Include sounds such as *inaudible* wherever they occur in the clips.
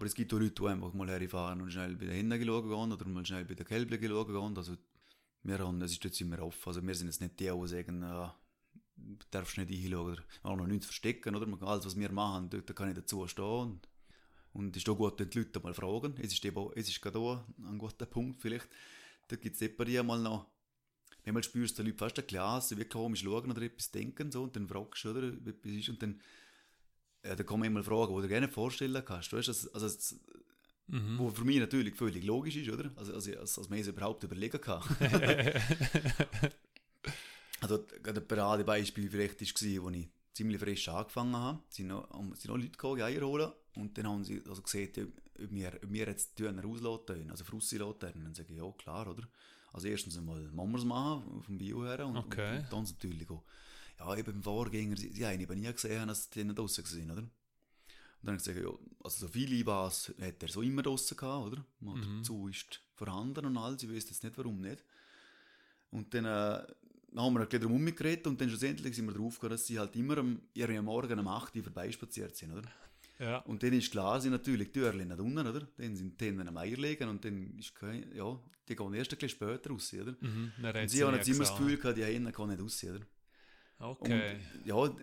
Aber es gibt auch Leute, die einfach mal herfahren und schnell bei den Händen schauen oder mal schnell bei den Kälbchen schauen. Also wir haben, es ist jetzt immer offen. Also wir sind jetzt nicht die, die sagen, äh, darfst nicht hinschauen oder auch noch nichts verstecken. Oder? Alles, was wir machen, dort kann ich dazu stehen. Und, es ist auch gut, wenn die Leute mal fragen. Es ist, eben, es ist gerade auch ein guter Punkt vielleicht. Da gibt es die mal noch manchmal spürst du die Leute fast ein Glas, wie komisch schauen oder etwas denken, so, und dann fragst du, oder, etwas ist, und dann, ja, dann kommen immer Fragen, die du dir gerne vorstellen kannst, weißt, also, also, das, mhm. wo für mich natürlich völlig logisch ist, oder, also, also als, als man es überhaupt überlegen kann. *laughs* *laughs* also, ein Paradebeispiel vielleicht war, wo ich ziemlich frisch angefangen habe, sind noch, sind noch Leute gekommen, Eier holen, und dann haben sie also gesehen, ob wir, ob wir jetzt Töner auslassen, also Frussi lassen, dann sage ich, ja, klar, oder? Also erstens einmal machen wir es machen, vom Bio her, und, okay. und, und dann natürlich auch, ja, eben beim Vorgänger, sie, sie haben eben nie gesehen, dass die nicht draussen waren, oder? Und dann habe ich gesagt, ja, also so viele was hat er so immer draussen gehabt, oder? Und mhm. dazu ist vorhanden und all, sie wissen jetzt nicht, warum nicht. Und dann, äh, dann haben wir ein bisschen drum geredet und dann schlussendlich sind wir drauf gekommen, dass sie halt immer am, am Morgen um 8 Uhr vorbeispaziert sind, oder? Ja. Und dann ist klar, sind natürlich die Türchen nicht unten, oder? Dann sind die Hennen am Eier legen und dann ist kein, ja, die gehen erst ein bisschen später raus, oder? Mhm, und sie haben jetzt immer das Gefühl gehabt, die Hennen gehen nicht raus, oder? Okay. Und, ja,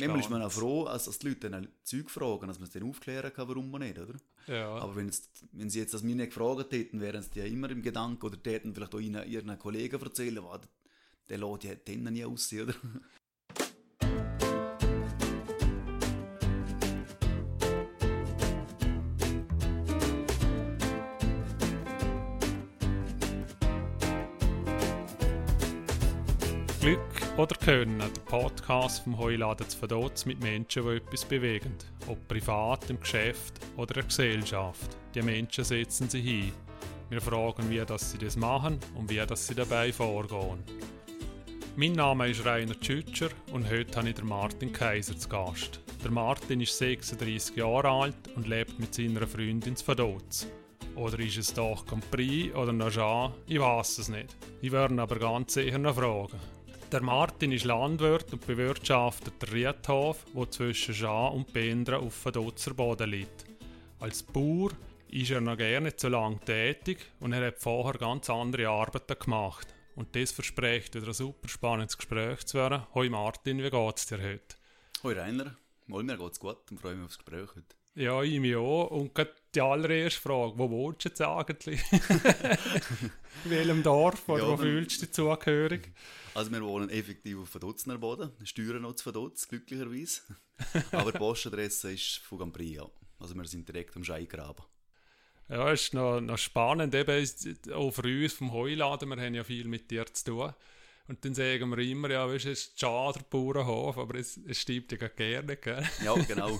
nämlich ist man auch froh, als, als die Leute dann Zeug fragen, dass man es dann aufklären kann, warum man nicht, oder? Ja. Aber wenn, wenn sie jetzt das mir nicht gefragt hätten, wären sie ja immer im Gedanken oder täten vielleicht auch ihren, ihren Kollegen erzählen, der lässt die Hennen nie aus, oder? Oder Können, der Podcast vom Heuladen zu Verdotz mit Menschen, die etwas bewegen. Ob privat, im Geschäft oder in der Gesellschaft. Die Menschen setzen sich hin. Wir fragen, wie das sie das machen und wie das sie dabei vorgehen. Mein Name ist Rainer Tschütscher und heute habe ich den Martin Kaiser zu Gast. Der Martin ist 36 Jahre alt und lebt mit seiner Freundin zu Verdotz. Oder ist es doch Compris oder Najan? Ich weiß es nicht. Ich werde aber ganz sicher noch fragen. Der Martin ist Landwirt und bewirtschaftet den Riedhof, der zwischen Schah und Bendra auf dem Dutzer Boden liegt. Als Bauer ist er noch gerne nicht so lange tätig und er hat vorher ganz andere Arbeiten gemacht. Und das verspricht wieder ein super spannendes Gespräch zu werden. Hoi Martin, wie geht's dir heute? Hoi Rainer, mal mir geht's gut und freue mich aufs Gespräch heute. Ja, ich mich auch. Und die allererste Frage, wo wohnst du jetzt eigentlich? *laughs* In welchem Dorf oder ja, wo fühlst du dich zugehörig? Also wir wohnen effektiv auf Verdutzner Boden, steuern noch zu Verdutz, glücklicherweise. Aber die Postadresse ist von Gampria. Also wir sind direkt am Scheigraben. Ja, es ist noch, noch spannend, eben auch für uns vom Heuladen, wir haben ja viel mit dir zu tun. Und dann sagen wir immer, ja, weißt du, es ist schade, der Bauernhof, aber es, es stimmt ja gerne, gell? Ja, genau.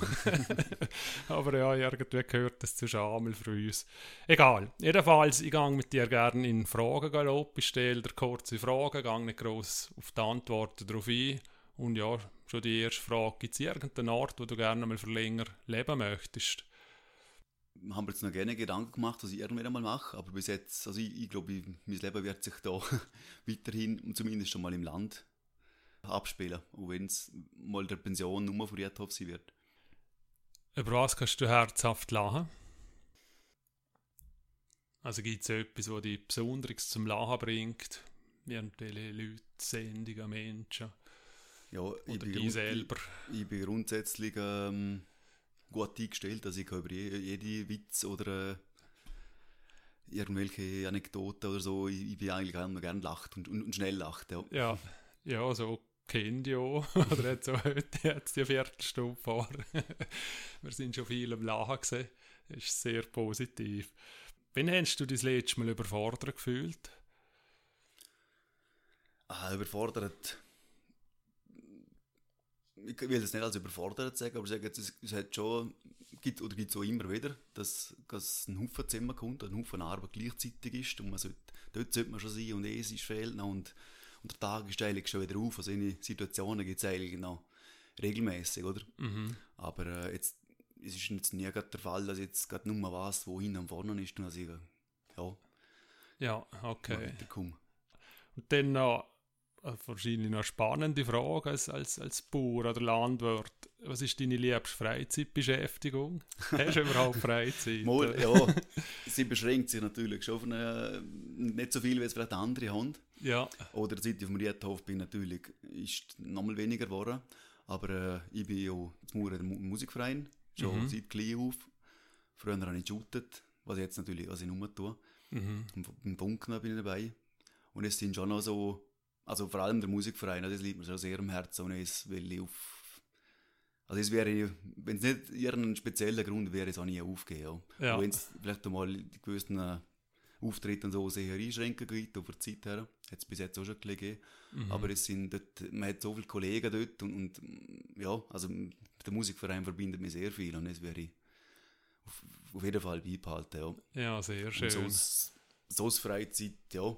*laughs* aber ja, irgendwie gehört das zu Schamel für uns. Egal. Jedenfalls, ich gehe mit dir gerne in Fragengalopp. Ich stelle dir kurze Fragen, gehe nicht gross auf die Antworten darauf ein. Und ja, schon die erste Frage, gibt es irgendeinen Ort, wo du gerne mal für länger leben möchtest? Haben wir jetzt noch gerne Gedanken gemacht, was ich irgendwann einmal mache, aber bis jetzt, also ich, ich glaube, mein Leben wird sich da *laughs* weiterhin, zumindest schon mal im Land, abspielen, auch wenn es mal der Pension nur von Riedhof sein wird. Über was kannst du herzhaft lachen? Also gibt es etwas, was dich Besonderes zum Lachen bringt? Irgendwelche Leute, Sendungen, Menschen? Ja, ich bin, selber? Ich, ich bin grundsätzlich... Ähm, gut eingestellt. Also ich über jede Witz oder äh, irgendwelche Anekdoten oder so, ich, ich bin eigentlich auch gerne lacht und, und, und, schnell lacht. Ja, ja, ja so kennt ja *laughs* oder jetzt so heute jetzt die Viertelstunde vor. *laughs* Wir sind schon viel am Lachen gesehen. Das ist sehr positiv. Wann hast du das letzte Mal überfordert gefühlt? Ah, überfordert ich will das nicht als überfordert sagen, aber sagen, es, es hat schon, gibt, oder gibt es auch immer wieder, dass, dass ein Haufen Zimmer kommt, ein Haufen Arbeit gleichzeitig ist und man sollte, dort sollte man schon sein und es ist fehlt noch und, und der Tag ist eigentlich schon wieder auf, also in Situationen gibt es eigentlich noch regelmäßig, oder? Mhm. Aber äh, jetzt, es ist jetzt nie der Fall, dass jetzt gerade nur was, wo hinten und vorne ist und dass ich, ja, ja, okay. Und dann noch äh, wahrscheinlich noch eine spannende Frage als, als, als Bauer oder Landwirt. Was ist deine liebste Freizeitbeschäftigung? *laughs* Hast du überhaupt Freizeit? Mal, ja, *laughs* sie beschränkt sich natürlich schon auf eine, nicht so viel, wie es vielleicht andere haben. Ja. Oder seit ich auf dem Riedhof bin, natürlich, ist noch mal weniger geworden. Aber äh, ich bin ja zum im Musikverein, schon Mhm. seit klein auf. Früher habe ich geshootet, was ich jetzt natürlich, was ich nur tue. Mhm. Im, Funken bin ich dabei. Und es sind schon noch so, also vor allem der Musikverein, das liegt mir schon sehr am Herzen und es will ich auf, also es wäre, wenn es nicht irgendeinen speziellen Grund wäre, es auch nie aufgehen. Ja. Wenn es vielleicht einmal die gewissen äh, Auftritte und so sehr einschränken gibt, über die Zeit her, hat es bis jetzt auch schon gelegen. Mhm. Aber es sind dort, man hat so viele Kollegen dort und, und ja, also der Musikverein verbindet mir sehr viel und es wäre ich auf, auf jeden Fall beibehalten, ja. Ja, sehr Und schön. so so als Freizeit, ja.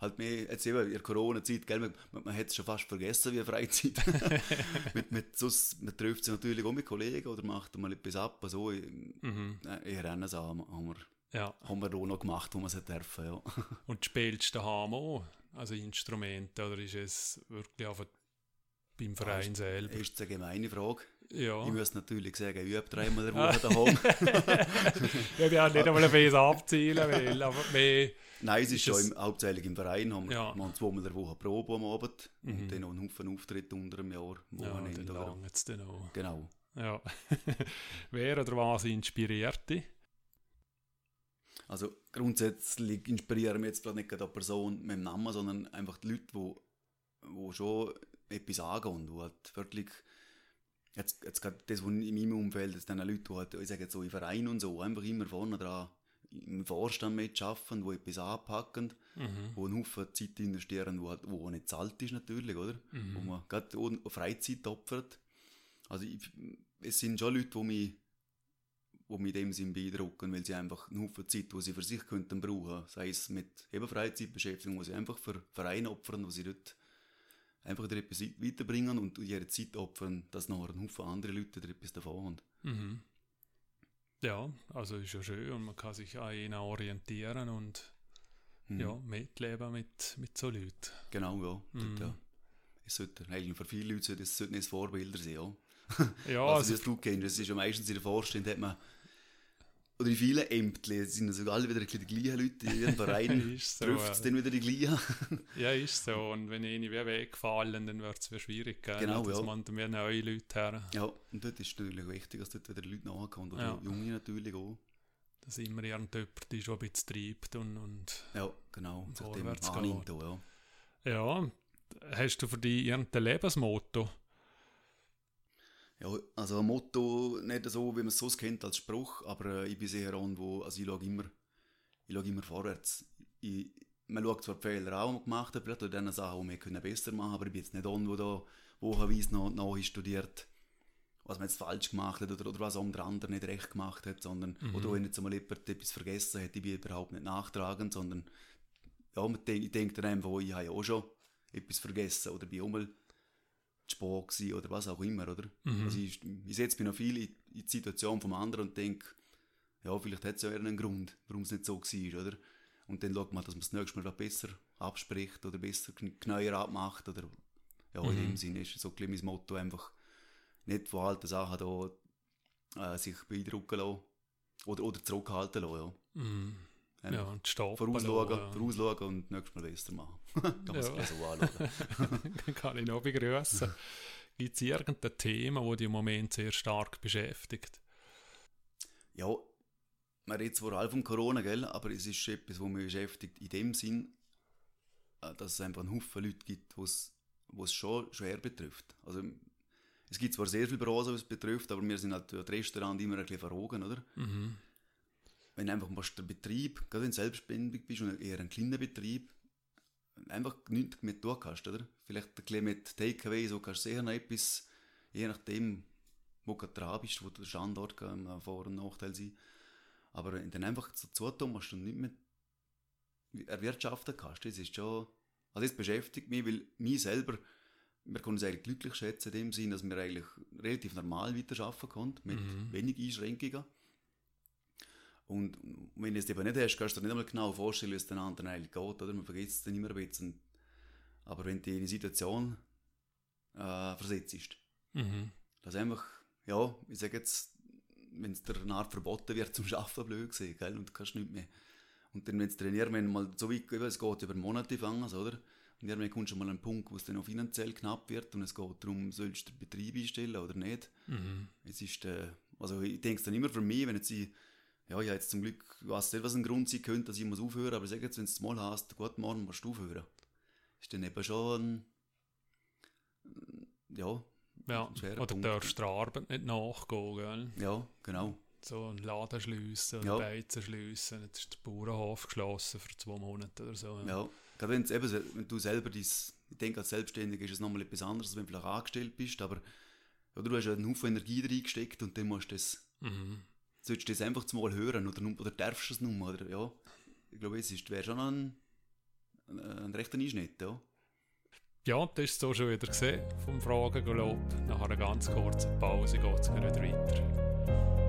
Halt mehr, jetzt eben in der Corona-Zeit, gell, man, man, man hat es schon fast vergessen, wie Freizeit. *laughs* mit, mit, sonst, man trifft sich natürlich auch mit Kollegen oder macht mal etwas ab. So, Mhm. äh, eher haben, haben wir, Ja. haben wir auch noch gemacht, wo wir es dürfen, ja. *laughs* Und spielst du daheim auch? Also Instrumente oder ist es wirklich einfach beim Verein selber? Das ist eine gemeine Frage. Ja. Ich müsste natürlich sagen, ich übe dreimal *laughs* der Woche daheim. ja, wir haben nicht einmal ein Fes abzielen will, aber mehr. Nein, es ist, Ist schon im, hauptsächlich im Verein. Haben wir, Ja. wir haben zweimal in der Woche Probe am Abend Mhm. und dann noch einen Haufen Auftritte unter einem Jahr. am Ja, Wochenende, dann langt es dann auch. Genau. Ja. *laughs* Wer oder was inspiriert dich? Also grundsätzlich inspirieren mich jetzt vielleicht nicht gerade eine Person mit dem Namen, sondern einfach die Leute, die, die schon etwas angehen, die halt wirklich, jetzt, jetzt gerade das, was in meinem Umfeld, jetzt dann Leute, die halt, ich sage jetzt so in Vereinen und so, einfach immer vorne dran im Vorstand mitschaffen, die etwas anpacken, Mhm. wo einen Haufen Zeit investieren, wo, halt, wo auch nicht zahlt ist natürlich, oder? Mhm. Wo man gerade Freizeit opfert. Also ich, es sind schon Leute, die mich die mich in dem Sinn beeindrucken, weil sie einfach einen Haufen Zeit, die sie für sich könnten brauchen, sei es mit eben Freizeitbeschäftigung, wo sie einfach für Vereine opfern, wo sie dort einfach wieder etwas weiterbringen und ihre Zeit opfern, dass nachher ein Haufen andere Leute da etwas davon haben. Mhm. Ja, also ist ja schön und man kann sich an ihnen orientieren und Mhm. ja, mitleben mit, mit so Leuten. Genau, ja. Mhm. Dort, ja. Es sollte, eigentlich für viele Leute sollte es sollten es Vorbilder sein, ja. Ja, *laughs* also, also, das du kennst, das ist ja meistens in der Vorstand, hat man oder in vielen Ämtern sind sogar alle wieder ein bisschen die gleichen Leute in ihren Vereinen. ist so. trifft es äh, dann wieder die gleichen. *laughs* Ja, ist so. Und wenn ihnen wie weggefallen, dann wird es wieder schwierig. Gell? Genau, Das ja. man dann wieder neue Leute her. Ja, und dort ist es natürlich wichtig, dass dort wieder Leute nachkommen. Oder Ja. Junge natürlich auch. Dass immer irgendjemand ist, der ein bisschen treibt und, und Ja, genau. Und Sich dem annimmt auch, ja. ja. Hast du für dich irgendein Lebensmotto? Ja, also ein Motto, nicht so, wie man es sonst kennt als Spruch, aber äh, ich bin sehr an, wo, also ich schaue immer, ich schaue immer vorwärts. Ich, man schaut zwar die Fehler an, die man gemacht hat, vielleicht oder diese Sachen, die wir können besser machen aber ich bin jetzt nicht an, wo da wochenweise noch, noch studiert, was man jetzt falsch gemacht hat oder, oder was der andere nicht recht gemacht hat, sondern, Mhm. oder wenn jetzt mal jemand etwas vergessen hat, ich bin überhaupt nicht nachtragend, sondern, ja, man ich denke dann einfach, oh, ich habe ja auch schon etwas vergessen oder bin auch mal spät gewesen oder was auch immer, oder? Mhm. Also ich, ich setze mich noch viel in, in die Situation vom anderen und denke, ja, vielleicht hat es ja einen Grund, warum es nicht so war, oder? Und dann schaut man, dass man das nächste Mal besser abspricht oder besser genauer abmacht, oder ja, in Mhm. dem Sinne ist so ein mein Motto einfach nicht von alten Sachen da, äh, sich beeindrucken lassen oder, oder zurückhalten lassen, ja. Mhm. Ja, und stoppen. Vorausschauen, und nächstes Mal besser machen. Kann man es *laughs* Ja. gleich so anschauen. *laughs* Dann kann ich noch begrüßen. Gibt es irgendein Thema, das dich im Moment sehr stark beschäftigt? Ja, man redet zwar halb von Corona, gell, aber es ist etwas, was mich beschäftigt, in dem Sinn, äh, dass es einfach einen Haufen Leute gibt, wo es schon schwer betrifft. Also, es gibt zwar sehr viele Branchen, was es betrifft, aber wir sind halt das Restaurant immer ein bisschen verrogen, oder? Mhm. Wenn einfach mal der Betrieb, gerade wenn du selbstständig bist und eher ein kleiner Betrieb, einfach nichts mehr tun kannst, oder? Vielleicht ein bisschen mit Takeaway, so kannst du sicher noch etwas, je nachdem, wo du dran bist, wo der Standort kann ein Vor- und Nachteil sein. Aber wenn du dann einfach so zutun musst und nicht mehr erwirtschaften kannst, das ist schon, also das beschäftigt mich, weil mich selber, wir können uns eigentlich glücklich schätzen in dem Sinn, dass wir eigentlich relativ normal weiterarbeiten können, mit Mhm. wenig Einschränkungen. Und wenn du es eben nicht hast, kannst du dir nicht einmal genau vorstellen, wie es den anderen eigentlich geht, oder? Man vergisst es dann immer ein bisschen. Aber wenn du in eine Situation äh, versetzt, Mhm. dass einfach, ja, ich sage jetzt, wenn es dir eine Art verboten wird zum Arbeiten, blöd gesehen, gell, und du kannst nicht mehr. Und dann, wenn du trainieren, wenn mal so weit, es geht über Monate fangen, oder? Und irgendwann kommst du mal an einen Punkt, wo es dann auch finanziell knapp wird und es geht darum, sollst du den Betrieb einstellen oder nicht. Mhm. Es ist, äh, also ich denke es dann immer für mich, wenn jetzt ich, ja, habe jetzt zum Glück, ich weiß nicht, was ein Grund sein könnte, dass ich muss aufhören, aber sag jetzt, wenn du es mal hast, gut, morgen musst du aufhören. Ist dann eben schon, ja, Ja. Oder Punkt. darfst du der Arbeit nicht nachgehen, gell? ja, genau. So einen Laden schliessen Ja. Beizen schliessen. Jetzt ist der Bauernhof geschlossen für zwei Monate oder so. Ja, gerade wenn, eben, wenn du selber dies, ich denke als Selbstständiger ist es nochmal etwas anderes, als wenn du vielleicht angestellt bist, aber ja, du hast ja einen Haufen Energie reingesteckt und dann musst du das, Mhm. Solltest du das einfach mal hören oder, oder darfst du es nur, oder ja, ich glaube, es ist, wäre schon ein, ein, ein rechter Einschnitt, ja. Ja, das ist so schon wieder gesehen vom Fragengalopp. Nach einer ganz kurzen Pause geht es wieder weiter.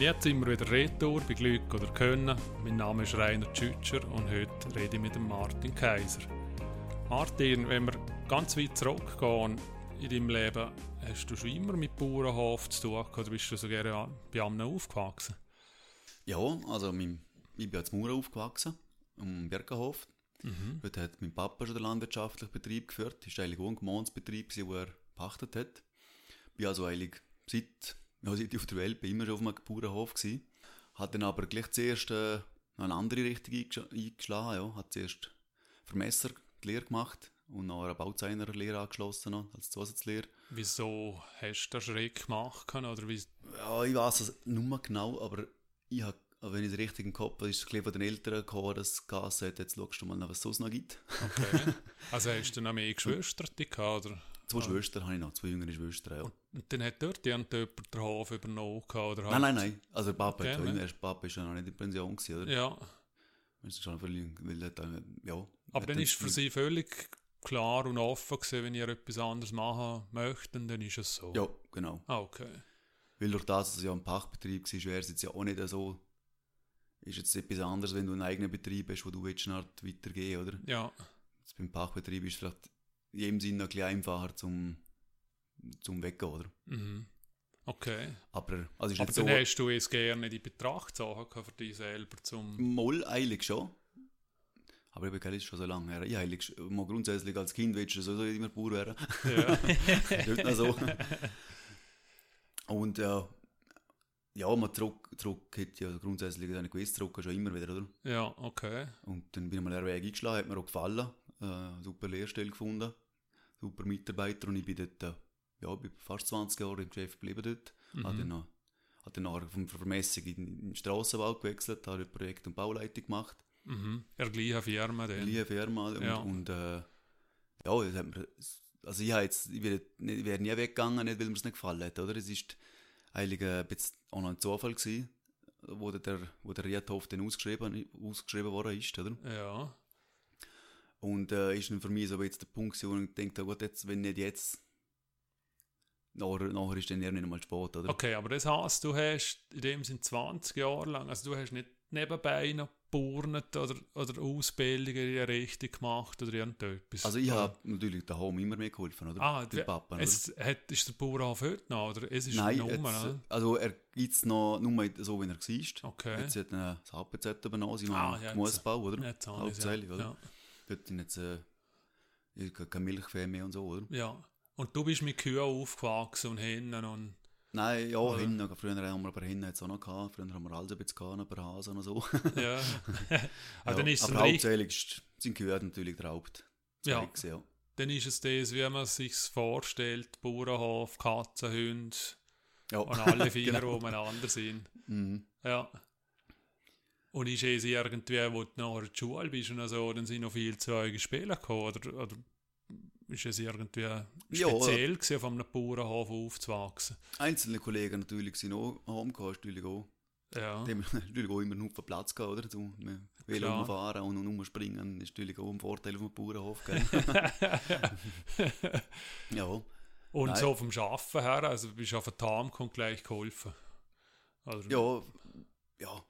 Und jetzt sind wir wieder retour bei Glück oder Können. Mein Name ist Rainer Tschütscher und heute rede ich mit dem Martin Kaiser. Martin, wenn wir ganz weit zurückgehen in deinem Leben, hast du schon immer mit Bauernhof zu tun oder bist du so gerne bei einem aufgewachsen? Ja, also mein, ich bin als Mauer aufgewachsen, am Birkenhof. Mhm. Dort hat mein Papa schon den landwirtschaftlichen Betrieb geführt. Das war eigentlich ein Gemeindbetrieb, den er gepachtet hat. Bin also eigentlich seit, ja, seit ich auf der Welt bin, immer schon auf einem Bauernhof gewesen. Hat dann aber gleich zuerst äh, noch eine andere Richtung eingesch- eingeschlagen. Ja. Hat zuerst Vermesser die Lehre gemacht und noch eine Bauzeichnerlehre angeschlossen noch, als Zusatzlehre. Wieso hast du den Schritt gemacht? können, Oder wie, Ja, ich weiß es nicht mehr genau, aber ich hab, aber wenn ich es richtig im Kopf habe, ist es von den Eltern gekommen, dass Gas hat, jetzt schaust du mal, was es sonst noch gibt. okay. *laughs* also hast du noch mehr Geschwister gehabt, oder? Zwei Ah. Schwestern habe ich noch, zwei jüngere Schwestern, ja. Und dann hat dort jemand den Hof übernommen oder? Nein, nein, nein. Also der Papa, Okay, ja, erst Papa ist ja noch nicht in Pension gewesen, oder? Ja, Das ist schon völlig, weil dann, ja. aber dann ist für sie völlig klar und offen gewesen, wenn ihr etwas anderes machen möchtet, dann ist es so. Ja, genau. Ah, okay. Weil durch das, dass es ja ein Pachtbetrieb war, wäre es jetzt ja auch nicht so, ist jetzt etwas anderes, wenn du einen eigenen Betrieb hast, wo du willst, weitergehen, oder? Ja, Jetzt beim Pachtbetrieb ist es vielleicht in jedem Sinne ein bisschen einfacher zum, zum Weggehen, oder? mhm. okay. Aber, also ist Aber dann so, hast du es gerne in Betracht für dich selber zum... Moll eilig schon. Aber gell, ist schon so lange her. Ich heilig, mal grundsätzlich als Kind willst du sowieso immer Bauer werden. Ja. *laughs* Nicht mehr so. Und ja, ja, man zurück, zurück hätte ja grundsätzlich gewusst, zurück schon immer wieder, oder? ja, okay. Und dann bin ich mal einen Weg eingeschlagen, hat mir auch gefallen. Äh, super Lehrstelle gefunden, super Mitarbeiter und ich bin dort, äh, ja, bin fast 20 Jahre im Geschäft geblieben dort. Mhm. Hat dann noch, hat dann nachher von Vermessung in, in den Strassenbau gewechselt, habe Projekt- und Bauleitung gemacht. Mhm. Er gleiche Firma dann. Gleiche Firma und, Ja. und äh, ja, das hat mir, also ich, habe jetzt, ich wäre wäre nie weggegangen, nicht weil mir es nicht gefallen hat, oder? Es ist eigentlich äh, ein bisschen auch noch ein Zufall gewesen, wo der, wo der Riedhof dann ausgeschrieben, ausgeschrieben worden ist, oder? Ja. Und äh, ist dann für mich so jetzt der Punkt gewesen, wo ich denke, gut, jetzt, wenn nicht jetzt, nachher, nachher ist dann eher nicht mal spät, oder? Okay, aber das heisst, du hast in dem Sinn 20 Jahre lang, also du hast nicht nebenbei noch geburnet oder, oder Ausbildungen in der Richtung gemacht oder irgendetwas? Also ich Oder- habe natürlich daheim immer mehr geholfen, oder? Ah, wie- Papa, oder? Es hat, ist der Bauernhof heute noch, oder? Es ist Nein, nur, jetzt, oder? also er gibt es noch nur so, wie er war. Okay. Jetzt hat er das HPZ übernommen, sie Ah, machen ja, Gemüsebau, oder? Jetzt Hauptsächlich, oder? ja. Dort sind jetzt äh, keine Milchfee mehr und so, oder? ja. Und du bist mit Kühen aufgewachsen und Hennen und... Nein, ja, Oder? hinten, früher haben wir aber hinten jetzt auch noch gehabt, früher haben wir alles ein bisschen gehabt, paar Hasen und so. Ja. *laughs* ah, dann ist es aber hauptsächlich sind Kühe natürlich der Haupt. Ja. ja. dann ist es das, wie man sich vorstellt, Bauernhof, Katzen, Hunde ja. und alle vier *laughs* Genau. umeinander sind. Mhm. Ja. Und ist es irgendwie, wo du nachher in der Schule bist und so, dann sind noch viele Zeuge spielen gekommen, oder, oder ist es irgendwie Ja, speziell gewesen, auf einem Bauernhof aufzuwachsen? Einzelne Kollegen natürlich sind auch heimgekommen, natürlich auch. Ja. Dem ist *laughs* natürlich auch immer einen Haufen Platz gehabt, oder? Zum Velo Klar. rumfahren und, rumspringen ist natürlich auch ein Vorteil auf dem Bauernhof, gell? *laughs* ja, Und Nein. so vom Schaffen her, also du bist auf der Tam und gleich geholfen. Oder? ja, ja.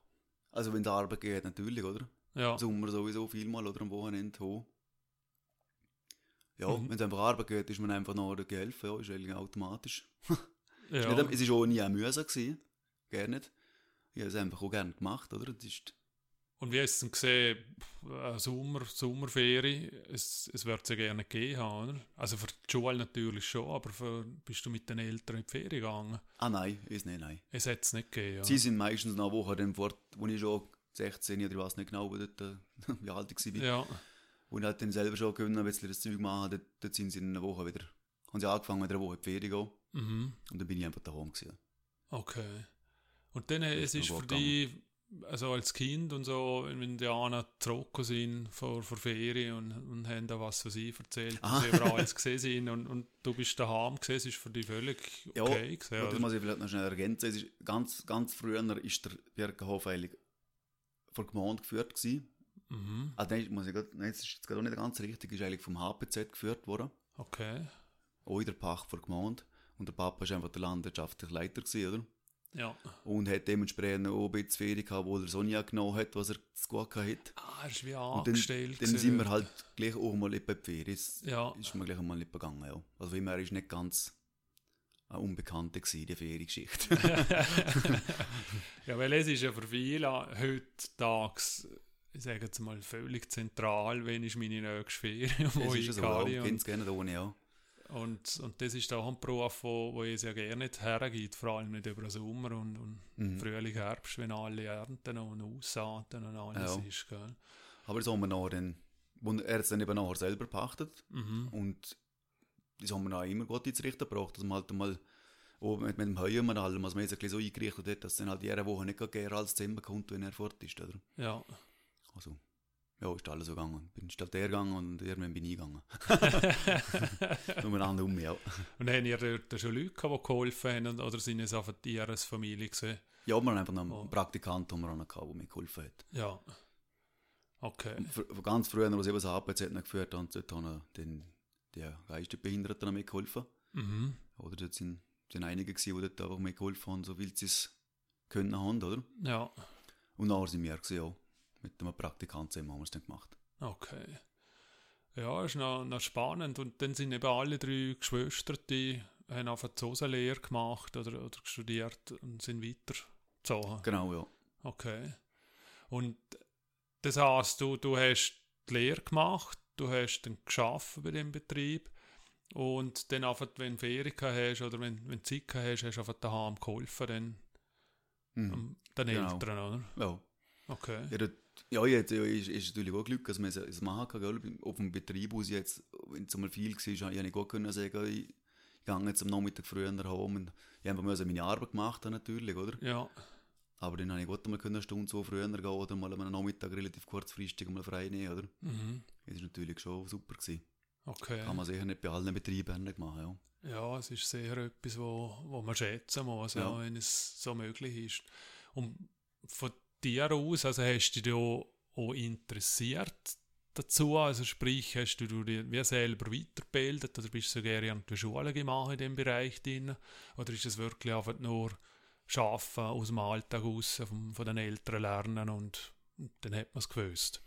Also wenn die Arbeit geht, natürlich, oder? Ja. Im Sommer sowieso vielmal oder am Wochenende hoch. Ja, Mhm. wenn es einfach Arbeit geht, ist man einfach noch geholfen, ja, ist eigentlich automatisch. ja. Nicht, es ist auch nie Mühsam gewesen, gerne nicht. Ich habe es einfach auch gerne gemacht, oder? Das ist, Und wie hast du denn gesehen, eine Sommer, Sommerferie, es, es wird es ja gerne gegeben haben, oder? Also für die Schule natürlich schon, aber für, bist du mit den Eltern in die Ferien gegangen? ah nein, ist nicht, nein. Es hat es nicht gegeben, ja. Sie sind meistens nach Woche dann fort, wo ich schon 16 oder ich weiß nicht genau, dort, äh, *laughs* wie alt ich war. Ja, ich halt dann selber schon können, ein bisschen das Zeug machen, dort, dort sind sie in einer Woche wieder, haben sie angefangen, wieder eine Woche in die Ferien gehen. mhm. Und dann bin ich einfach daheim gewesen. okay. Und dann, äh, es ist für gut dich, also als Kind und so, wenn die Anna zurückgekommen sind vor, vor Ferien und, und haben da was für sie erzählt, Ah. sie überall alles gesehen sind und, und du bist daheim gesehen, es ist für dich völlig Ja, okay gewesen, Ja, das muss ich vielleicht noch schnell ergänzen. Es ist ganz, ganz früher ist der Birkenhof eigentlich vor Gemeinde geführt gewesen. Mhm. Ah, nein, muss ich grad, nein, das ist jetzt gerade auch nicht ganz richtig, ist eigentlich vom HPZ geführt worden. Okay, Auch in der Pacht vor Gemeinde. Und der Papa ist einfach der landwirtschaftliche Leiter gewesen, oder? Ja. Und hat dementsprechend auch ein bisschen Ferien gehabt, wo er so nie genommen hat, was er zu gut hat. Ah, er ist wie Und dann, angestellt. dann sind wir halt gleich auch mal in die Ferien. Ja. Ist mir gleich einmal nicht gegangen, ja. Also immer ist nicht ganz eine Unbekannte gewesen, die Feriengeschichte. *laughs* ja, weil es ist ja für viele heutzutage, ich sage jetzt mal, völlig zentral, wenn ich meine nächste Ferien, wo das ist ja so, ja. Ganz ohne, ja. Und, und das ist auch ein Beruf, wo, wo es ja gerne nicht hergeht, vor allem nicht über den Sommer und, und Mhm. Frühling, Herbst, wenn alle ernten und aussaaten und alles Ja. ist. Gell? Aber das haben wir nachher dann, wo er es dann eben nachher selber gepachtet Mhm. und das haben wir auch immer gut ins Richten gebracht, dass man halt mal mit, mit dem Heuen und allem, was man jetzt ein bisschen so eingerichtet hat, dass dann halt jede Woche nicht gerne als Dezember kommt, wenn er fort ist, oder? Ja. Also, ja, ist alles so gegangen. Bin statt er gegangen und irgendwann bin ich gegangen. Umeinander *laughs* um, ja. Und haben ihr dort schon Leute gehabt, die geholfen haben und- oder sind es einfach die ihre Familie gesehen? Ja, wir haben einfach noch einen Oh. Praktikant haben wir gehabt, der mir geholfen hat. Ja. Okay. Von ganz früher, als ich eben das APZ geführt habe, dort haben den, die Geistesbehinderten noch mitgeholfen. Mhm. Oder dort sind, sind einige gewesen, die dort einfach mitgeholfen haben, so viel sie es können haben, oder? Ja. Und nachher sind wir gewesen, ja. Mit einem Praktikant zusammen haben wir es dann gemacht. Okay. Ja, ist noch, noch spannend. Und dann sind eben alle drei Geschwister, die haben einfach die Hosenlehre gemacht oder, oder studiert und sind weitergezogen. Genau, ja. Okay. Und das heisst, du, du hast die Lehre gemacht, du hast dann geschafft bei dem Betrieb und dann einfach, wenn du Ferien hast oder wenn, wenn du Zeit hast, hast du einfach daheim geholfen den, Mhm. den Genau. Eltern, oder? Ja. Okay. Dort, ja, jetzt ja, ist, ist natürlich auch Glück, dass man es- machen kann. Gell? Auf dem Betrieb aus jetzt, wenn es mal viel war, habe ich nicht gut können sagen, ich, gehe jetzt am Nachmittag früher heim. Und ich habe einfach meine Arbeit gemacht, dann natürlich, oder? Ja, Aber dann habe ich gut mal können eine Stunde so früher gehen oder mal am Nachmittag relativ kurzfristig mal frei nehmen, oder? mhm. Das war natürlich schon super. Gewesen. okay. Kann man sicher nicht bei allen Betrieben nicht machen, ja. Ja, es ist sehr etwas, wo, wo man schätzen muss. Ja. wenn es so möglich ist. Und von dir aus, also hast du dich da auch interessiert dazu? Also sprich, hast du dich wie selber weitergebildet oder bist du sogar der Schule gemacht in dem Bereich drin? Oder ist es wirklich einfach nur Schaffen aus dem Alltag raus, von, von den Eltern lernen und, und dann hat man es gewusst?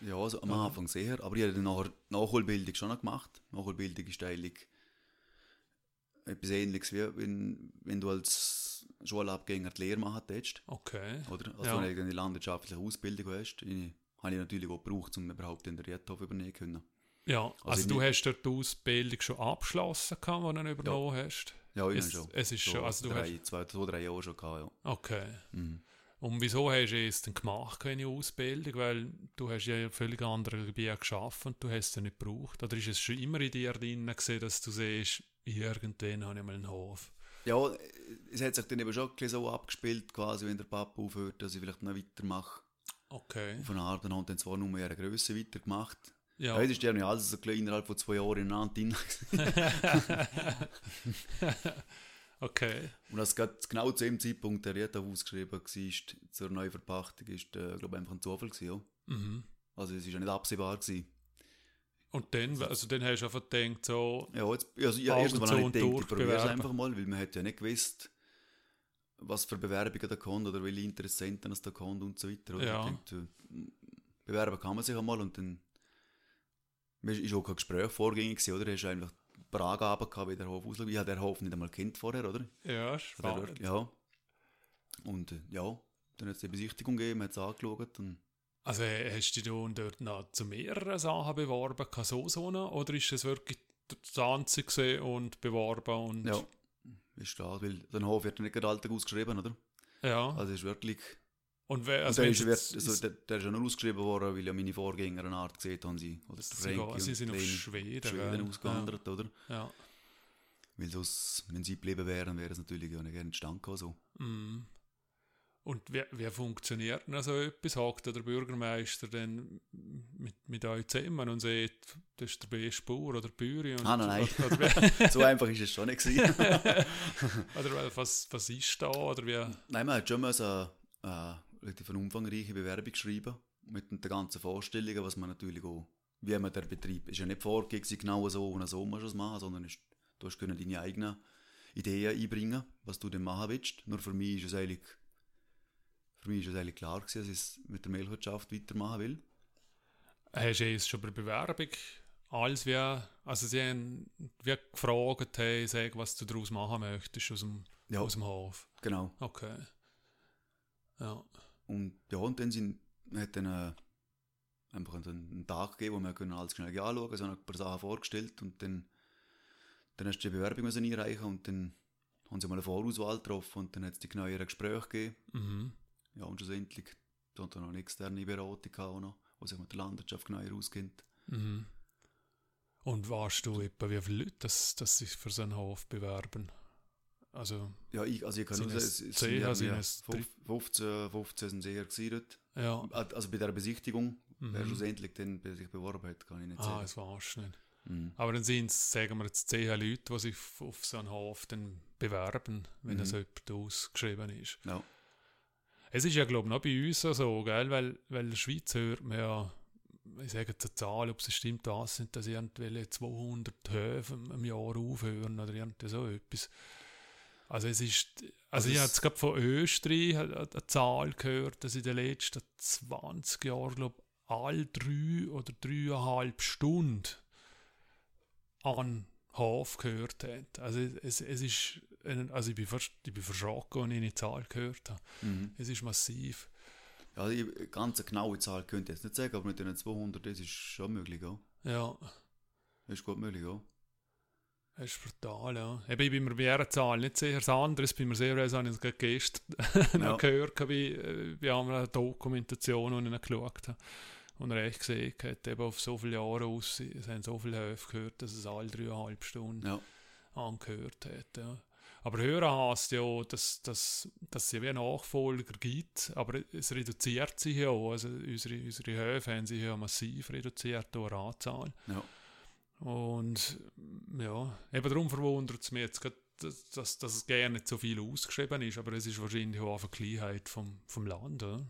Ja, also am. Anfang sehr, aber ich habe nachher Nachholbildung schon noch gemacht. Nachholbildung ist eigentlich etwas ähnliches, wie wenn, wenn du als Schulabgänger die Lehre machen tätst, Okay. oder? Also Ja. wenn du eine landwirtschaftliche Ausbildung hast, habe ich natürlich auch gebraucht, um überhaupt den Riedhof übernehmen zu können. Ja, also, ich du hast dort die Ausbildung schon abgeschlossen, gehabt, die du dann übernommen hast? Ja, ich Es, schon. es ist so schon, also du drei, hast, zwei, zwei, drei Jahre schon gehabt, okay. ja. Mhm. Und wieso hast du es denn gemacht, keine Ausbildung? Weil du hast ja in völlig anderen Gebieten geschafft und du hast es ja nicht gebraucht. Oder ist es schon immer in dir drin dass du siehst, irgendwann habe ich mal einen Hof? Ja, es hat sich dann eben schon so abgespielt, quasi, wenn der Papa aufhört, dass ich vielleicht noch weitermache. Okay. Auf eine Art, dann haben dann zwar nur mehr eine Größe weitergemacht. Ja, das ist ja nicht alles so klein innerhalb von zwei Jahren ineinander drin. *laughs* Okay. Und als gerade genau zu dem Zeitpunkt der Rieta ausgeschrieben war, zur Neuverpachtung, ist, äh, glaube ich, einfach ein Zufall gewesen, ja. Mhm. Also es ist ja nicht absehbar gewesen. Und dann, also dann hast du einfach gedacht, so, Ja, jetzt, also, ja, erstens mal zu habe ich und gedacht, ich probiere es einfach mal, weil man hat ja nicht gewusst, was für Bewerbungen da kommen oder welche Interessenten es da kommen und so weiter. Oder? Ja. Denke, äh, bewerben kann man sich einmal und dann ist auch kein Gespräch vorgängig gewesen, oder? Du hast einfach ein paar Angaben gehabt, wie der Hof aussieht. Ich habe den Hof nicht einmal kennt vorher, oder? ja, spannend. Ja. Und äh, ja, dann hat es die Besichtigung gegeben, man hat es angeschaut und Also hast du dich dort noch zu mehreren Sachen beworben, so so oder ist es wirklich das Einzige und beworben und... ja, ist klar, weil der Hof wird ja nicht gerade Alltag ausgeschrieben, oder? Ja. Also ist wirklich Und wer, Also also der, ist, jetzt- also der, der ist ja nur ausgeschrieben worden, weil ja meine Vorgänger eine Art gesehen haben, sie, oder der sie, gehen- sie und sind auf Schweden, Schweden ausgewandert, oder? Ja. ja. Weil sonst, wenn sie geblieben wären, wäre es natürlich auch nicht gerne entstanden so. Mm. Und wie, wie funktioniert denn so etwas? Hakt der Bürgermeister dann mit, mit euch zusammen und sagt, das ist der beste Bauer oder? Und, Ah, nein, nein. *laughs* So einfach ist es schon nicht *laughs* oder was, was ist da? Oder wie? Nein, man hat schon mal so eine, eine relativ umfangreiche Bewerbung geschrieben, mit den ganzen Vorstellungen, was man natürlich auch, wie man der Betrieb, ist ja nicht vorgegeben, genau so und so musst du es machen, sondern ist, du hast deine eigenen Ideen einbringen, was du denn machen willst. Nur für mich ist es eigentlich, für mich ist es eigentlich klar gewesen, dass ich es mit der Mehlwirtschaft weitermachen will. Hast du jetzt schon bei der Bewerbung alles wie, also sie haben wie gefragt, hey, sag, was du daraus machen möchtest aus dem, Ja, aus dem Hof. genau. Okay. Ja. Und ja, und dann sind, hat dann äh, einfach einen, Tag gegeben, wo wir können alles schnell anschauen so ein paar Sachen vorgestellt und dann, dann hast du die Bewerbung müssen einreichen und dann haben sie mal eine Vorauswahl getroffen und dann hat es die genaueren Gespräche gegeben. Mhm. Ja, und schlussendlich da hat er noch eine externe Beratung auch noch, wo sich mit der Landwirtschaft genauer auskennt. Mhm. Und weißt du etwa, wie viele Leute das, das sich für so einen Hof bewerben? Also, Ja, ich, also ich kann nur sagen, es es, es sind sind irgendwie es 15, 15 sind sehr dort. ja. Also bei der Besichtigung, wer Mhm. schlussendlich dann bei sich beworben hat, kann ich nicht Ah, sagen. das weißt du nicht. Mhm. Aber dann sind es, sagen wir jetzt, zehn Leute, die sich auf- so einen Hof dann bewerben, wenn Mhm. das jemand ausgeschrieben ist. Ja. Es ist ja, glaube ich, noch bei uns so, gell? Weil, weil in der Schweiz hört man ja, ich sage jetzt eine Zahl, ob es stimmt, das sind, dass irgendwelche 200 Höfe im Jahr aufhören oder irgendwie so etwas. Also es ist, also, Also ich habe jetzt gerade von Österreich eine, eine Zahl gehört, dass in den letzten 20 Jahren, glaube ich, alle drei oder dreieinhalb Stunden an Hof gehört hat. Also es, es ist, ein- also ich bin, vers- ich bin verschrocken, als ich eine Zahl gehört habe. Mhm. Es ist massiv. Ja, die ganz genaue Zahl könnte ich jetzt nicht sagen, aber mit den 200, das ist schon möglich, ja. Ja, Das ist gut möglich, ja. das ist brutal, ja. Eben, ich bin mir bei dieser Zahl nicht sicher. Das andere ist, bin mir sehr sicher, habe ich es gerade gestern *laughs* Ja. gehört, bei, äh, bei einer Dokumentation, die ich geschaut habe. Und er echt gesehen hat, eben auf so viele Jahre aus, es haben so viele Höfe gehört, dass es alle dreieinhalb Stunden Ja, angehört hat. Ja. Aber hören heisst ja, dass, dass, dass es ja wie Nachfolger gibt, aber es reduziert sich ja auch. Also unsere, unsere Höfe haben sich ja massiv reduziert durch die Anzahl. ja. Und ja, eben darum verwundert es mich jetzt, gerade, dass, dass, dass es gerne nicht so viel ausgeschrieben ist, aber es ist wahrscheinlich auch eine Kleinheit vom, vom Land. Oder?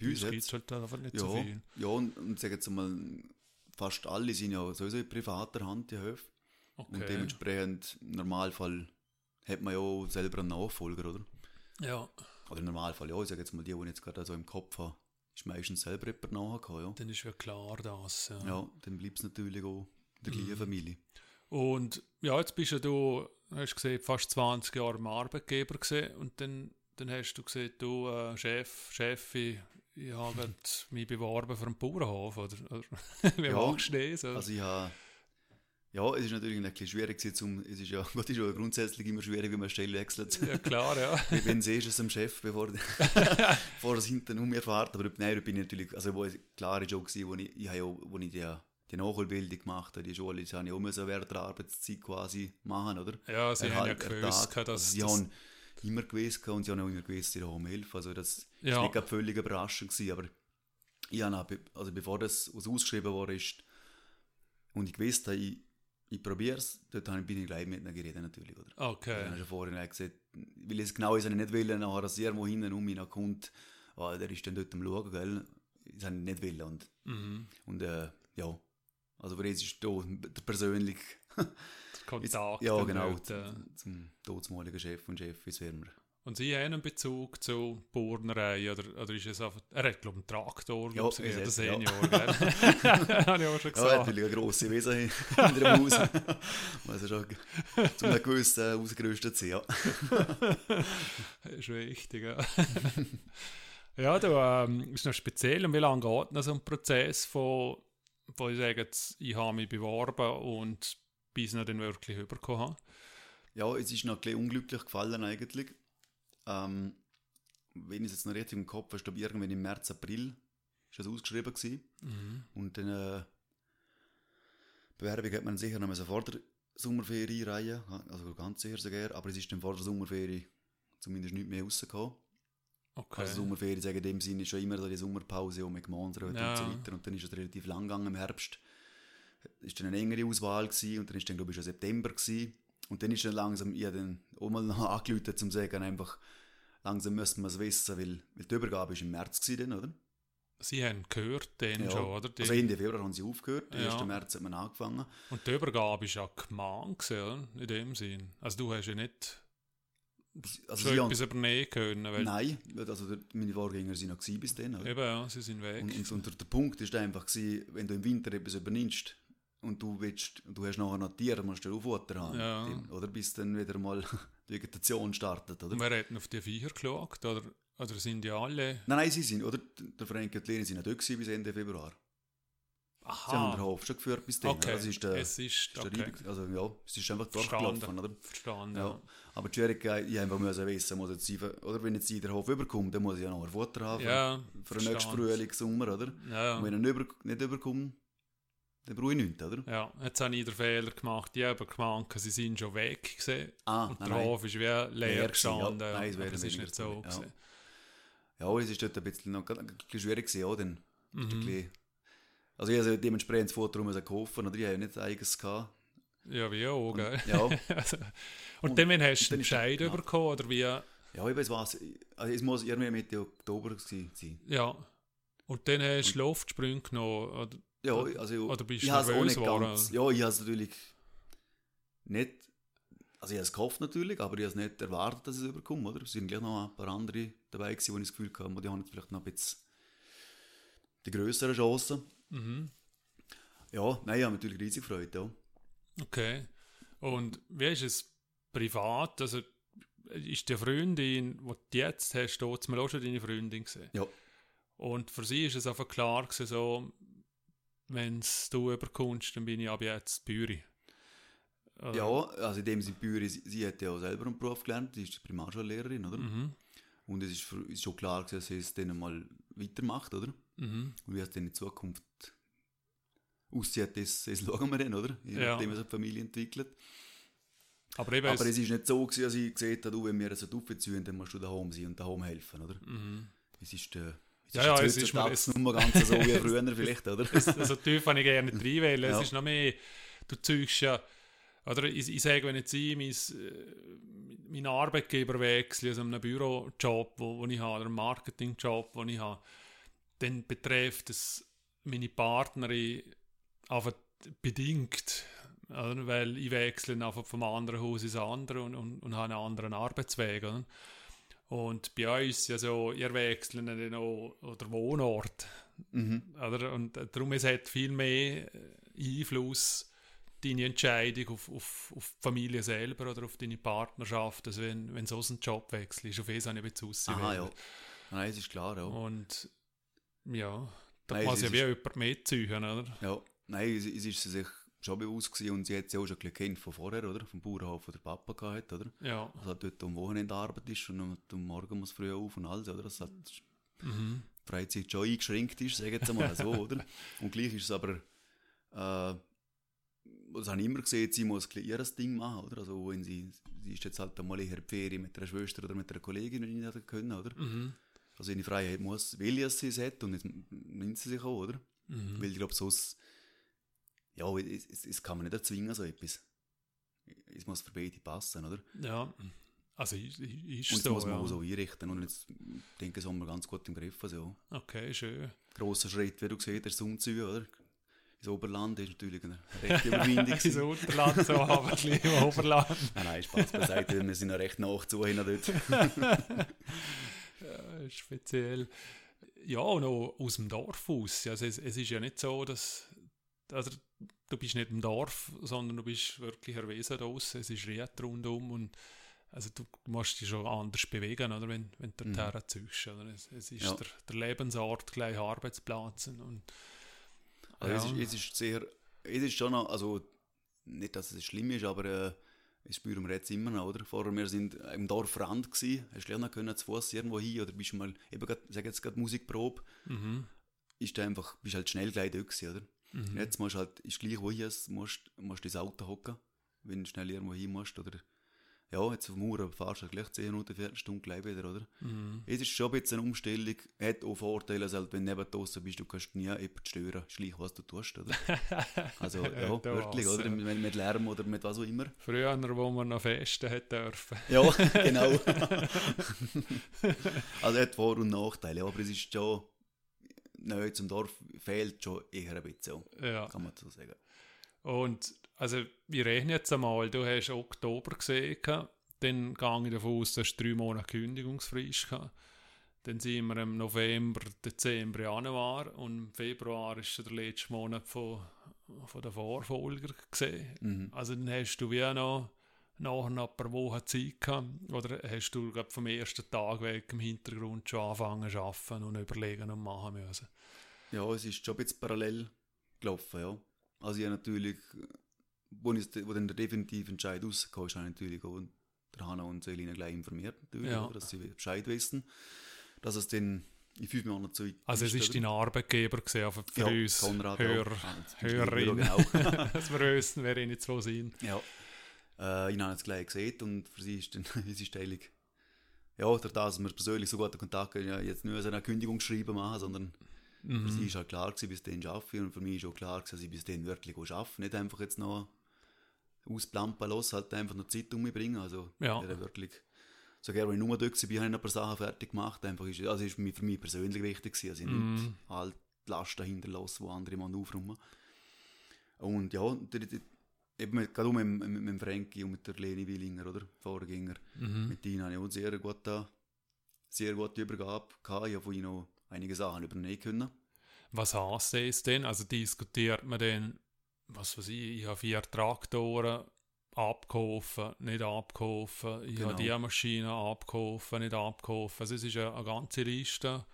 Bei uns es halt einfach nicht ja, so viel. ja und, und sagen jetzt mal, fast alle sind ja sowieso in privater Hand, die Höfe. Und Okay. dementsprechend, im Normalfall, hat man ja auch selber einen Nachfolger, oder? Ja, Oder im Normalfall, ja, ich sage jetzt mal, die, die ich jetzt gerade so im Kopf habe, ist meistens selber jemand nachgekommen, ja. dann ist ja klar das. Ja. Ja, dann bleibt es natürlich auch in der gleichen Mhm. Familie. Und ja, jetzt bist ja du, hast gesehen, fast 20 Jahre im Arbeitgeber gesehen und dann, dann hast du gesehen, du äh, Chef, Chefin, ich habe mich beworben für einen Bauernhof, *laughs* oder? wie Ja, magst du das? Also ich habe, ja, es ist natürlich ein bisschen schwierig zum, es ist ja, *laughs* Gott ist ja grundsätzlich immer schwierig, wenn man Stelle wechselt. ja, klar, ja. wenn siehst du es dem Chef, bevor, bevor *laughs* es hinten um mir fährt. Aber nein, bin ich natürlich, also wo ich, klar ist auch gewesen, wo ich, ich habe ja, auch- wo ich die, die Nachholbildung gemacht habe, die Schule, das habe ich auch müssen während der Arbeitszeit quasi machen, oder? Ja, sie haben ja Erhalt- gewusst, dass also sie das, haben immer gewusst und sie haben auch immer gewusst, sie haben helfen. Also das Ja. ist nicht völlig überraschend gewesen, aber ich habe also bevor das ausgeschrieben worden ist und ich gewusst habe, ich, ich probiere es, dort habe ich- bin ich gleich mit ihnen geredet natürlich, oder? Ich Okay. habe schon vorhin gesagt, weil es genau ist, ich nicht wollen, nachher, dass irgendwo hinten um mich kommt, ah, der ist dann dort am Schauen, gell? Das habe ich nicht wollen und, Mhm. und äh, ja, also für jetzt ist da persönlich, *laughs* Kontakt. ja genau, äh. zum, todesmaligen Chef und Chef ist wärmer. Und Sie haben einen Bezug zu Burnerei oder, oder ist es einfach, er hat glaube ich einen Traktor, Ja, ich, ist der es, ja. Senior, *laughs* gell? *laughs* Habe ich auch schon Ja, gesagt. natürlich eine grosse Wesen hinter dem Haus. Muss ja schon zu einem gewissen äh, ausgerüstet sein, ja. ist wichtig, ja. ja, da ähm, ist noch speziell. Und wie lange geht noch so ein Prozess von, von ich sage jetzt, ich habe mich beworben und ihn dann wirklich überkommen habe? Ja, es ist noch ein bisschen unglücklich gefallen eigentlich. Ähm, wenn ich es jetzt noch richtig im Kopf habe, ich glaube irgendwann im März, April ist das ausgeschrieben gewesen. Mhm. Und dann äh, Bewerbung hat man sicher noch vor der Sommerferie einreihen, also ganz sicher sogar, aber es ist dann vor der Sommerferie zumindest nicht mehr rausgekommen. Okay. Also Sommerferien sagen in dem Sinne ist schon immer so die Sommerpause um gemeinsam Ja. und so weiter. Und dann ist es relativ lang gegangen im Herbst. Ist dann eine engere Auswahl gewesen und dann ist dann glaube ich schon September gewesen. Und dann ist dann langsam, ich dann auch mal *laughs* noch angerufen, um zu sagen, einfach, langsam müsste man es wissen, weil, weil die Übergabe ist im März gewesen, dann, oder? Sie haben gehört den Ja. schon, oder? Die, Also Ende Februar haben sie aufgehört, Ja. 1. März hat man angefangen. und die Übergabe ist ja gemahnt, gewesen, in dem Sinn. Also du hast ja nicht Also schon sie haben, etwas übernehmen können, weil nein, also meine Vorgänger sind noch bis dann, oder? eben, ja, sie sind weg. Und, und, und der, der Punkt ist einfach gewesen, wenn du im Winter etwas übernimmst und du willst, du hast nachher noch Tiere, musst du Auffutter haben. Ja. Dem- Oder bis dann wieder mal *laughs* die Vegetation startet, oder? Hat denn auf die Viecher geschaut? Oder, oder sind die alle... Nein, nein, sie sind, oder? Der Frank und Leni sind dort gewesen bis Ende Februar. Sie haben den Aha, Hof schon geführt bis dann. okay. Das ist der, es ist... ist der Okay, Reibung- also ja, es ist einfach durchgelaufen, oder? verstanden. Ja. Ja. Aber die Schwierigkeit, ich einfach müssen wissen, muss jetzt sie, oder wenn jetzt sie den Hof überkommt, dann muss ich ja noch ein Futter haben für- Ja, für den nächsten. Frühling, Sommer, oder? Ja, Und wenn er nicht, über, nicht überkommt, dann brauche ich nichts, oder? ja, jetzt habe ich den Fehler gemacht. Ich habe gemeint, sie sind schon weg gewesen. Ah, Und nein, der. Hof ist wie leer gestanden. ja. Nein, es wäre nicht so ja. gewesen. Ja, es ist dort ein bisschen, noch, ein bisschen schwierig gewesen, ja, dann. Mhm. also ich habe dementsprechend das Futter müssen kaufen, oder ich habe nicht eigenes gehabt. Ja, wie auch, Und, gell? ja, *laughs* Also, und, Und- dann wann hast du einen der- Bescheid ja. bekommen, oder wie? ja, ich weiß was, also es muss irgendwie Mitte Oktober sein. Ja. Und dann hast du Luftsprünge genommen, oder? Ja, also Oder bist ich habe es auch nicht ganz, ja, ich habe es natürlich nicht, also ich habe es gehofft natürlich, aber ich habe es nicht erwartet, dass es überkomme, oder? Es sind gleich noch ein paar andere dabei gewesen, wo ich das Gefühl hatte, die haben jetzt vielleicht noch ein bisschen die grösseren Chancen. Mhm. Ja, nein, ich habe natürlich riesig gefreut, ja. Okay. Und wie ist es privat? Also, ist die Freundin, die du jetzt hast, dort mal auch schon deine Freundin gesehen? Ja. Und für sie ist es einfach klar gewesen, so, wenn du überkommst, dann bin ich ab jetzt Büri. Oder? Ja, also in dem Sinne, Büri, sie, sie hat ja auch selber einen Beruf gelernt, sie ist Primarschullehrerin, oder? Mhm. Und es ist, für, ist schon klar, dass sie es dann mal weitermacht, oder? Mhm. Und wie es dann in Zukunft aussieht, das, das *laughs* schauen wir dann, oder? Je Ja. nachdem, wie sich die Familie entwickelt. Aber eben, Aber es, ist nicht so, gewesen, dass ich gesehen habe, du, wenn wir es aufziehen, dann musst du daheim sein und daheim helfen, oder? mhm. Es ist, äh, es Ja, ja, es ist es- nicht mehr ganz so wie *laughs* früher vielleicht, oder? also tief kann ich gerne nicht reinwählen. Ja. Es ist noch mehr, du zeugst ja, oder ich, ich sage, wenn jetzt ich mein, äh, meinen Arbeitgeber wechsle, also einen Bürojob, wo, wo ich habe, oder einen Marketingjob, den ich habe, dann betrifft es meine Partnerin einfach bedingt, oder? weil ich wechsle einfach vom anderen Haus ins andere und, und, und habe einen anderen Arbeitsweg. Oder? Und bei uns ja so, ihr wechselt dann auch oder Wohnort. mhm. Oder? Und darum es hat viel mehr äh, Einfluss deine Entscheidung auf, auf, auf die Familie selber oder auf deine Partnerschaft, als wenn, wenn so ein Jobwechsel ist. Auf das habe ich jetzt auswählen. Aha, ja. Nein, es ist klar, ja. Und ja, da Nein, sich ja wie jemand mitziehen, oder? Ja, nein, es, es ist sich schon bewusst gewesen und sie hat ja auch schon ein von vorher, oder? Vom Bauernhof, wo der Papa gehabt, oder? Ja. Also halt dort am Wochenende Arbeit ist und am- Morgen muss früh auf und alles, oder? Das hat Mhm. die Freizeit schon eingeschränkt ist, sagen wir mal so, oder? *laughs* Und gleich ist es aber, äh, das habe ich immer gesehen, sie muss ihr Ding machen, oder? Also wenn sie, sie ist jetzt halt einmal in die Ferien mit einer Schwester oder mit einer Kollegin, wenn ich nicht können, oder? Mhm. Also in die Freiheit muss, will sie es hat und jetzt nimmt sie sich auch, oder? Mhm. Weil ich glaube, sonst, ja, es, es, es kann man nicht erzwingen, so etwas. Es muss für beide passen, oder? Ja, also ist, ist Und das so, muss man ja. auch so einrichten. Und jetzt denke ich, das haben wir ganz gut im Griff. Also, Okay, schön. grosser Schritt, wie du gesehen hast, umzuziehen, oder? Ins Oberland ist natürlich eine rechte Überwindung. *laughs* Gewesen. Unterland, so aber im Oberland. nein, nein, Spaß beiseite, wir sind ja recht nach zu hin dort. *laughs* Ja, speziell. Ja, und auch aus dem Dorf aus. Also es, es ist ja nicht so, dass also du bist nicht im Dorf, sondern du bist wirklich erwiesen draussen. Es ist Ried rundum und also du, musst dich schon anders bewegen, oder, wenn, wenn du Mhm. Oder? Es, es ist Ja. der, der Lebensort gleich Arbeitsplatz. Und, Also ja. es, ist, es ist sehr, es ist schon noch, also nicht, dass es schlimm ist, aber äh, das spüren wir jetzt immer noch, oder? Vorher, wir sind im Dorfrand gsi, hast du noch können zu Fuß irgendwo hin oder bist mal, eben grad, sag jetzt gerade Musikprobe, mhm, ist du einfach, bist halt schnell gleich dort gsi, oder? Mhm. Jetzt musst du halt, ist gleich wo hier, musst, musst du ins Auto hocken, wenn du schnell irgendwo hin musst, oder? Ja, jetzt auf dem Mauer fahrst du halt gleich 10 Minuten, Viertelstunde gleich wieder, oder? Mhm. Es ist schon ein bisschen eine Umstellung, hat auch Vorteile, also halt, wenn du neben draussen bist, du kannst nie jemanden stören, ist gleich, was du tust, oder? *laughs* Also, ja, war's, oder? ja. Mit, mit Lärm oder mit was auch immer. Früher, wo man noch festen hat dürfen. Ja, *laughs* genau. also, hat Vor- und Nachteile, aber es ist schon, neu zum Dorf fehlt schon eher ein bisschen, Ja. kann man so sagen. Und also, wir rechnen jetzt einmal, du hast Oktober gesehen, dann gehe ich davon aus, du hast drei Monate Kündigungsfrist gehabt. Dann sind wir im November, Dezember, Januar und im Februar ist der letzte Monat von, von der Vorfolger gesehen. Mhm. Also dann hast du wie noch noch ein paar Wochen Zeit gehabt, oder hast du glaub, vom ersten Tag weg im Hintergrund schon angefangen zu arbeiten und überlegen und machen müssen? Ja, es ist schon ein bisschen parallel gelaufen, ja. Also, ich habe natürlich, wo, ich, wo dann der definitive Entscheid rausgekommen ist, habe ich natürlich auch der Hanna und Selina gleich informiert, natürlich, Ja. dass sie Bescheid wissen, dass es dann in fünf Monaten so Also es ist dein Arbeitgeber gesehen, aber für Ja, uns Konrad Hörer, auch. Ah, das Hörerinnen, *laughs* Genau. dass wir wissen, wer ihnen zwei sind. ja. Äh, ich habe es gleich gesehen und für sie ist dann *laughs* unsere Stellung, ja, durch das, dass wir persönlich so guten Kontakt haben, ja, jetzt nicht eine Kündigung schreiben machen, sondern für sie Mhm. ist halt klar gewesen, bis dahin arbeite ich und für mich ist auch klar gewesen, dass ich bis dahin wirklich arbeite, nicht einfach jetzt noch ausplampen lassen, halt einfach noch Zeit umbringen, also Ja. wirklich, sogar wenn ich nur dort war, habe ich noch ein paar Sachen fertig gemacht, einfach ist, also ist mir für mich persönlich wichtig gewesen, also ich Mhm. nicht halt die Lasten hinterlassen, die andere Mann aufräumen. Und ja, eben gerade auch mit, dem- mit, mit Frankie und mit der Leni Willinger, oder, Vorgänger, Mhm. mit ihnen habe ich auch sehr gute, sehr gute Übergabe gehabt, ich habe von ihnen auch einige Sachen übernehmen können. Was heisst das denn? Also diskutiert man dann, was weiß ich, ich habe vier Traktoren abkaufen, nicht abkaufen, ich Genau. habe die Maschine abkaufen, nicht abkaufen. Also es ist eine, eine ganze Liste,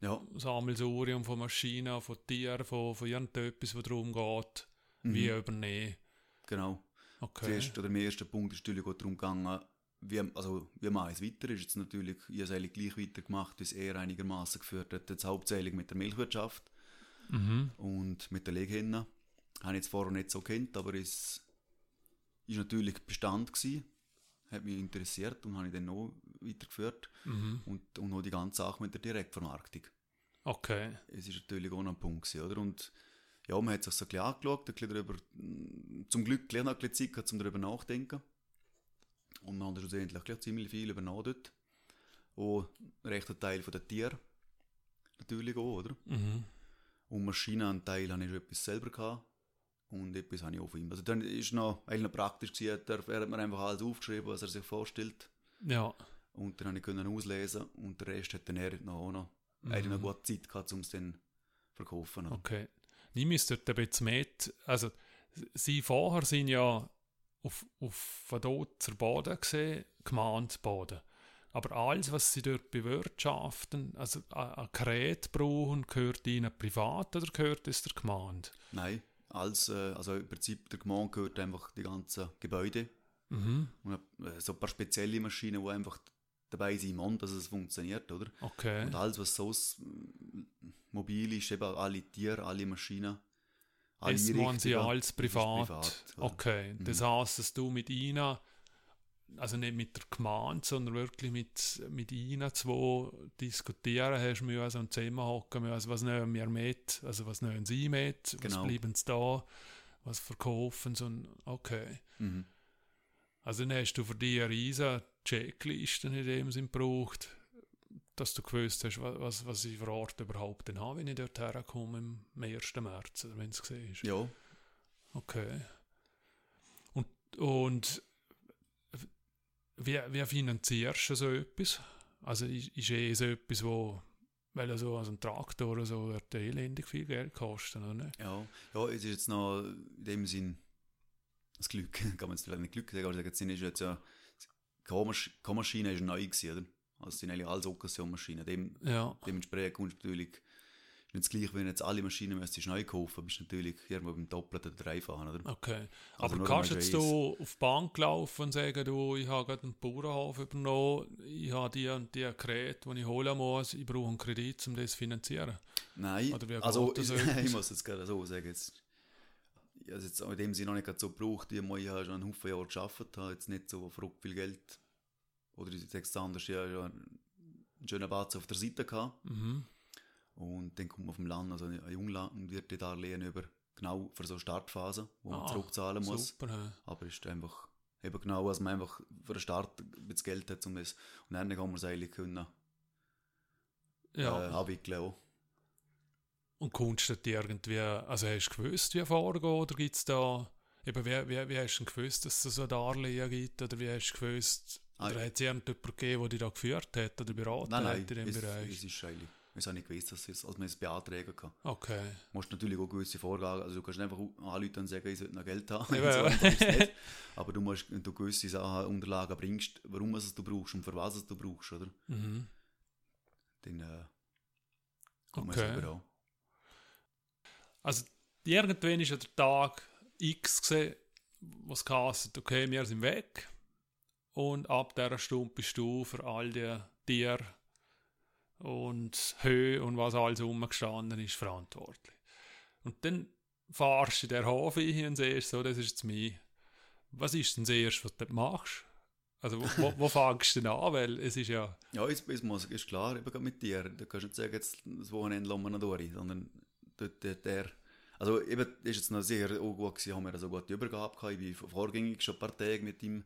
Ja, Sammelsurium von Maschinen, von Tieren, von, von irgendetwas, was darum geht, mhm, wie übernehmen. Genau. Okay. Zuerst, oder mein erster Punkt ist natürlich auch darum gegangen, wie, also, wie ich es weiter? Ist jetzt natürlich, ich habe es eigentlich gleich weitergemacht, wie es eher einigermaßen geführt hat, jetzt hauptsächlich mit der Milchwirtschaft Mhm. und mit der Leghennen. Habe ich jetzt vorher nicht so kennt, aber es ist natürlich Bestand gewesen, hat mich interessiert und habe ich dann noch weitergeführt Mhm. und, und auch die ganze Sache mit der Direktvermarktung. Okay. Es ist natürlich auch noch ein Punkt gewesen, oder? Und ja, man hat sich so ein bisschen angeschaut, ein bisschen darüber, mm, zum Glück gleich noch ein bisschen Zeit gehabt, um darüber nachzudenken. Und wir haben schlussendlich gleich ziemlich viel übernommen dort. Auch ein rechter Teil von der Tiere natürlich auch, oder? Mhm. Und Maschinenanteil habe ich schon etwas selber gehabt. Und etwas habe ich auch von ihm. Also dann ist noch, eigentlich noch praktisch gewesen, er, hat mir einfach alles aufgeschrieben, was er sich vorstellt. Ja. Und dann habe ich können auslesen und der Rest hat dann er noch, auch noch, er hat noch Mhm. gute Zeit gehabt, um es dann verkaufen. oder? Okay. Uns dort ein bisschen mit. Also, sie vorher sind ja auf, auf dort zur Boden gesehen, Gemeindebaden. Aber alles, was sie dort bewirtschaften, also an Gerät brauchen, gehört ihnen privat oder gehört es der Gemeinde? Nein, als, äh, also im Prinzip der Gemeinde gehört einfach die ganzen Gebäude Mhm. und äh, so ein paar spezielle Maschinen, die einfach dabei sind, im dass es funktioniert, oder? Okay. Und alles, was mm, mobil ist, eben alle Tiere, alle Maschinen, alle Es machen sie das ist privat. privat, okay. Das Mhm. heisst, dass du mit ihnen, also nicht mit der Gemeinde, sondern wirklich mit, mit ihnen zwei diskutieren hast müssen und zusammenhocken müssen, was nehmen wir mit, also was nehmen sie mit, was Genau. bleiben sie da was verkaufen, so ein, okay. Mhm. Also dann hast du für dich eine riesige Checkliste in dem Sinn gebraucht, dass du gewusst hast, wa- was, was ich vor Ort überhaupt dann habe, wenn ich dort herkomme am 1. März, oder wenn du es siehst. Ja, Okay. Und, und wie, wie finanzierst du so etwas? Also ist, ist eh so etwas, wo, weil so also ein Traktor oder so wird elendig viel Geld kosten, oder nicht? ja. Ja, es ist jetzt noch in dem Sinn das Glück, *laughs* kann man jetzt vielleicht nicht Glück sagen, aber es ist jetzt ja, die Kohlmasch- Kohlmaschine ist neu gewesen, oder? Also es sind eigentlich alles Okkasionmaschinen. Dem, Ja, dementsprechend kommst du natürlich, ist nicht das gleiche, wenn jetzt alle Maschinen müsstest neu kaufen, bist du natürlich irgendwo beim Doppelten oder Dreifachen, oder? okay. Also Aber kannst jetzt du auf die Bank laufen und sagen, du, ich habe gerade einen Bauernhof übernommen, ich habe die und die Geräte, die ich holen muss, ich brauche einen Kredit, um das zu finanzieren? Nein, also *laughs* ich, ich muss jetzt gerade so sagen, jetzt, es jetzt in dem Sinne noch nicht so gebraucht, ich habe ja schon einen Haufen Jahre gearbeitet, habe jetzt nicht so verrückt viel Geld, oder ich sage es anders, ich habe ja einen schönen Batzen auf der Seite gehabt, Mhm. und dann kommt man auf dem Land, also ein Junglandwirt Darlehen über, genau für so eine Startphase, wo man Ah, zurückzahlen muss, Super, aber es ist einfach eben genau, dass man einfach für den Start bisschen Geld hat, um das, und dann kann man es eigentlich können, ja. äh, abwickeln auch. Und kommst du dir irgendwie, also hast du gewusst, wie vorgeht, oder gibt es da, eben, wie, wie, wie hast du gewusst, dass es so Darlehen gibt, oder wie hast du gewusst, Ah, oder hat es irgendjemand gegeben, der dich da geführt hat, oder beraten Nein, nein, hat in dem es, Bereich? es ist eigentlich, ich habe nicht gewusst, dass es, als man es beantragen kann. Okay, Du musst natürlich auch gewisse Vorgaben, also du kannst einfach anrufen und sagen, ich sollte noch Geld haben, *laughs* so ja. es nicht. aber du musst, wenn du gewisse Sachen, Unterlagen bringst, warum es du brauchst und für was es du brauchst, oder? mhm. Dann äh, kommt Okay. selber an. Also irgendwann ist ja der Tag X gesehen, was geheißen, okay, wir sind weg. Und ab dieser Stunde bist du für all die Tiere und Höhe und was alles rumgestanden ist, verantwortlich. Und dann fahrst du in der Hof hin und siehst, so, das ist jetzt mir. Was ist denn das Erste, was du machst? Also wo, wo, wo *laughs* fängst du denn an? Weil es ist ja... Ja, es, es muss, ist klar, eben gerade mit dir, da kannst du nicht sagen, jetzt das Wochenende lassen wir noch durch, sondern dort, der, der. Also eben, ist jetzt noch sehr auch gut gewesen, haben wir also gute Übergabe gehabt, ich bin vorgängig schon ein paar Tage mit ihm,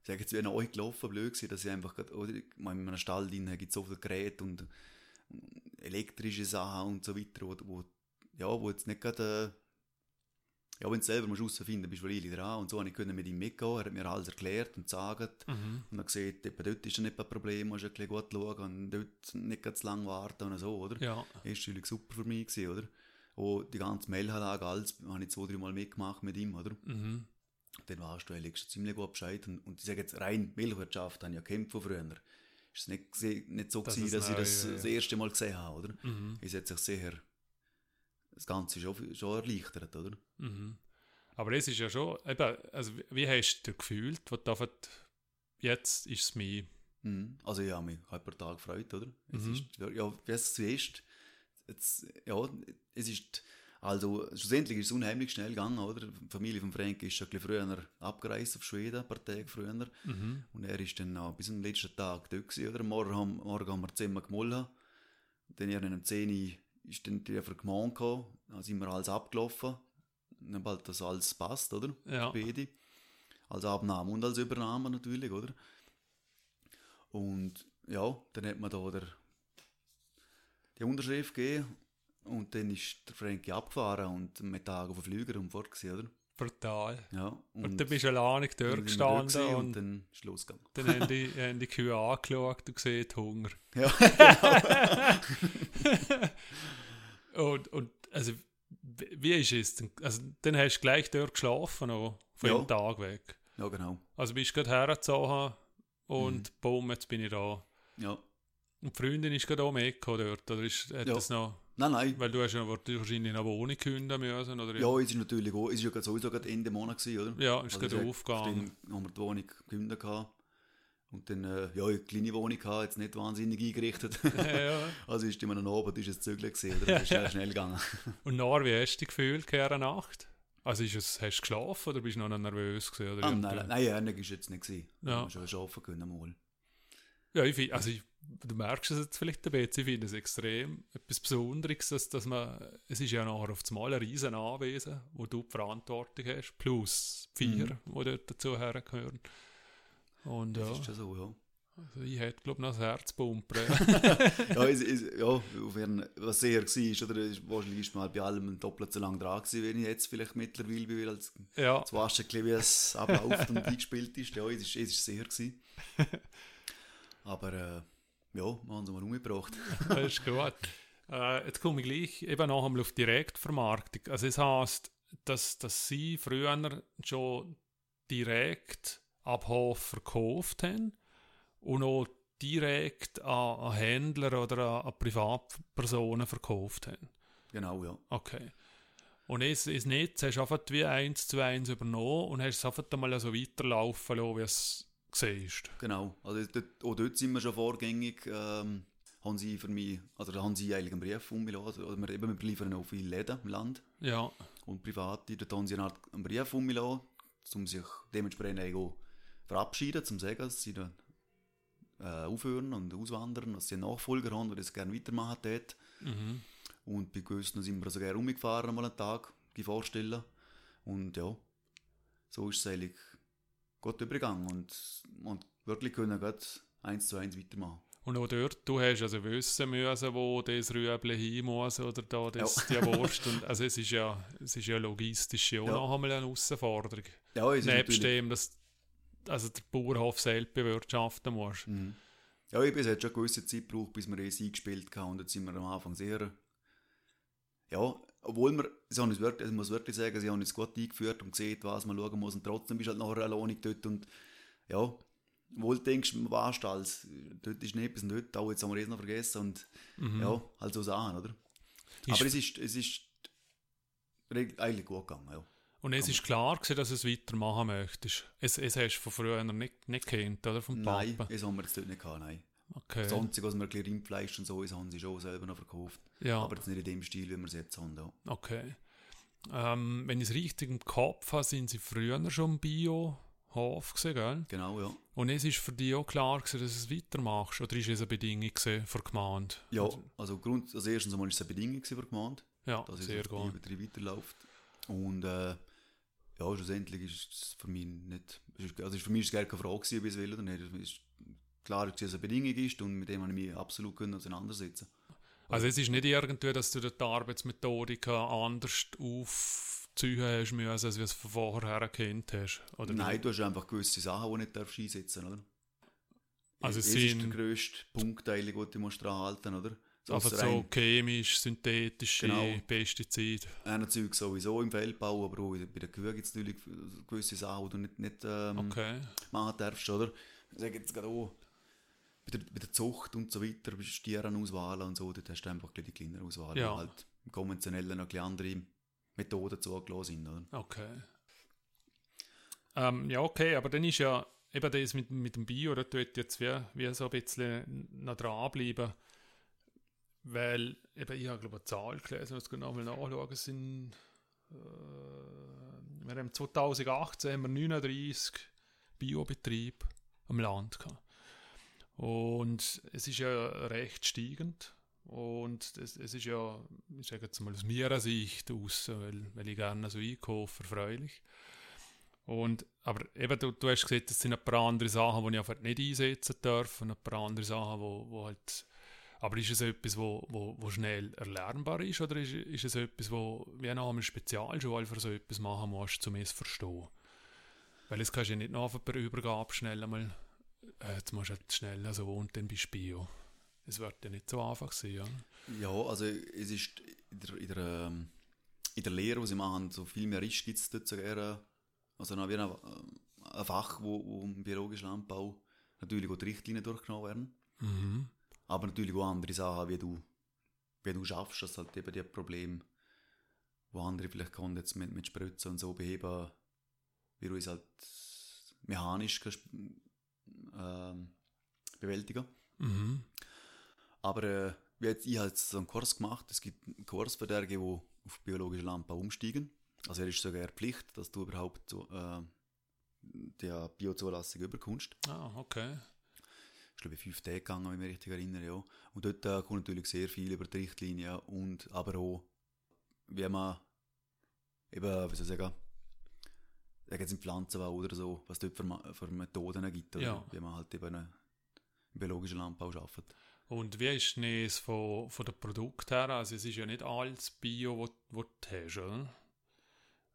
ich sage jetzt, wie nach euch gelaufen, blöd gewesen, dass ich einfach, gerade, oder, ich meine, in einem Stall drin gibt so viele Geräte und elektrische Sachen und so weiter, wo, wo ja, wo jetzt nicht gerade, äh, ja, wenn du selber musst herausfinden bist du really dran und so, und ich konnte mit ihm mitgehen, er hat mir alles erklärt und gesagt, Mhm. und dann sieht, etwa dort ist ja nicht ein Problem, musst ein bisschen gut schauen und dort nicht ganz zu lange warten und so, oder? Ja, Das war natürlich super für mich, gewesen, oder? Auch die ganze Melhanlage, alles, habe ich zwei, drei Mal mitgemacht mit ihm, oder? mhm. Dann warst du eigentlich schon ziemlich gut Bescheid. Und, und ich sage jetzt, rein Milchwirtschaft habe ich ja gekämpft von früher. Ist es nicht, nicht so Das gewesen, ist dass ich das ja, ja. das erste Mal gesehen habe, oder? Mhm. Es hat sich sehr, das Ganze schon, schon erleichtert, oder? Mhm. Aber es ist ja schon, eben, also wie- hast du gefühlt, wo du jetzt ist es mir. Mhm. Also ich habe mich ein paar Tage gefreut, oder? Es Mhm. ist, ja, wie es zuerst, jetzt, ja, es ist, also schlussendlich ist es unheimlich schnell gegangen, oder? Die Familie von Frank ist schon ein bisschen früher abgereist auf Schweden, ein paar Tage früher. Mhm. Und er ist dann noch bis zum letzten Tag dort gewesen, oder? Morgen haben, morgen haben wir zusammen gemollen. Dann irgendwann um 10 Uhr ist dann die einfach gemeint gekommen. Dann sind wir alles abgelaufen. Dann bald das alles passt, oder? Ja. Beide. Als Abnahme und als Übernahme natürlich, oder? Und ja, dann hat man da der, die Unterschrift gegeben und dann ist der Frankie abgefahren und mit Tag auf den Flüger und fort gewesen, oder? Brutal. Ja. Und, dann bist du alleine dort gestanden und, und dann losgegangen. dann haben die, *laughs* haben die Kühe angeschaut und gesehen, Hunger. *laughs* Ja, *laughs* Und, und also, wie ist es? Also, dann hast du gleich dort geschlafen, noch von Ja. dem Tag weg. ja genau. Also bist du gerade hergezogen und Mhm. boom, jetzt bin ich da. Ja. Und die Freundin ist gerade auch mitgekommen dort, oder ist, hat Ja. das noch, Nein, nein. weil du hast ja wahrscheinlich eine Wohnung künden müssen, oder? Ja, es ist natürlich auch, es ist ja sowieso gerade Ende Monat gewesen, oder? Ja, ist Also gerade aufgegangen. Dann haben wir die Wohnung gekündigt gehabt. Und dann, äh, ja, eine kleine Wohnung gehabt, jetzt nicht wahnsinnig eingerichtet. *laughs* ja. *laughs* also ist immer noch oben, ist es Zügel gesehen, oder? Das ist *laughs* schnell, schnell gegangen. Und nachher, wie hast du dich gefühlt, in Nacht? Also ist es, hast du geschlafen oder bist du noch nervös gewesen? Oder Ah, nein, nein, nein, Ernährung ist jetzt nicht gewesen. Ja. Ja. Schon arbeiten können mal. Ja, ich find, also ich, du merkst es jetzt vielleicht ein bisschen, ich finde es extrem etwas Besonderes, dass, dass man, es ist ja nachher auf das Mal ein riesen Anwesen, wo du die Verantwortung hast, plus vier, Mhm. die dort dazu hergehören. Und ja, Das ist ja so, ja. also ich hätte glaube ich noch das Herzpumpen. *laughs* ja, es, es, ja auf jeden, was sehr war, oder? ist- Wahrscheinlich ist man halt bei allem doppelt so lange dran gewesen, wie ich jetzt vielleicht mittlerweile bin, als ja, das du, wie es abläuft und *laughs* eingespielt ist. Ja, es ist, es ist sehr gewesen. *laughs* Aber äh, ja, wir haben es mal umgebracht. *laughs* das ist gut. Äh, jetzt komme ich gleich eben noch einmal auf Direktvermarktung. Also es heisst, dass, dass sie früher schon direkt ab Hof verkauft haben und auch direkt an, an Händler oder an, an Privatpersonen verkauft haben. Genau, ja. Okay. Und es, das Netz hast du einfach wie eins zu eins übernommen und hast es einfach einmal so weiterlaufen lassen, wie es siehst. Genau. Also dort, auch dort sind wir schon vorgängig. Ähm, haben sie für mich, also da haben sie eigentlich einen Brief umgelassen. Oder wir, eben, wir liefern auch viele Läden im Land Ja, und Private. Dort haben sie eine Art einen Brief umgelassen, um sich dementsprechend auch verabschieden, zum sagen, dass sie dann äh, aufhören und auswandern, dass sie einen Nachfolger haben, der das gerne weitermachen dort. mhm. Und bei gewissen sind wir sogar umgefahren, mal einen Tag, die vorstellen. Und ja, so ist es eigentlich gut übergegangen und, und wirklich können gerade eins zu eins weitermachen. Und auch dort, du hast also wissen müssen, wo das Rüebli hin muss oder da das, die Wurst. Und, also es ist ja, es ist ja logistisch ja auch Ja. noch einmal eine Herausforderung. Ja, es ist Nebst dem, dass also der Bauernhof selbst bewirtschaften muss. Mhm. Ja, eben, es hat schon eine gewisse Zeit gebraucht, bis wir es eingespielt haben. Und jetzt sind wir am Anfang sehr. Ja, obwohl wir, sie haben uns wirklich, ich muss wirklich sagen, sie haben uns gut eingeführt und gesehen, was man schauen muss. Und trotzdem bist du halt nachher alleine dort. Und ja, wohl denkst du, warst alles. Dort ist nicht bis dort, auch jetzt haben wir es noch vergessen. Und Mhm. ja, halt so Sachen, oder? Ist- Aber es ist, es ist eigentlich gut gegangen, ja. Und es ist klar gewesen, dass du es weitermachen möchtest. Es, es hast du von früher nicht, nicht kennt, oder? Vom Nein, Papa. das haben wir jetzt dort nicht gehabt, nein. Okay. Das Einzige, was wir ein bisschen Rindfleisch und so ist, haben sie schon selber noch verkauft. Ja. Aber jetzt nicht in dem Stil, wie wir es jetzt haben. Ja. Okay. Ähm, wenn ich es richtig im Kopf habe, sind sie früher schon Bio-Hof gewesen, gell? Genau, ja. Und es ist für dich auch klar gewesen, dass du es weitermachst? Oder ist es eine Bedingung für die Gemeinde? Ja, also, Grund, also erstens einmal war es eine Bedingung für die Gemeinde, Ja, dass sehr auf die gut. Betrieb weiterläuft. Und äh, ja, schlussendlich ist es für mich nicht, ist- also ist für mich ist es gar keine Frage gewesen, ob ich es will oder nicht. Es ist klar, dass es eine Bedingung ist und mit dem habe ich mich absolut können auseinandersetzen Also es ist nicht irgendwie, dass du die Arbeitsmethodik anders aufziehen hast müssen, als wie du es von vorher erkannt hast? Oder Nein, du hast einfach gewisse Sachen, die du nicht darfst einsetzen oder? Also es es ist der grösste Punkt, eigentlich, den du musst dran halten oder? einfach so rein- chemisch, synthetische Genau. Pestizide. Einer Zeug sowieso im Feldbau, aber auch bei den Kühen gibt es natürlich gewisse Sachen, die du nicht, nicht ähm, Okay. machen darfst, oder? Ich sage jetzt gerade auch, bei der, bei der Zucht und so weiter, bei Stierenauswahl und so, dort hast du einfach die kleinere Auswahl, Ja. halt im konventionellen noch ein andere Methoden zugelassen sind, oder? Okay. Ähm, ja, okay, aber dann ist ja eben das mit, mit dem Bio, da tut jetzt wie, wie so ein bisschen noch dranbleiben. Weil, eben, ich habe glaube eine Zahl gelesen, muss ich nochmal nachschauen, sind, äh, wir haben 2018 haben wir 39 Biobetriebe am Land gehabt. Und es ist ja recht steigend. Und es, es ist ja, ich sage jetzt mal aus meiner Sicht aus, weil, weil ich gerne so einkaufe, erfreulich. Und, aber eben, du, du hast gesagt, es sind ein paar andere Sachen, die ich einfach nicht einsetzen darf und ein paar andere Sachen, wo, wo halt... Aber ist es etwas, wo, wo, wo schnell erlernbar ist oder ist, ist es etwas, wo wie noch einmal Spezialschule für so etwas machen musst, um es zu verstehen? Weil es kannst du ja nicht nach der Übergabe schnell einmal, äh, jetzt musst du halt schnell so und dann bist du Bio. Es wird ja nicht so einfach sein, ja. Ja, also es ist in der, in der, ähm, in der Lehre, die sie machen, so viel mehr Risch gibt es dort sogar, also noch wie ein, äh, ein Fach, wo, wo im biologischen Landbau natürlich auch die Richtlinien durchgenommen werden. Mhm. Aber natürlich auch andere Sachen, wie du, wie du schaffst, dass halt eben die Probleme, wo andere vielleicht können, jetzt mit, mit Spritzen und so beheben, wie du es halt mechanisch kannst, ähm, bewältigen. Mhm. Aber äh, jetzt, ich habe jetzt so einen Kurs gemacht, es gibt einen Kurs für die, die auf biologischen Landbau umsteigen. Also er ist sogar Pflicht, dass du überhaupt so, äh, der Biozulassung überkommst. Ah, okay. glaube ich, fünf Tage gegangen, wenn ich mich richtig erinnere, ja. Und dort äh, kommt natürlich sehr viel über die Richtlinie und aber auch, wie man eben, wie soll ich sagen jetzt im Pflanzenbau oder so, was dort für, für Methoden gibt, oder Ja. wie man halt eben äh, im biologischen Landbau arbeitet. Und wie ist es von, von den Produkten her? Also es ist ja nicht alles Bio, was du hast, oder?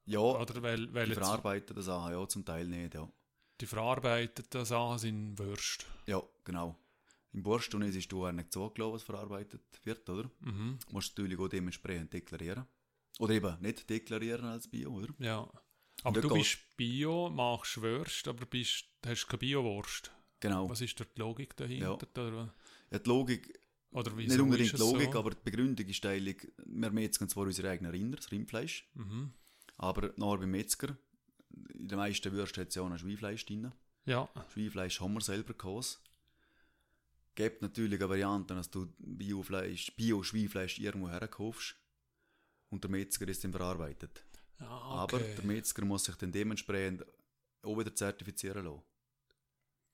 Ja, Oder weil, weil die verarbeiteten Sachen, ja, zum Teil nicht, ja. die verarbeiteten Sachen sind Würste. Ja, genau. Im Borstunnis ist du nicht zugelassen, was verarbeitet wird, oder? Mhm. Du musst natürlich auch dementsprechend deklarieren. Oder eben nicht deklarieren als Bio, oder? Ja. Aber du bist Bio, machst Würste, aber bist, hast keine Bio-Wurst. Genau. Was ist dort die Logik dahinter? Oder, Ja, die Logik, oder wieso nicht unbedingt die Logik, so? aber die Begründung ist eigentlich, wir metzgen zwar unsere eigenen Rinder, das Rindfleisch, Mhm. aber nachher beim Metzger, in den meisten Würsten hat es ja auch noch Schweinfleisch drin. Ja, Schweinfleisch haben wir selber gehabt. Gibt natürlich eine Variante, dass du Biofleisch, Bio-Schweinfleisch irgendwo herkaufst und der Metzger ist dann verarbeitet. Ah, Aber okay. der Metzger muss sich dann dementsprechend auch wieder zertifizieren lassen.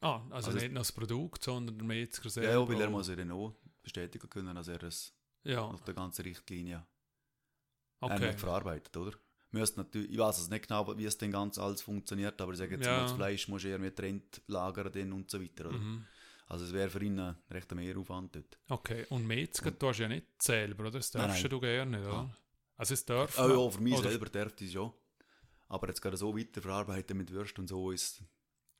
ah, also, also- nicht nur das Produkt, sondern der Metzger Ja, selber. ja, weil er muss ja dann auch bestätigen können, dass er es Ja, nach der ganzen Richtlinie okay. verarbeitet, oder? Müsst natürlich, ich weiß es nicht genau, wie es denn ganz alles funktioniert, aber ich sage jetzt Ja. mal, das Fleisch muss irgendwie getrennt lagern dann und so weiter? Mhm. Also es wäre für ihn ein rechter Mehraufwand dort. Okay, und Metzger tust du ja nicht selber, oder? Das Nein, darfst nein. du gerne oder? Ah. Also es darf Oh man, ja, für mich oder- selber darf es ja. Aber jetzt gerade so weiter verarbeiten mit Würst und so ist...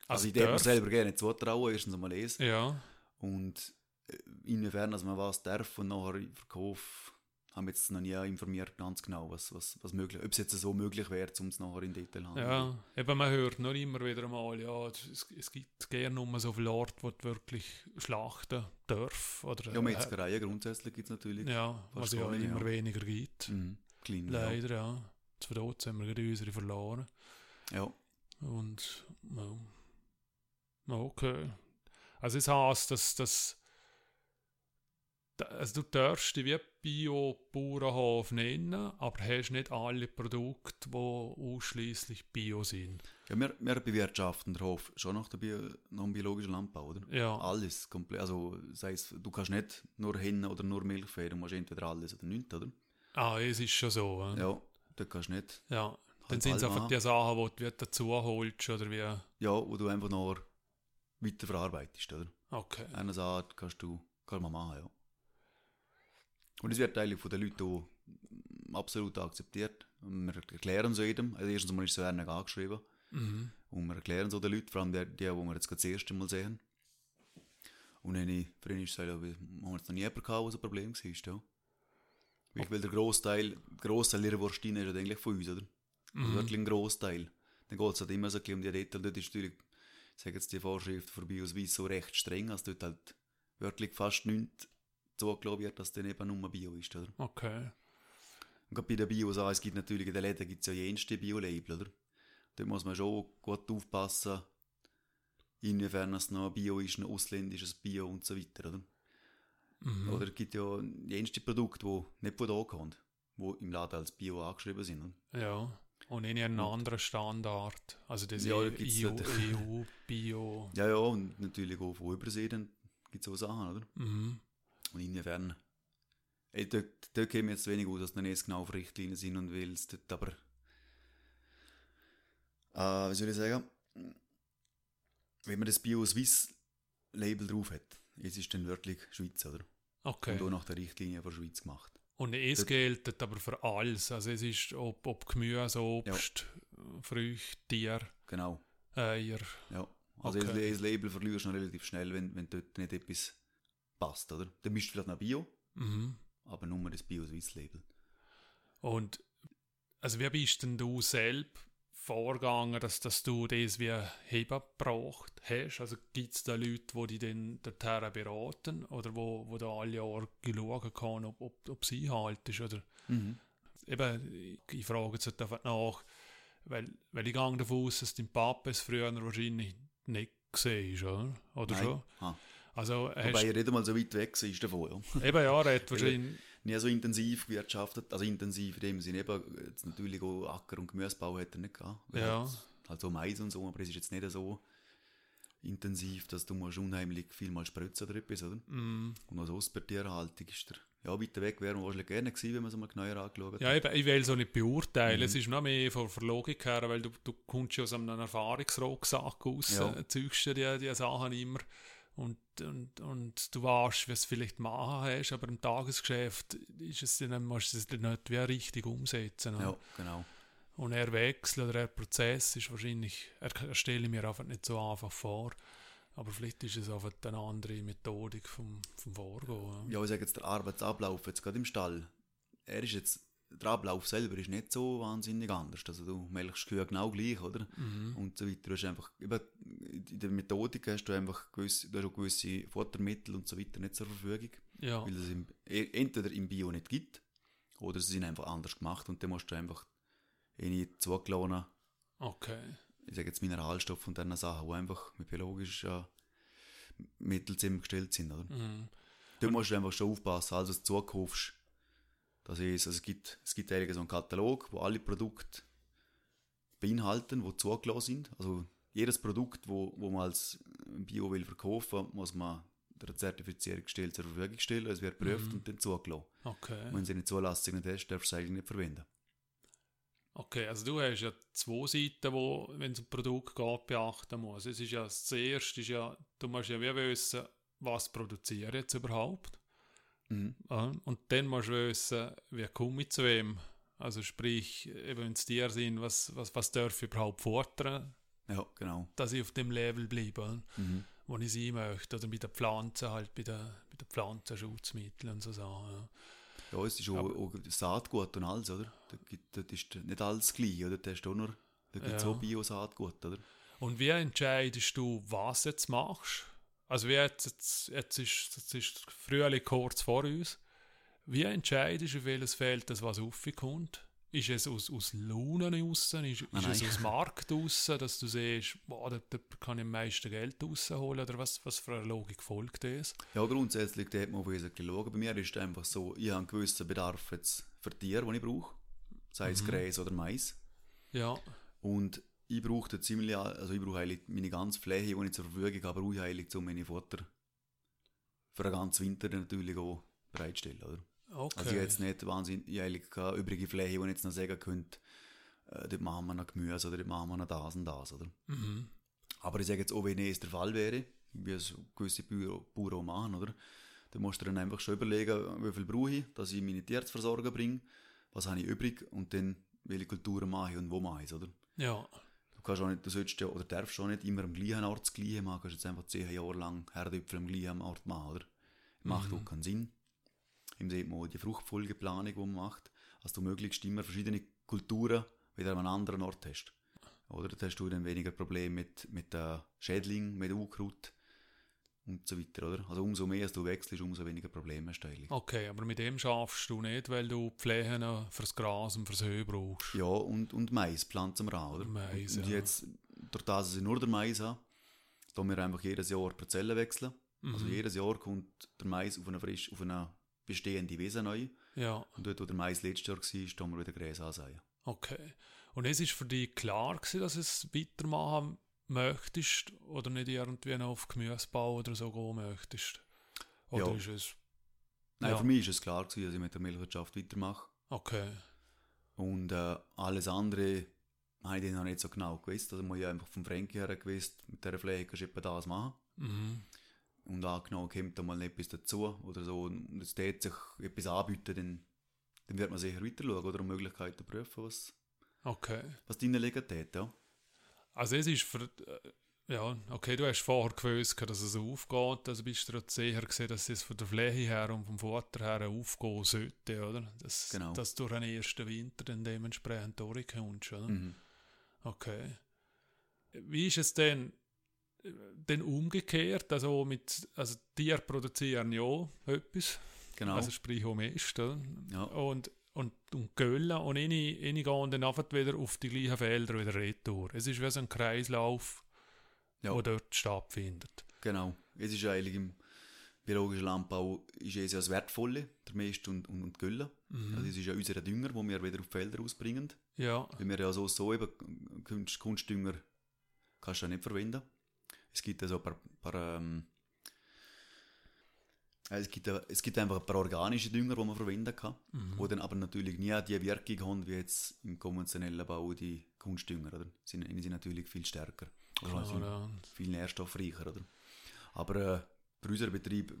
Also, Also ich darf mir selber gerne zutrauen, erstens einmal lesen. Ja, Und äh, inwiefern dass man was darf und nachher im Verkauf haben wir jetzt noch nie informiert ganz genau, was, was, was möglich, ob es jetzt so möglich wäre, um es nachher in Detail zu ja. Eben, man hört noch immer wieder mal, ja, es, es gibt gerne nur so viele Orte, wo du wirklich schlachten darf. Oder, Ja, Metzgereien grundsätzlich gibt es natürlich. äh, ja, was fast ja nicht, immer ja. weniger gibt. Mhm. Klein, ja. Leider, ja. Von dort haben wir gerade unsere verloren. ja. Und ja. Ja, okay. Also es heisst, dass das also du darfst dich wie Bio-Bauernhof nennen, aber hast nicht alle Produkte, die ausschließlich Bio sind. ja wir, wir bewirtschaften den Hof schon nach, der Bio, nach dem biologischen Landbau, oder? Ja, Alles komplett. Also, sei es, du kannst nicht nur Hennen oder nur Milchfee, du musst entweder alles oder nichts, oder? Ah, es ist schon so. äh. Ja, da kannst du nicht. ja. Dann Halt sind es einfach die Sachen, die du dazu holst, oder wie? Ja, wo du einfach noch weiter verarbeitest, oder? Okay. Eine Sache kannst du, kann man machen, ja. Und es wird eigentlich von den Leuten auch absolut akzeptiert. Und wir erklären es jedem. Also erstens mal ist es so einer angeschrieben. Mhm. Und wir erklären es auch den Leuten, vor allem die, die, die wir jetzt das erste Mal sehen. Und wenn ich, für ihn ist es halt, wir haben jetzt noch nie jemanden gehabt, was ein Problem war, ja. Weil, weil der Grossteil, der Grossteil ihrer Wurstine ist ja eigentlich von uns, oder? Also Mhm. wirklich ein Grossteil. Dann geht es halt immer so ein bisschen um die Detail. Dort ist natürlich, ich sage jetzt die Vorschrift für Bioswiss so recht streng, dass dort halt wirklich fast nichts zugelassen wird, dass dann eben nur Bio ist, oder? Okay. Und gerade bei den Bios auch, es gibt natürlich in den Läden gibt's ja jenste Bio-Label, oder? Da muss man schon gut aufpassen, inwiefern es noch Bio ist, ein ausländisches Bio und so weiter, oder? Mhm. Oder es gibt ja jenste Produkte, die nicht von da kommen, die im Laden als Bio angeschrieben sind? Ja. Und in einem anderen Standard. Also das Ja, EU, EU. EU, Bio. *laughs* Ja, ja, und natürlich auch von Übersee, dann gibt es so Sachen, oder? Mhm. Und inwiefern. Ey, dort, dort käme jetzt wenig aus, dass noch nicht genau auf Richtlinien sind und will es dort aber. Äh, wie soll ich sagen? Wenn man das Bio-Swiss-Label drauf hat, es ist dann wirklich Schweiz, oder? Okay. Und auch nach der Richtlinie der Schweiz gemacht. Und es gilt aber für alles. Also es ist, ob, ob Gemüse, Obst, Früchte, Tier, Genau. Eier. Ja. Also Okay. das, das Label verlierst du noch relativ schnell, wenn, wenn dort nicht etwas passt, oder? Dann bist du vielleicht noch Bio, Mhm. aber nur das Bio-Swiss-Label. Und also wie bist denn du selbst vorgegangen, dass, dass du das wie Heben gebraucht hast? Also gibt es da Leute, die dich dann dorthin beraten oder wo, wo da alle Jahre schauen kann, ob, ob, ob sie haltest? Oder Mhm. eben, ich, frage jetzt halt einfach nach, weil, weil ich gehe davon aus, dass dein Papa es früher wahrscheinlich nicht gesehen ist, oder? Oder Nein. schon? Ah. Also Wobei er nicht einmal so weit weg ist davon, ja. eben ja, er hat wahrscheinlich, nie so intensiv gewirtschaftet, also intensiv in dem Sinne eben, jetzt natürlich auch Acker- und Gemüsebau hat er nicht gehabt. Ja. Hat halt so Mais und so, aber es ist jetzt nicht so intensiv, dass du musst unheimlich viel mal spritzen oder etwas, oder? Mm. Und als aus bei der Tierhaltung ist der, ja, weiter weg wäre man wahrscheinlich gerne gewesen, wenn man es mal genauer angeschaut Ja, eben, ich will so nicht beurteilen. Mhm. Es ist noch mehr von der Logik her, weil du, du kommst ja aus einem Erfahrungsrucksack raus, Ja. ja. zügst dir die, die Sachen immer und, und, und du weißt, wie es vielleicht machen hast, aber im Tagesgeschäft ist es dann, musst du es dann nicht wie richtig umsetzen. Ja, genau. Und er Wechsel oder er Prozess ist wahrscheinlich, er, stelle ich mir einfach nicht so einfach vor. Aber vielleicht ist es einfach eine andere Methodik vom, vom Vorgehen. Ja, ich sage jetzt, der Arbeitsablauf jetzt gerade im Stall, er ist jetzt, der Ablauf selber ist nicht so wahnsinnig anders. Also du melkst Kühe genau gleich, oder? Mhm. Und so weiter. Du hast einfach, eben, in der Methodik hast du einfach gewisse, du hast auch gewisse Futtermittel und so weiter nicht zur Verfügung. Ja, Weil es im, e- entweder im Bio nicht gibt, oder sie sind einfach anders gemacht und dann musst du einfach eine zugelassen, okay. ich sage jetzt Mineralstoffe und dann Sachen, die einfach mit biologischen Mitteln zusammengestellt sind, oder? Mhm. Da musst du einfach schon aufpassen, also du zukaufst. Das ist, also es gibt, es gibt eigentlich so einen Katalog, wo alle Produkte beinhalten, die zugelassen sind. Also jedes Produkt, wo, wo man als Bio will verkaufen, muss man der Zertifizierungsstelle zur Verfügung stellen. Es wird geprüft Mhm. und dann zugelassen. Okay. Und wenn sie eine Zulassung nicht hast, darfst du es eigentlich nicht verwenden. Okay, also du hast ja zwei Seiten, wo, wenn es um Produkt geht, beachten muss. Es ist ja das erste, ist ja, du musst ja wie wissen, was produziere jetzt überhaupt. Mhm. Und dann musst du wissen, wie komme ich zu wem. Also sprich, eben wenn es Tiere sind, was, was, was darf ich überhaupt fordern, Ja, genau. dass ich auf dem Level bleibe, Mhm. wo ich sein möchte. Oder bei den Pflanzen halt, bei den, bei den Pflanzenschutzmitteln und so Sachen. Ja. Ja, es ist auch, auch Saatgut und alles, oder? Da gibt, das ist nicht alles gleich, oder? Da hast du auch nur, da gibt es Ja. auch Bio-Saatgut, oder? Und wie entscheidest du, was jetzt machst? Also wie jetzt, jetzt, jetzt, ist, jetzt ist Frühling kurz vor uns. Wie entscheidest du, auf welches Feld das was aufkommt? Ist es aus, aus Launen raus? Ist, ist Nein, es nein. aus Markt raus, dass du siehst, boah, da, da kann ich am meisten Geld rausholen? Oder was, was für eine Logik folgt das? Ja, grundsätzlich dort muss man wesentlich schauen. Bei mir ist es einfach so, ich habe einen gewissen Bedarf jetzt für Tiere, den ich brauche. Sei es Mhm. Gräs oder Mais. Ja, Und ich brauche da ziemlich, also ich brauche eigentlich meine ganze Fläche, die ich zur Verfügung habe, brauche ich eigentlich, um meine Futter für den ganzen Winter natürlich auch bereitstellen, oder? okay. Also ich habe jetzt nicht wahnsinnig, ich eigentlich keine übrige Fläche, wo ich jetzt noch sagen könnte, äh, dort machen wir noch Gemüse oder dort machen wir noch das und das, oder? mhm. Aber ich sage jetzt auch, wenn es der Fall wäre, wie es gewisse Bauern auch machen, oder? Dann musst du dann einfach schon überlegen, wie viel brauche ich, dass ich meine Tiere zu versorgen bringe, was habe ich übrig und dann welche Kulturen mache ich und wo mache ich es, oder? Ja, Du kannst auch nicht, du sollst ja, oder darfst schon nicht immer am gleichen Ort das Gleiche machen, du kannst jetzt einfach zehn Jahre lang Herdöpfel am gleichen Ort machen, oder? Macht Mhm. auch keinen Sinn. Im sieht man auch die Fruchtfolgeplanung, die man macht, dass du möglichst immer verschiedene Kulturen wieder an einem anderen Ort hast. Oder da hast du dann weniger Probleme mit, mit äh, Schädling, mit Unkraut und so weiter, oder? Also umso mehr als du wechselst, umso weniger Probleme hast du eigentlich. okay, aber mit dem schaffst du nicht, weil du Flächen fürs Gras und fürs Heu brauchst. Ja, und, und Mais pflanzen wir an, oder? Mais, und ja. jetzt, durch das, dass ich nur den Mais habe, tun wir einfach jedes Jahr Parzellen wechseln. Also Mhm. jedes Jahr kommt der Mais auf eine, frisch, auf eine bestehende Wiese neu. Ja, Und dort, wo der Mais letztes Jahr war, tun wir wieder Gräser ansehen. okay. Und es ist für dich klar gewesen, dass es weitermachen möchtest oder nicht irgendwie noch auf Gemüsebau oder so gehen möchtest? Oder Ja. ist es... Nein, Ja. für mich ist es klar gewesen, dass ich mit der Milchwirtschaft weitermache. Okay, Und äh, alles andere habe ich dann noch nicht so genau gewusst. Also muss ich einfach vom Frankie her gewusst, mit dieser Fläche kannst du etwa das machen. mhm. Und angenommen kommt da mal etwas dazu oder so und es tät sich etwas anbieten, dann, dann wird man sicher weiter schauen oder Möglichkeiten prüfen, was, okay. was deine liegen ja. Also es ist für... äh, Ja, okay, du hast vorher gewusst, dass es aufgeht, also bist du sicher gesehen, dass es von der Fläche her und vom Futter her aufgehen sollte, oder? Dass, Genau. dass du den ersten Winter dann dementsprechend durchkommst, oder? Mhm. Okay. Wie ist es denn, denn umgekehrt? Also, mit, also Tiere produzieren ja etwas, Genau. also sprich auch Mist, oder? Ja. Und, und, und Göllen und eine, eine gehen dann wieder auf die gleichen Felder wieder retour. Es ist wie so ein Kreislauf, Ja. der dort stattfindet. Genau. Es ist eigentlich im biologischen Landbau ist es ja das Wertvolle, der Mist und, und, und Gülle. Mhm. Also es ist ja unser Dünger, den wir wieder auf die Felder ausbringen. Ja, Weil wir ja so, so eben Kunst, Kunstdünger kannst du ja nicht verwenden. Es gibt also ein paar, paar ähm, äh, es gibt, es gibt einfach ein paar organische Dünger, die man verwenden kann, Mhm. die dann aber natürlich nie die Wirkung haben, wie jetzt im konventionellen Bau die Kunstdünger, oder? Sie sind natürlich viel stärker. Klar, sind ja. viel nährstoffreicher, oder? Aber äh, bei unserem Betrieb,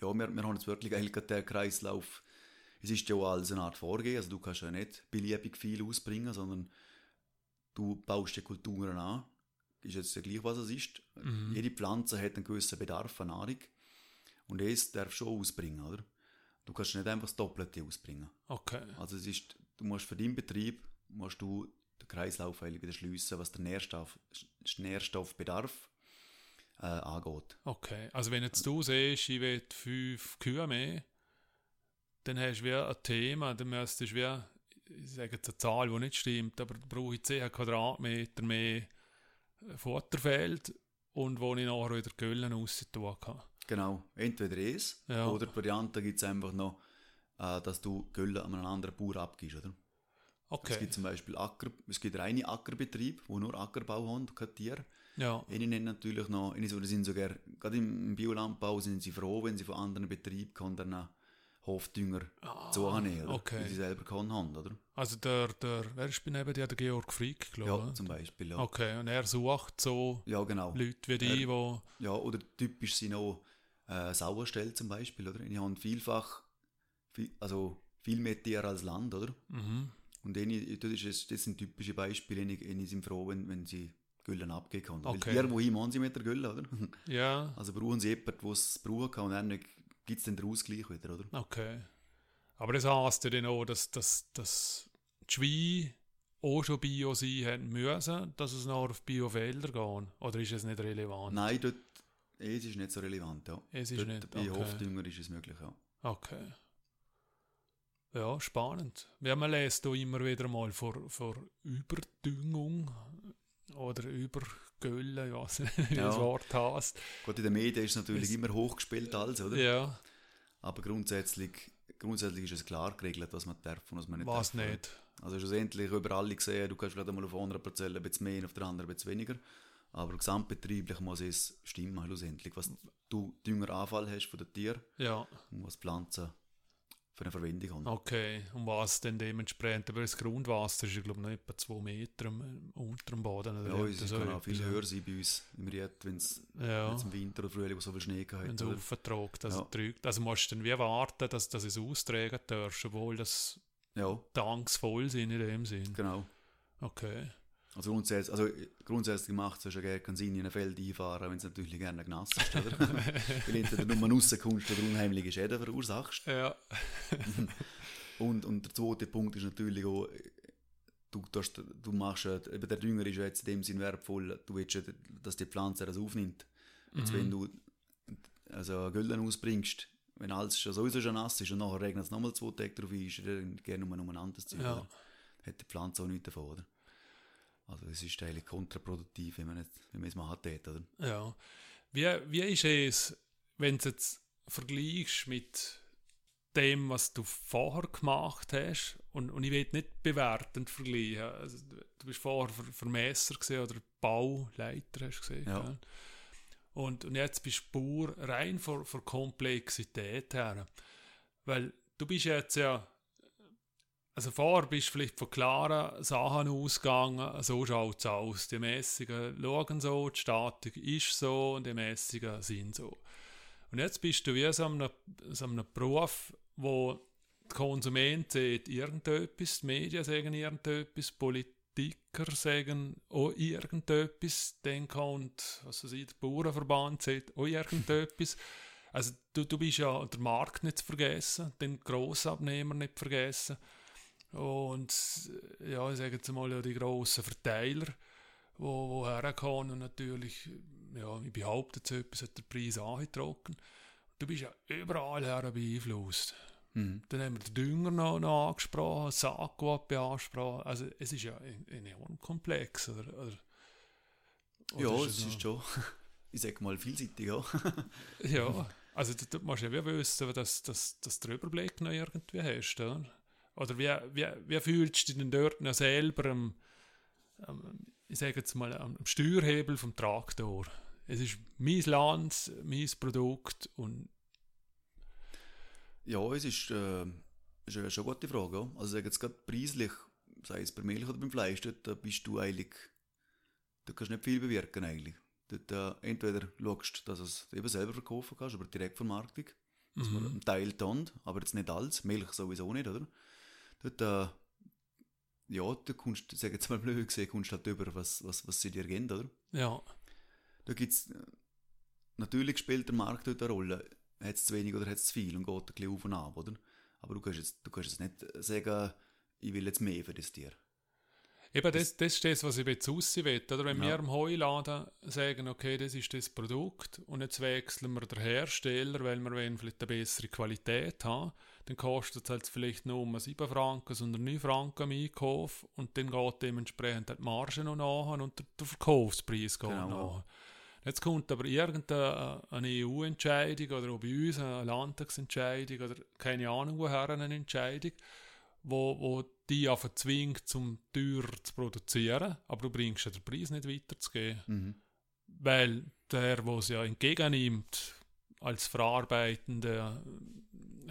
ja, wir, wir haben jetzt wirklich eigentlich gerade den Kreislauf, es ist ja auch als eine Art Vorgehen, also du kannst ja nicht beliebig viel ausbringen, sondern du baust die Kulturen an, ist jetzt ja gleich, was es ist. Mhm. Jede Pflanze hat einen gewissen Bedarf an Nahrung und es darfst du auch ausbringen, oder? Du kannst nicht einfach das Doppelte ausbringen. Okay. Also es ist, du musst für deinen Betrieb, musst du den Kreislauf wieder schliessen, was der Nährstoff, Nährstoffbedarf äh, angeht. Okay. Also wenn jetzt du siehst, ich will fünf Kühe mehr, dann hast du wie ein Thema, dann müsstest du wie, ich sage jetzt eine Zahl, die nicht stimmt, aber da brauche ich 10 Quadratmeter mehr Futterfeld und wo ich nachher wieder Güllen rauszutun kann. Genau, entweder es Ja. oder die Variante gibt es einfach noch, äh, dass du Gülle an einen anderen Bauer abgibst, oder? Es Okay. gibt zum Beispiel Acker, es gibt reine Ackerbetriebe, wo nur Ackerbau haben, keine Tiere. Ja. Eine nennen natürlich noch, die sind sogar, gerade im Biolandbau sind sie froh, wenn sie von anderen Betrieben dann auch Hofdünger zu annehmen, oder? okay. Weil sie selber keinen haben, oder? Also der, der, wer ist bei neben dir, der Georg Frick, Ja, glaube ich. zum Beispiel, ja. Okay, und er sucht so Ja, genau. Leute wie die, wo Ja, oder typisch sind auch äh, Sauerstell zum Beispiel, oder? Die haben vielfach, viel, also viel mehr Tiere als Land, oder? mhm. Und eine, das, ist, das sind typische Beispiele, eine sind froh, wenn, wenn sie Güllen abgeben können. Okay. Weil irgendwohin machen sie mit der Gülle, oder? *laughs* ja, Also brauchen sie jemanden, der es brauchen kann und dann gibt es den Ausgleich wieder, oder? okay. Aber das heisst ja dann auch, dass, dass, dass die Schweine auch schon Bio sein haben müssen, dass es noch auf Biofelder gehen? Oder ist es nicht relevant? Nein, dort, es ist nicht so relevant, ja. Es ist dort, nicht, Bei okay. Hofdünger ist es möglich, ja. Okay. Ja, spannend. Ja, man lässt hier immer wieder mal vor, vor Überdüngung oder Übergölle, ich weiß nicht, wie Ja. das Wort heißt. Gut, in den Medien ist es natürlich Es- immer hochgespielt alles, oder? Ja, Aber grundsätzlich, grundsätzlich ist es klar geregelt, was man darf und was man nicht was darf. oder? nicht. Also schlussendlich über alle gesehen, du kannst vielleicht einmal auf einer Parzelle ein bisschen mehr auf der anderen ein bisschen weniger. Aber gesamtbetrieblich muss es stimmen, schlussendlich. Was du Düngeranfall hast von den Tieren Ja, und was Pflanzen für eine Verwendung haben. okay. Und was denn dementsprechend? Aber das Grundwasser ist, glaube ich, noch etwa zwei Meter am- unter dem Boden. Oder Ja, es kann auch viel höher sein bei uns im Ried, wenn es Ja, im Winter oder Frühling so viel Schnee gehabt wenn es auftragt, also Ja. drückt. Also musst du dann wie warten, dass, dass es austragen darfst, obwohl das Ja, Tanks voll sind in dem Sinn. genau. Okay. Also grundsätzlich, also grundsätzlich macht es ja gerne keinen Sinn, in ein Feld einfahren, wenn es natürlich gerne nass ist, oder? *laughs* Weil entweder nur rauskommst oder unheimliche Schäden verursachst. Ja. *laughs* Und, und der zweite Punkt ist natürlich auch, du, tust, du machst, eben der Dünger ist ja jetzt in dem Sinn wertvoll, du willst ja, dass die Pflanze das aufnimmt. Jetzt Mhm. wenn du also Güllen ausbringst, wenn alles schon sowieso schon nass ist und nachher regnet es nochmal zwei Tage drauf, ist dann gerne nur ein anderes Zeug. Ja. Hat die Pflanze auch nichts davon, oder? Also es ist eigentlich kontraproduktiv, wenn man, nicht, wenn man es machen tät, oder? Ja. Wie, wie ist es, wenn du jetzt vergleichst mit dem, was du vorher gemacht hast? Und, und ich will nicht bewertend vergleichen. Also, du, bist vorher Ver- Vermesser gewesen oder Bauleiter, hast gesehen. Ja. Und, und jetzt bist du Bauer rein von, von Komplexität her. Weil du bist jetzt ja also vorher bist du vielleicht von klaren Sachen ausgegangen, so schaut es aus. Die Messungen schauen so, die Statik ist so und die Messungen sind so. Und jetzt bist du wie so einem, so einem Beruf, wo der Konsument sieht irgendetwas, die Medien sagen irgendetwas, Politiker sagen auch irgendetwas, dann kommt, was weiß ich, der Bauernverband sagt auch irgendetwas. Also du, du bist ja den Markt nicht zu vergessen, den Grossabnehmer nicht zu vergessen. Und ja, ich sage jetzt mal, die grossen Verteiler, wo, wo herkommen und natürlich, ja, ich behaupte jetzt etwas, hat der Preis angetrocken. Du bist ja überall her beeinflusst. Mhm. Dann haben wir den Dünger noch, noch angesprochen, Sakko hat beangesprochen. Also es ist ja en- enorm komplex. Oder, oder, Ja, oder es noch- ist schon, *laughs* ich sag mal, vielseitig, ja. Ja, *laughs* also du, du musst ja wissen, dass, dass, dass du den Überblick noch irgendwie hast. Oder, oder wie, wie, wie fühlst du dich denn dort noch selber am, am ich sage jetzt mal, am Steuerhebel vom Traktor? es ist mein Land, mein Produkt und Ja, es ist, äh, ist eine schon eine gute Frage. ja. Also sagen jetzt gerade preislich, sei es bei Milch oder beim Fleisch, äh, bist du eigentlich, da kannst du nicht viel bewirken eigentlich. Dort, äh, entweder schaust du, dass du es eben selber verkaufen kannst, über Direktvermarktung, dass man einen Teil tont, aber jetzt nicht alles, Milch sowieso nicht, oder? Dort, äh, ja, da kommst du, sag jetzt mal blöd gesehen, kommst halt über, was, was, was sie dir geben, oder? ja, Da gibt's äh, natürlich spielt der Markt dort eine Rolle. Hat es zu wenig oder hat es zu viel und geht ein bisschen auf und ab, oder? Aber du kannst jetzt, du kannst jetzt nicht sagen, ich will jetzt mehr für das Tier. Eben, das, das ist das, was ich jetzt raussehe will. Oder wenn Ja. wir im Heuladen sagen, okay, das ist das Produkt und jetzt wechseln wir den Hersteller, weil wir wollen vielleicht eine bessere Qualität haben, dann kostet es halt vielleicht nur um 7 Franken, sondern 9 Franken im Einkauf und dann geht dementsprechend die Marge noch nach und der, der Verkaufspreis geht Genau, nach. Jetzt kommt aber irgendeine eine EU-Entscheidung oder auch bei uns eine Landtagsentscheidung oder keine Ahnung woher eine Entscheidung, wo, wo die einfach zwingt, zum teurer zu produzieren, aber du bringst ja den Preis nicht weiterzugeben. Mhm. Weil der, der es ja entgegennimmt, als verarbeitender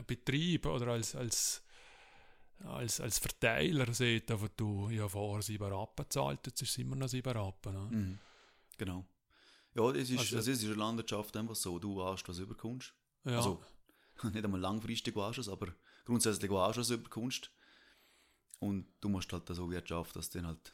Betrieb oder als, als, als, als Verteiler sieht, aber du ja vorher 7 Rappen zahlt, jetzt ist es immer noch 7 Rappen. Ne? Mhm. Genau. Ja, es ist, Also- es ist in der Landwirtschaft einfach so, du weißt, was überkommst. Ja. Also, *laughs* nicht einmal langfristig du es, aber grundsätzlich weißt du, was du überkommst. Und du musst halt so wirtschaften, dass es dann halt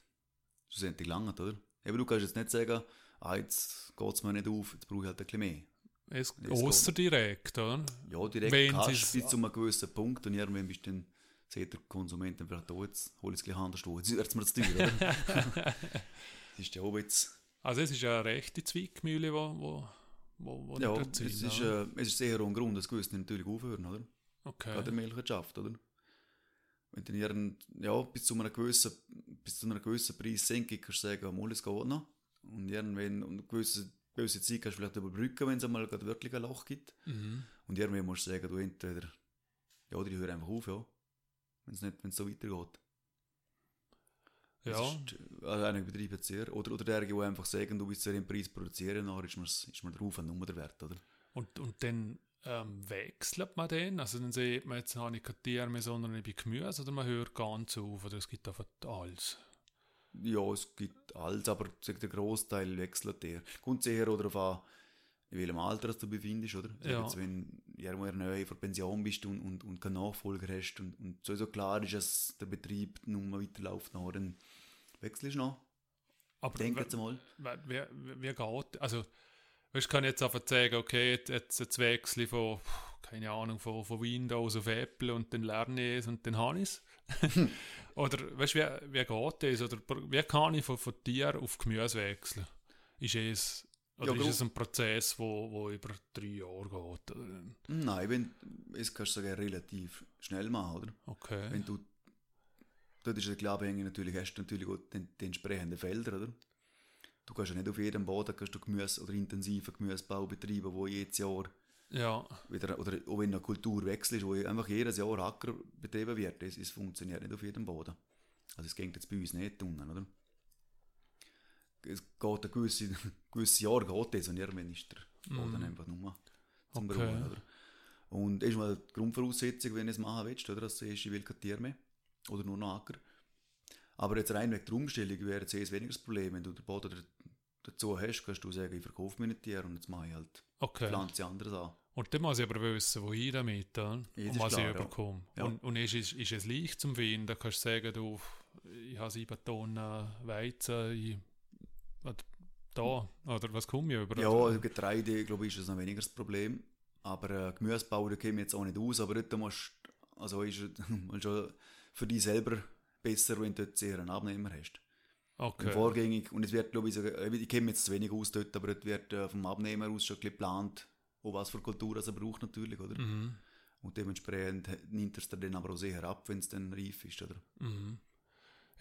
schlussendlich langt, oder? Eben, du kannst jetzt nicht sagen, ah, jetzt geht es mir nicht auf, jetzt brauche ich halt ein bisschen mehr. es, ausser direkt, oder? Ja, direkt Wenn kannst du bis zu einem gewissen Punkt und irgendwann bist du dann, sieht der Konsument dann vielleicht, oh, jetzt hol ich es gleich anders an, jetzt wird es mir zu teuer, oder? *laughs* das ist ja auch jetzt... Also es ist ja eine rechte Zwickmühle, wo, wo, wo, wo Ja, ihr es ist, äh, es ist sehr ein Grund, dass gewisse natürlich aufhören, oder? okay. Gerade der Milchwirtschaft, oder? Wenn du ihren, ja, bis zu einer gewissen, bis zu einer gewissen Preissenkung kannst du sagen, mal, es geht noch. Und irgendwann, und eine gewisse, gewisse Zeit kannst du vielleicht überbrücken, wenn es einmal gerade wirklich ein Loch gibt. Mhm. Und irgendwann musst du sagen, du entweder, ja, oder ich höre einfach auf, ja. Wenn es nicht, wenn es so weitergeht. Das Ja, Ist, also einige Betriebe jetzt sehr. Oder, oder der, die einfach sagen, du willst ja den Preis produzieren, dann ist mir, ist mir der Aufwand nur der Wert, oder? und, und dann ähm, wechselt man den, also dann sieht man jetzt habe ich kein Tier mehr, sondern ich bin Gemüse, oder man hört ganz auf, oder es gibt einfach alles. Ja, es gibt alles, aber der Großteil wechselt der. Kommt sehr darauf an, in welchem Alter du befindest, oder? Ja. Jetzt, wenn du irgendwo in der Nähe von Pension bist und, und, und keinen Nachfolger hast und, und sowieso klar ist, dass der Betrieb nun mal weiterläuft, dann wechselst du noch. Aber Denk jetzt mal. wer, wer, wer geht, also weißt, ich kann jetzt einfach sagen, okay, jetzt, jetzt, jetzt wechsle ich von, keine Ahnung, von, von Windows auf Apple und dann lerne ich es und dann habe ich es. *laughs* Oder weißt du, wie, wie geht das? Oder wie kann ich von, von Tier auf Gemüse wechseln? Ist es, oder Ja, ist es ein Prozess, wo, wo über drei Jahre geht? Oder? Nein, wenn, es kannst du sogar relativ schnell machen, oder? Okay. Wenn du, dort ist es bisschen abhängig, natürlich hast du natürlich auch die, die entsprechenden Felder, oder? Du kannst ja nicht auf jedem Boden kannst du Gemüse oder intensiven Gemüsebau betreiben, wo jedes Jahr Ja, wieder, oder auch wenn eine Kultur wechselt, wo einfach jedes Jahr Acker betrieben wird, es, es funktioniert nicht auf jedem Boden. Also es geht jetzt bei uns nicht unten, oder? Es geht ein gewisse, *laughs* gewisse Jahr geht das und irgendwann ist der Boden einfach nur zum. Okay. Brauchen, oder? Und das ist mal die Grundvoraussetzung, wenn du es machen willst, oder? Dass du ich will kein Tier mehr. Oder nur noch Acker. Aber jetzt rein wegen der Umstellung wäre jetzt eh weniger das Problem. Wenn du den Boden dazu hast, kannst du sagen, ich verkaufe mir nicht Tier und jetzt mache ich halt okay. pflanze anderes an. Und dann muss ich aber wissen, wohin damit, oder? Ja, das und was klar, ich überkomme. Ja. Und, und ist, ist, ist es leicht zum Finden? Da kannst du sagen, du, ich habe sieben Tonnen Weizen, ich, da, oder was komme ich über? Ja, also Getreide, glaube ich, ist das noch weniger das Problem. Aber äh, Gemüsebau, da käme ich jetzt auch nicht aus. Aber dort musst also ist *laughs* schon für dich selber besser, wenn du dort sehr einen Abnehmer hast. Und okay. vorgängig, und es wird, glaube ich, äh, ich kenne mich jetzt zu wenig aus dort, aber dort wird äh, vom Abnehmer aus schon geplant, auch was für Kultur er braucht natürlich, oder? Mhm. Und dementsprechend nimmt er es dann aber auch sehr ab, wenn es dann reif ist, oder? Mhm.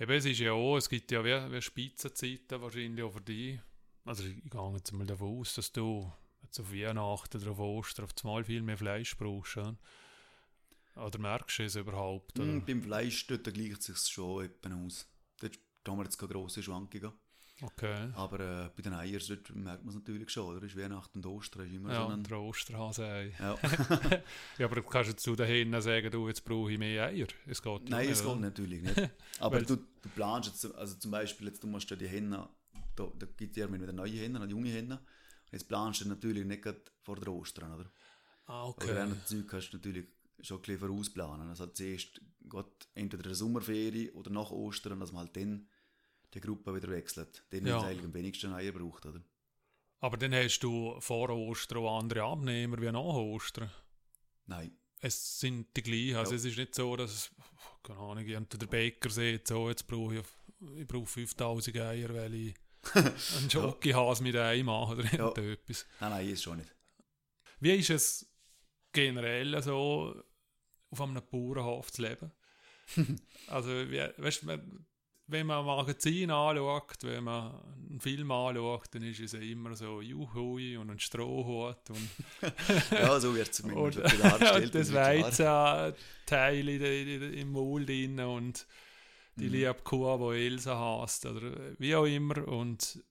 Eben, es ist ja auch, es gibt ja wie, wie Spitzenzeiten wahrscheinlich auch für dich. Also ich, gehe jetzt mal davon aus, dass du jetzt auf Weihnachten oder auf Ostern auf einmal viel mehr Fleisch brauchst. ja? Oder merkst du es überhaupt? Oder? Mm, beim Fleisch dort gleicht es sich schon etwa aus. Dort haben wir jetzt keine grossen Schwankungen. Okay. Aber äh, bei den Eiern merkt man es natürlich schon, oder? Ist Weihnachten und Ostern ist immer Ja, so ein... der Osterhase-Ei. Ja. *laughs* *laughs* Ja, aber kannst du zu den Händen sagen, du, jetzt brauche ich mehr Eier? Es geht Nein, nicht, es geht oder? natürlich nicht. *laughs* Aber du, du planst jetzt, also zum Beispiel, jetzt, du musst die Hennen, da, da gibt es ja wieder neue Hennen, eine junge Hennen. Und jetzt planst du natürlich nicht vor der Ostern, oder? Ah, Okay. Aber andere Zeug kannst du natürlich schon ein bisschen vorausplanen. Also zuerst geht entweder eine Sommerferie oder nach Ostern, dass man halt dann die Gruppe wieder wechselt. Dann Ja. eigentlich am wenigsten Eier braucht, oder? Aber dann hast du vor Ostern auch andere Abnehmer wie nach Ostern. Nein. Es sind die gleichen. Also Ja. es ist nicht so, dass keine Ahnung, der Bäcker sagt, so, jetzt brauche ich, ich brauche 5000 Eier, weil ich *laughs* einen Schokihase mit Ei mache oder Ja. irgendetwas. Nein, nein, ist schon nicht. Wie ist es generell so, auf einem Bauernhof zu leben? *laughs* also, wie, weißt, man, wenn man ein Magazin anschaut, wenn man einen Film anschaut, dann ist es ja immer so Juhui und ein Strohhut und, *laughs* Ja, so wird es und, zumindest schon dargestellt. und *laughs* das. Weizenteil im Maul drin und die Mhm. liebe Kuh, die Elsa hasst oder wie auch immer. Und,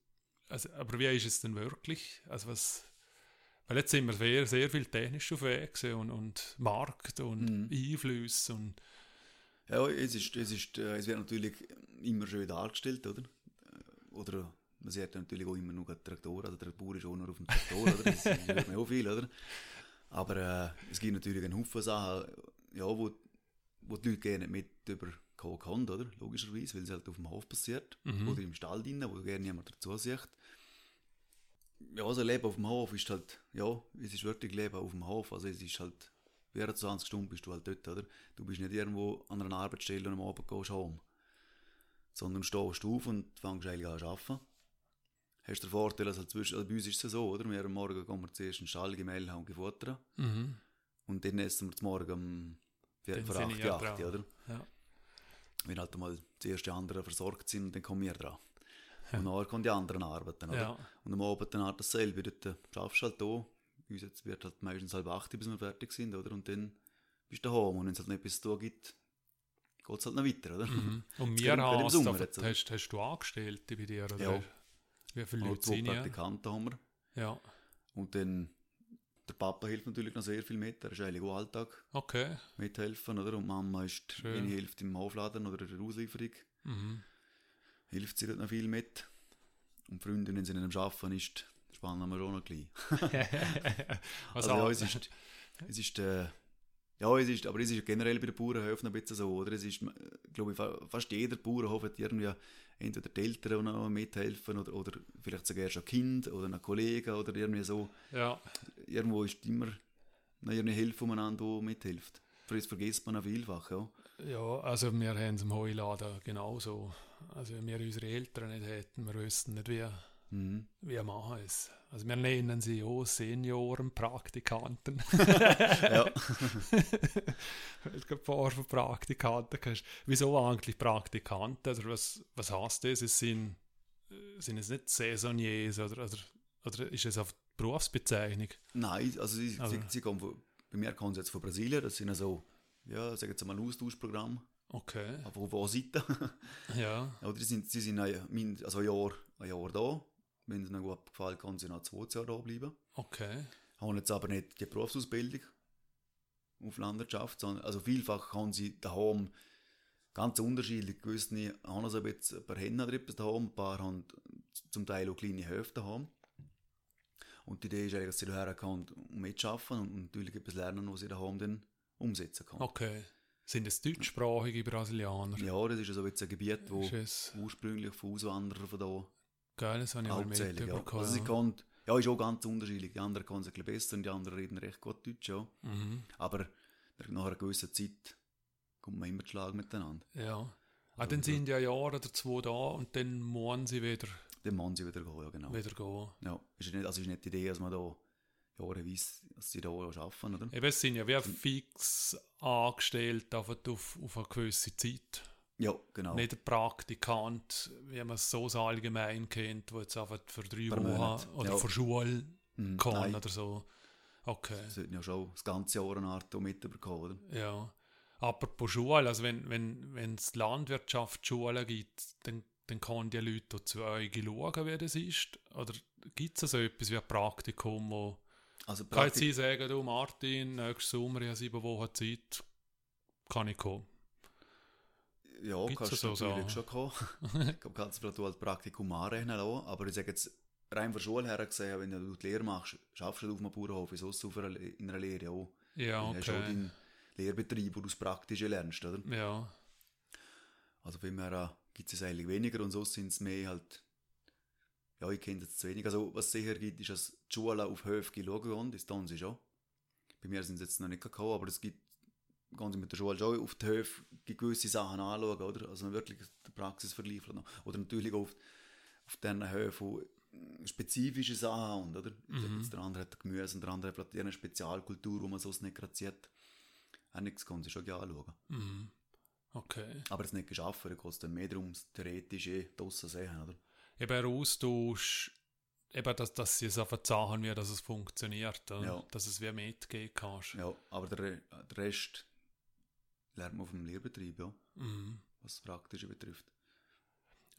also, aber wie ist es denn wirklich? Also was, weil jetzt sind wir sehr, sehr viel technisch unterwegs und, und Markt und Mhm. Einflüsse und Ja, es, ist, es, ist, äh, es wird natürlich immer schön dargestellt, oder? Äh, Oder man sieht natürlich auch immer nur gerade Traktor, also der Bauer ist auch nur auf dem Traktor, oder? Das hört man auch viel, oder? Aber äh, es gibt natürlich einen Haufen Sachen, ja, wo, wo die Leute gerne mit über können, oder? Logischerweise, weil es halt auf dem Hof passiert. Mhm. Oder im Stall drin, wo gerne jemand dazu sieht. Ja, also Leben auf dem Hof ist halt, ja, es ist wirklich Leben auf dem Hof. Also es ist halt, 24 Stunden bist du halt dort, oder? Du bist nicht irgendwo an einer Arbeitsstelle und am Abend gehst heim. Sondern stehst du auf und fängst eigentlich an zu arbeiten. Hast den Vorteil, dass halt zwischen, also bei uns ist es so, oder? Wir am Morgen gehen wir zuerst in den Stall, Gemälde haben gefuttert. mhm. Und dann essen wir zum Morgen um vor sind 8, ich ja 8, dran. oder? Ja. Wenn halt zuerst die anderen versorgt sind und dann kommen wir dran. Und nachher kommen die anderen arbeiten, oder? Ja. Und am Abend dann halt dasselbe. Dort äh, schaffst du halt da. Uns jetzt wird halt meistens halb acht, bis wir fertig sind, oder? Und dann bist du daheim. Und wenn es halt nicht etwas zu tun gibt, geht es halt noch weiter, oder? Mhm. *laughs* Und wir im hast, Sommer jetzt, oder? hast, hast du Angestellte bei dir? Oder? Ja. Wie viele Leute zwei sind? Praktikanten haben wir. Ja, Und dann, der Papa hilft natürlich noch sehr viel mit. Er ist eigentlich auch Alltag okay. mithelfen, oder? Und Mama ist, Schön. hilft im Aufladen oder in der Auslieferung, Mhm. hilft sie dort noch viel mit. Und die Freundin, wenn sie nicht am Arbeiten ist, spannen wir auch noch gleich. Was *laughs* *laughs* Also ja, es ist, es ist, äh, ja, es ist, aber es ist generell bei den Bauernhöfen ein bisschen so, oder? Es ist, äh, glaube ich, fa- fast jeder Bauernhof hat irgendwie entweder die Eltern, die noch mithelfen, oder, oder vielleicht sogar schon Kind oder ein Kollege oder irgendwie so. ja, Irgendwo ist immer noch eine Hilfe umeinander, die mithilft. Das vergisst man auch vielfach, ja. ja, also wir haben es im Heuladen genauso. Also wenn wir unsere Eltern nicht hätten, wir wüssten nicht, wie, Mhm. wie machen es. Also wir nennen sie auch Seniorenpraktikanten. *laughs* ja. Weil du ein paar von Praktikanten kannst. Wieso eigentlich Praktikanten? Oder was, was heißt das? Es sind, äh, sind es nicht Saisoniers oder, oder, oder ist es auf die Berufsbezeichnung? Nein, also sie, Also- sie, sie kommen von, bei mir kommen sie jetzt von Brasilien, das sind so, ja, sagen wir mal ein Austauschprogramm, Okay, aber von wo Seite. ja. *laughs* Oder sie sind, sie sind ein, also ein Jahr, ein Jahr da. Wenn es ihnen gut gefällt, können sie noch zwei Jahre da bleiben. Okay. Haben jetzt aber nicht die Berufsausbildung auf Landwirtschaft, sondern also vielfach haben sie daheim ganz unterschiedlich. Gewisse haben so ein bisschen ein paar etwas daheim, ein paar haben zum Teil auch kleine Höfe daheim. Und die Idee ist eigentlich, dass sie daher können und mitarbeiten und natürlich etwas lernen, was sie daheim dann umsetzen können. Okay. Sind es deutschsprachige Brasilianer? Ja, das ist also jetzt ein Gebiet, wo ursprünglich von Auswanderern von da geil, das habe ich mal hauptsächlich, ja. Also sie kann, ja, ist auch ganz unterschiedlich. Die anderen können es ein bisschen besser und die anderen reden recht gut Deutsch, ja. Mhm. Aber nach einer gewissen Zeit kommt man immer zu Schlag miteinander. Ja. Ah, Also dann sind ja Jahre oder zwei da und dann müssen sie wieder, Dann muss sie wieder gehen, ja genau. wieder gehen. Ja, ist nicht, also ist nicht die Idee, dass man da jahreweise, dass sie da arbeiten, oder? Eben, es sind ja wie fix angestellt auf, auf, auf eine gewisse Zeit. Ja, genau. Nicht ein Praktikant, wie man es so allgemein kennt, der jetzt einfach für drei Per Monat, Wochen oder ja. für Schule Mhm, kann nein, oder so. Okay, sie sollten ja schon das ganze Jahr eine Art mitbekommen, oder? ja. Apropos Schule, also wenn, wenn, wenn es Landwirtschaftsschulen gibt, dann dann können die Leute zu euch schauen, wie das ist? Oder gibt es so etwas wie ein Praktikum, wo Also kann jetzt Praktik sagen, du Martin, nächsten Sommer, ich habe sieben Wochen Zeit, kann ich kommen? Ja, gibt's kannst so du natürlich Sachen? schon kommen. *laughs* ich kannst du vielleicht als Praktikum anrechnen lassen, aber ich sage jetzt, rein von der Schule her gesehen, wenn du die Lehre machst, schaffst du auf einem Bauernhof, wie sonst auf einer, in einer Lehre auch. Ja, Du hast auch okay. deinen Lehrbetrieb, wo du das Praktische lernst, oder? Ja, Also von dem her gibt es eigentlich weniger und so sind es mehr halt, ja, ich kenne das zu wenig. Also was es sicher gibt, ist, dass die Schulen auf Höfe schauen gehen, das tun sie schon. Bei mir sind sie jetzt noch nicht gekommen, aber es gibt, gehen sie mit der Schule schon auf die Höfe die gewisse Sachen anschauen, oder? Also wirklich Praxisvergleich vielleicht noch. Oder natürlich auch auf, auf diesen Höfen, spezifische Sachen haben, oder? Sag jetzt, Der andere hat Gemüse und der andere hat eine Spezialkultur, wo man sonst nicht gerade sieht. Auch nichts kann sie schon gerne anschauen. mhm. okay. Aber es nicht geschafft, da geht es dann mehr darum, das theoretisch eh draussen sehen, oder? Eben Austausch, eben, dass, dass sie es einfach sagen, wie dass es funktioniert, oder? Ja. dass es wie mitgehen kannst. Ja, aber der, der Rest lernt man auf dem Lehrbetrieb, ja, Mhm. was das Praktische betrifft.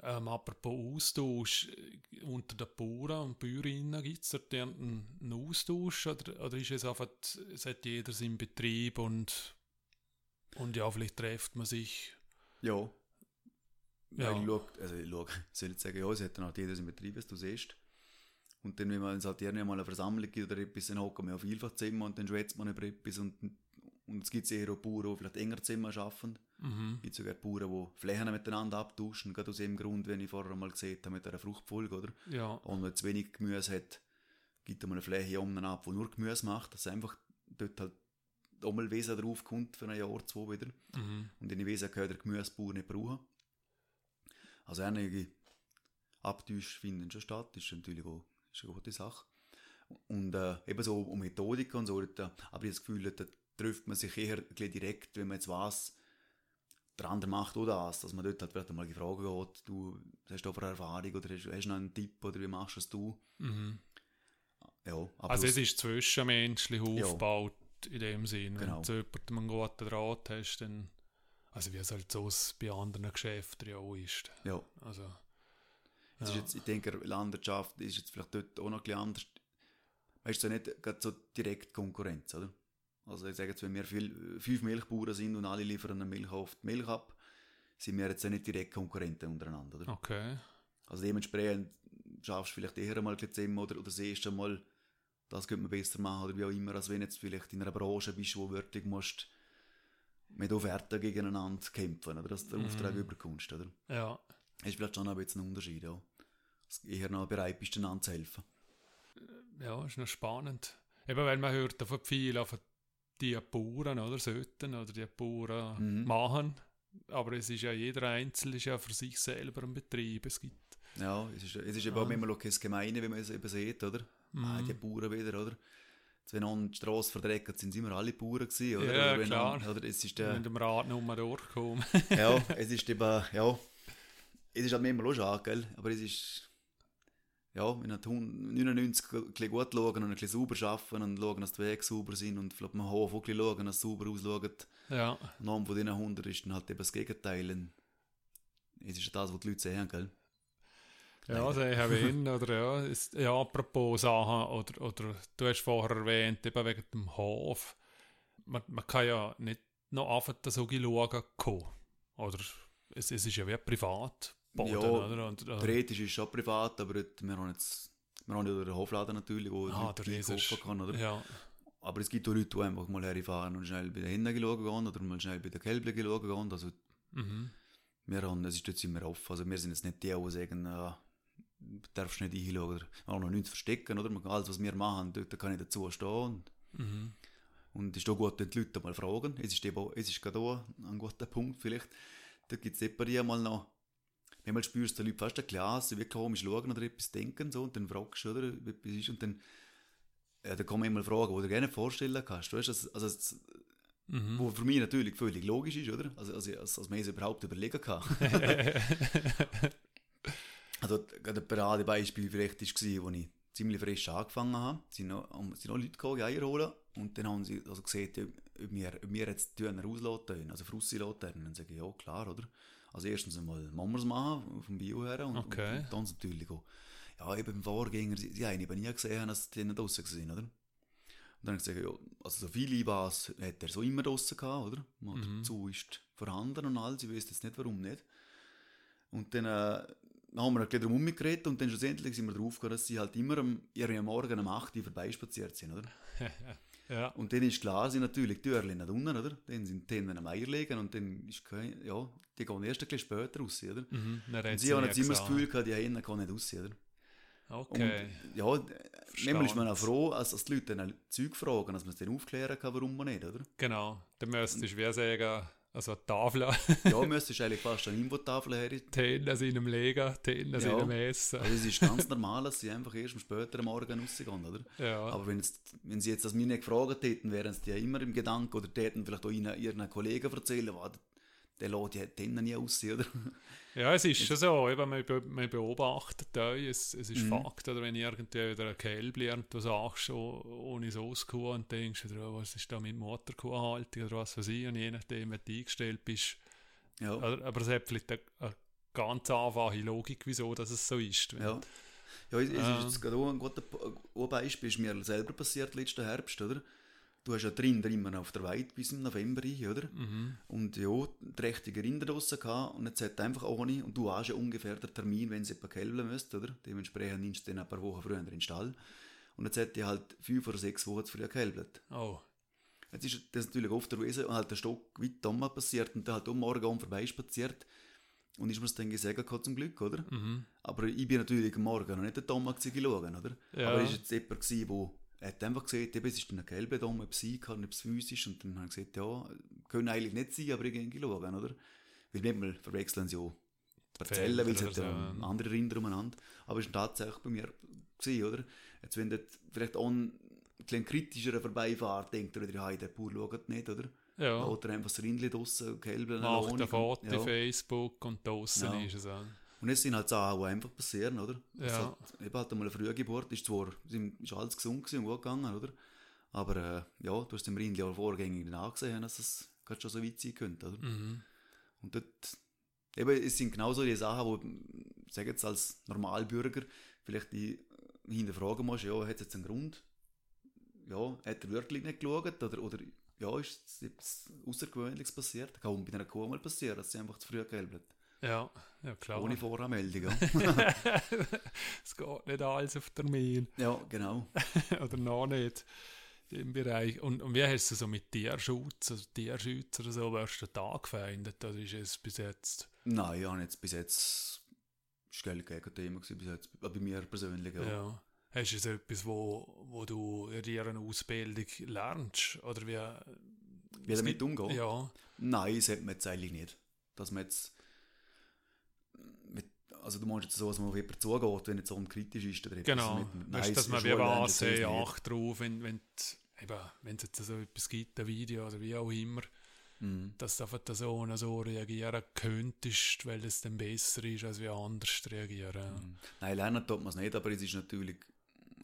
Ähm, apropos Austausch, äh, unter den Bauern und Bäuerinnen gibt es dort einen, Austausch oder, oder ist es einfach, es hat jeder seinen Betrieb und, und ja, vielleicht trifft man sich. Ja. Ja. ja. Ich schau, also ich schau, *laughs* ich soll nicht sagen, ja, es hat dann halt jeder seinen Betrieb, was du siehst. Und dann, wenn man es halt mal eine Versammlung gibt oder etwas, dann hocken wir auf Vielfachzimmer und dann schwätzt man über etwas und, und es gibt eher auch Bauern, die vielleicht enger Zimmer arbeiten. Mhm. Es gibt sogar Bauern, die Flächen miteinander abtauschen, gerade aus dem Grund, wenn ich vorher mal gesehen habe, mit einer Fruchtfolge, oder? Ja, Und wenn es wenig Gemüse hat, gibt mal eine Fläche um ab, die nur Gemüse macht, dass einfach dort halt auch mal Wesen drauf kommt für ein Jahr, zwei wieder. mhm. Und in die Wesen kann der Gemüsebauer nicht brauchen. Also einige Abtäusche finden schon statt, das ist natürlich auch ist eine gute Sache. Und äh, eben so um Methodik und so, habe ich das Gefühl, da trifft man sich eher direkt, wenn man jetzt weiß, der andere macht auch das, dass man dort halt vielleicht mal gefragt geht, du hast du aber eine Erfahrung oder hast, hast du noch einen Tipp oder wie machst du es du? Mhm. Ja, Also es ist zwischenmenschlich Ja. aufgebaut in dem Sinn. Wenn Genau. du zu jemandem einen guten Draht hast, dann also wie es halt so bei anderen Geschäften ja auch ist. ja. Also, Es ja. ist jetzt, ich denke, Landwirtschaft ist jetzt vielleicht dort auch noch ein bisschen anders. Weißt du, so nicht gerade so direkt Konkurrenz, oder? Also ich sage jetzt, wenn wir viel, fünf Milchbauern sind und alle liefern eine Milch auf die Milch ab, sind wir jetzt ja nicht direkt Konkurrenten untereinander, oder? okay. Also dementsprechend schaffst du vielleicht eher mal ein bisschen oder, oder siehst du mal, das könnte man besser machen oder wie auch immer, als wenn jetzt vielleicht in einer Branche bist, wo wirklich musst mit Offerten gegeneinander kämpfen, oder? Dass du den Auftrag überkommst, oder? Ja. Das ist vielleicht schon ein bisschen ein Unterschied, ja. Dass du eher noch bereit bist, einander zu helfen. ja, ist noch spannend. Eben, weil man hört davon viel, von die Bauern oder sollten oder die Bauern Mhm. machen. Aber es ist ja jeder Einzelne ist ja für sich selber ein Betrieb. Es gibt Ja, es ist, es ist eben auch manchmal auch das Gemeine, wenn man es eben sieht, oder? Ah, die Bauern wieder, oder? Jetzt, wenn an die Strasse verdreckt sind, sind immer alle Bauern gewesen, oder? Ja, oder wenn klar. An, oder es ist mit der, dem Rad nur durchkommen. ja, *laughs* es ist eben, ja, es ist halt manchmal auch schade, gell? Aber es ist, ja, wenn halt 99 ein bisschen gut schauen und ein bisschen sauber arbeiten und schauen, dass die Wege sauber sind und vielleicht mal Hof auch ein bisschen schauen, dass es sauber ausschaut. ja. Und einem von diesen 100 ist dann halt eben das Gegenteil. Und Es ist ja das, was die Leute sehen, gell? Ja, haben *laughs* ihn, oder ja, ist, ja, apropos Sachen, oder, oder du hast vorher erwähnt, eben wegen dem Hof, man, man kann ja nicht noch einfach so schauen kommen, oder es, es ist ja wie privat Boden, Ja, oder? Und, äh, Theoretisch ist es schon privat, aber wir haben jetzt wir haben ja den Hofladen natürlich, wo ah, der einkaufen kann, oder? Ja, Aber es gibt auch Leute, die einfach mal herfahren und schnell bei den Händen schauen gehen oder mal schnell bei den Kälbchen schauen. Also mhm. wir haben, es ist sind wir offen. Also wir sind jetzt nicht die, die sagen, äh, du darfst nicht hinschauen oder wir haben noch nichts verstecken, oder? Man kann Alles, was wir machen, dort kann ich dazu stehen. Und, Mhm. und es ist auch gut, wenn die Leute mal fragen. Es ist, eben, auch- es ist gerade auch ein guter Punkt vielleicht. Da gibt es bei dir mal noch, manchmal spürst du die Leute fast ein Glas, wie komisch schauen oder etwas denken so, und dann fragst du, oder, wie etwas ist, und dann, ja, dann man immer fragen, wo du gerne vorstellen kannst. Weißt, also, also, es- Mhm. wo für mich natürlich völlig logisch ist, oder? Also, also als, als man es überhaupt überlegen kann. *laughs* *laughs* also, gerade ein Paradebeispiel vielleicht war, als ich ziemlich frisch angefangen habe. Es sind noch, um- sind noch Leute gekommen, die Eier holen. Und dann haben sie also gesehen, ob wir, ob wir jetzt die Döner auslassen, also Frussi lassen. Dann sage ich, ja, klar, oder? Also erstens einmal machen wir es machen, vom Bio her, und, Okay. und, und dann natürlich auch. Ja, eben im Vorgänger, sie, haben eben nie gesehen, dass die nicht draussen waren, oder? Und dann habe ich gesagt, ja, also so viele was hat er so immer draussen gehabt, oder? Und Mhm. dazu ist vorhanden und all, sie wissen jetzt nicht, warum nicht. Und dann, äh, haben wir ein bisschen drum und dann schlussendlich sind wir drauf gekommen, dass sie halt immer am, am Morgen um 8 Uhr vorbeispaziert sind, oder? *laughs* ja. Und dann ist klar, sind natürlich die Türchen nicht unten, oder? Dann sind die am Eier legen und dann ist kein, ja, die gehen erst ein bisschen später raus, oder? Mhm. Und sie haben jetzt immer das. Gefühl gehabt, die Hennen gehen nicht raus, oder? Okay. Und, ja, nämlich ist man auch froh, als, als die Leute dann Zeug fragen, dass man es dann aufklären kann, warum man nicht, oder? Genau. Dann müsstest du wie sagen, also die Tafel, Ja, müsstest eigentlich fast eine Infotafel her. die Hände sind im Legen, Hände sind Ja. im Essen. Also es ist ganz normal, dass sie einfach erst am späteren Morgen rausgehen, oder? Ja. Aber wenn, wenn sie jetzt das mir nicht gefragt hätten, wären sie ja immer im Gedanken oder hätten vielleicht auch ihnen, ihren Kollegen erzählen, der lässt die Hennen nie aus, oder? Ja, es ist schon so, eben, man, be man beobachtet da, es, es ist Mhm. Fakt, oder wenn irgendwie wieder ein Kälb lernt, du sagst, oh, ohne Soßkuh und denkst du, oh, was ist da mit Motorkuhhaltung oder was weiß ich, und je nachdem, wenn du eingestellt bist, Ja. aber, es hat vielleicht eine, eine ganz einfache Logik, wieso dass es so ist. Ja. Ja, es, es ist jetzt gerade auch ein guter Beispiel, ist mir selber passiert letzten Herbst, oder? Du hast ja Rinder immer auf der Weide bis im November rein, oder? Mhm. Und ja, trächtige Rinder draussen gehabt und jetzt hat einfach ohne, und du hast ja ungefähr den Termin, wenn sie etwa kälbeln müsst, oder? Dementsprechend nimmst du den ein paar Wochen früher in den Stall. Und jetzt hat die halt fünf oder sechs Wochen zu früh gekälbelt. Oh, Jetzt ist das natürlich oft der Weise, und halt der Stock weit dumm passiert und der halt um morgen um vorbei spaziert. Und mir das dann gesagt, gehabt, zum Glück, oder? mhm. Aber ich bin natürlich am Morgen noch nicht den Tom schauen, oder? Ja. Aber es war jetzt jemand, gewesen, wo er hat einfach gesagt, eben, es ist ein gelber Dom, ob es sein kann, ob es physisch Und dann habe ich gesagt, ja, können eigentlich nicht sein, aber ich gehe schauen, oder? Weil manchmal verwechseln sie ja Parzellen, weil es hat ja so, ja. andere Rinder umeinander. Aber es war tatsächlich bei mir gewesen, oder? Jetzt, wenn dort vielleicht auch ein bisschen kritischer vorbeifahrt, denkt er wieder, hey, der Bauer schaut nicht, oder? ja. Oder einfach das Rindli draussen, Kälbeln, Macht ohne- ein Foto ja. Facebook und draussen Ja. ist es auch. Und es sind halt Sachen, die einfach passieren, oder? Ja. hat, eben halt einmal eine Frühgeburt, ist zwar, ist alles gesund gewesen und gut gegangen, oder? Aber äh, ja, du hast dem Rindli auch vorgängig nachgesehen, dass es gerade schon so weit sein könnte, oder? Mhm. Und dort, eben, es sind genauso die Sachen, wo, sage jetzt als Normalbürger, vielleicht die hinterfragen musst, ja, hat es jetzt einen Grund? Ja, hat er wirklich nicht geschaut? Oder, oder ja, ist es etwas Außergewöhnliches passiert? Kann auch bei einer Kuh mal passieren, dass sie einfach zu früh gelbelt. Ja, ja klar. Ohne Voranmeldung, ja. *laughs* es geht nicht alles auf der Mail. ja, genau. *laughs* oder noch nicht im Bereich. Und, und wie hast du so mit Tierschutz, also Tierschützer oder so, wärst du da angefeindet? Oder ist es bis jetzt? Nein, ich habe jetzt bis jetzt Stelle gegen Thema gewesen, bis jetzt, bei mir persönlich. Ja. Ja. Hast du so etwas, wo, wo du in deiner Ausbildung lernst? Oder wie? Wie damit umgehen? Ja. Nein, das hat man jetzt eigentlich nicht. Dass man jetzt also du meinst jetzt so, dass man auf jemanden zugeht, wenn jetzt so unkritisch ist oder etwas. Genau. Mit- weißt, in dass der man wie nicht. Acht drauf, wenn, wenn, die- eben, wenn es jetzt so etwas gibt, ein Video oder wie auch immer, Mhm. dass du auf die Person so reagieren könntest, weil es dann besser ist, als wie anders reagieren. Mhm. Nein, lernen tut man es nicht, aber es ist natürlich,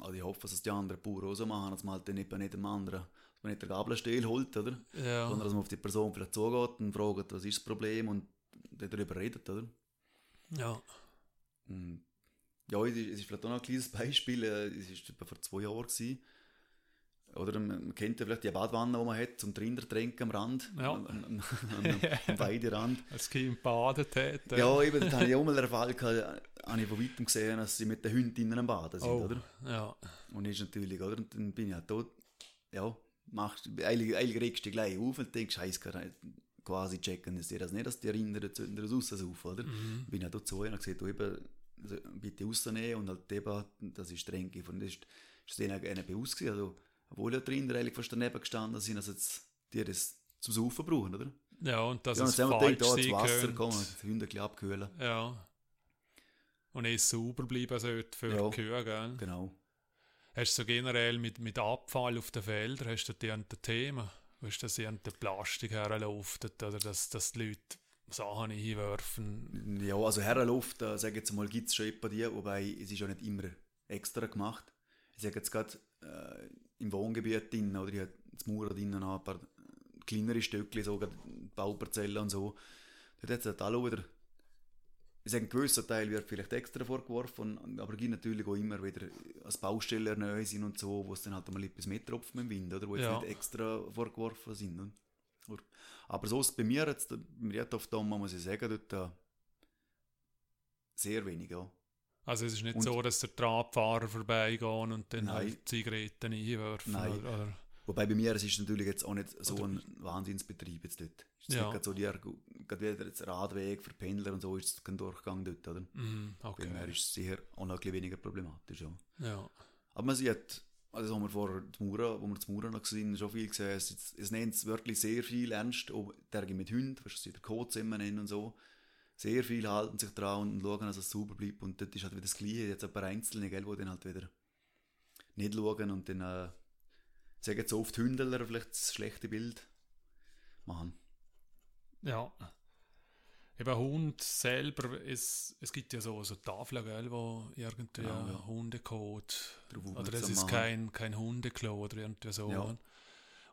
also ich hoffe, dass es die anderen Bauern auch so machen, dass man halt dann eben nicht dem anderen, dass man nicht den Gabelstiel holt, oder? Ja. Sondern dass man auf die Person vielleicht zugeht und fragt, was ist das Problem und darüber redet, oder? ja. Und ja, es ist, es ist vielleicht auch noch ein kleines Beispiel. äh, Es war etwa vor zwei Jahren. Gewesen. Oder man kennt ja vielleicht die Badwanne, die man hat, zum Trinder trinken am Rand, Ja. am, am, am, am *laughs* Weiderand. Als Kind badet hat. äh, Ja, eben, da habe ich auch mal den Fall gehabt, habe ich von weitem gesehen, dass sie mit den Hunden am Baden sind, oh, oder? Ja. Und ist natürlich, oder? Und dann bin ich halt dort, ja, machst, eigentlich, eigentlich regst du dich gleich auf und denkst, scheiße, quasi checken sie das nicht, dass die Rinder das raussaufen, oder? Mhm. bin halt dazu und habe gesagt, du eben, also bitte rausnehmen und halt eben, das ist streng und das ist, ist denen eine bewusst gewesen, also, obwohl ja die Rinder eigentlich fast daneben gestanden sind, dass jetzt die das zum Saufen brauchen, oder? Ja, und dass ja, und haben falsch da ins Wasser kommen, die Hunde ein abkühlen. Ja. Und es sauber bleiben sollte für Ja. die Kühe, gell? Genau. Hast du so generell mit, mit Abfall auf den Feldern, hast du da ein Thema? Weißt dass sie an der Plastik herläuft oder dass, dass die Leute Sachen hinwerfen? Ja, also Herrenluft, äh, sage jetzt mal, gibt es schon etwa die, wobei es ist ja nicht immer extra gemacht. Ich sage jetzt gerade äh, im Wohngebiet drin, oder ich habe das Mauer drinnen ein paar kleinere Stückchen, so gerade Bauparzellen und so. Dort hat es halt alle wieder ich sage, ein gewisser Teil wird vielleicht extra vorgeworfen, aber es gibt natürlich auch immer wieder als Bausteller neu sind und so, wo es dann halt mal etwas mittropft mit dem Wind, oder? Wo jetzt Ja. nicht extra vorgeworfen sind. ne? Aber so ist es bei mir jetzt, bei mir auf Doma, muss ich sagen, dort äh, sehr wenig, ja. Also es ist nicht Und- so, dass der Trabfahrer vorbeigehen und dann Nein. halt Zigaretten einwerfen. Nein. Oder, Wobei bei mir, es ist natürlich jetzt auch nicht so ein Wahnsinnsbetrieb jetzt dort. Es ist Ja. gerade so die, gerade wieder jetzt Radweg für Pendler und so ist es kein Durchgang dort, oder? Mhm, Bei mir okay. ist es sicher auch noch ein bisschen weniger problematisch, ja. Ja. Aber man sieht, also haben wir vorher die Mauer, wo wir die Mauer noch gesehen schon viel gesehen, es, es, es nennt es wirklich sehr viel ernst, auch Tage mit Hunden, was sie der Code immer nennen und so. Sehr viel halten sich dran und schauen, dass es sauber bleibt. Und dort ist halt wieder das Gleiche, jetzt ein paar Einzelne, gell, die dann halt wieder nicht schauen und dann, äh, sagen jetzt so oft Hündler vielleicht das schlechte Bild machen. Ja. Eben Hund selber, es, es gibt ja so, so Tafeln, gell, wo irgendwie ja. Hundecode Darauf oder es ist machen. kein, kein Hundeklo oder irgendwie so. Ja.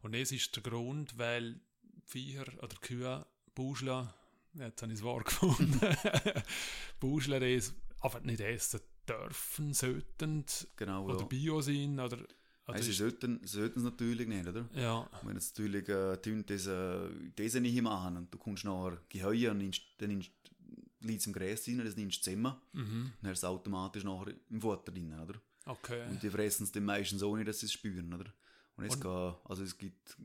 Und das ist der Grund, weil Viecher oder Kühe, Buschler, jetzt habe ich das Wort *laughs* gefunden, *laughs* Buschler das einfach nicht essen dürfen, sollten Genau, oder ja. Bio sind oder, Nein, sie ist- sollten, es natürlich nicht, oder? ja, Wenn jetzt natürlich äh, die Hunde das, äh, nicht machen und du kommst nachher Geheuer und nimmst, dann nimmst, liegt im Gras rein, das nimmst du zusammen, mhm. dann du es automatisch nachher im Futter drin, oder? okay. Und die fressen es dann meistens nicht, dass sie es spüren, oder? Und es, Und- geht, also es gibt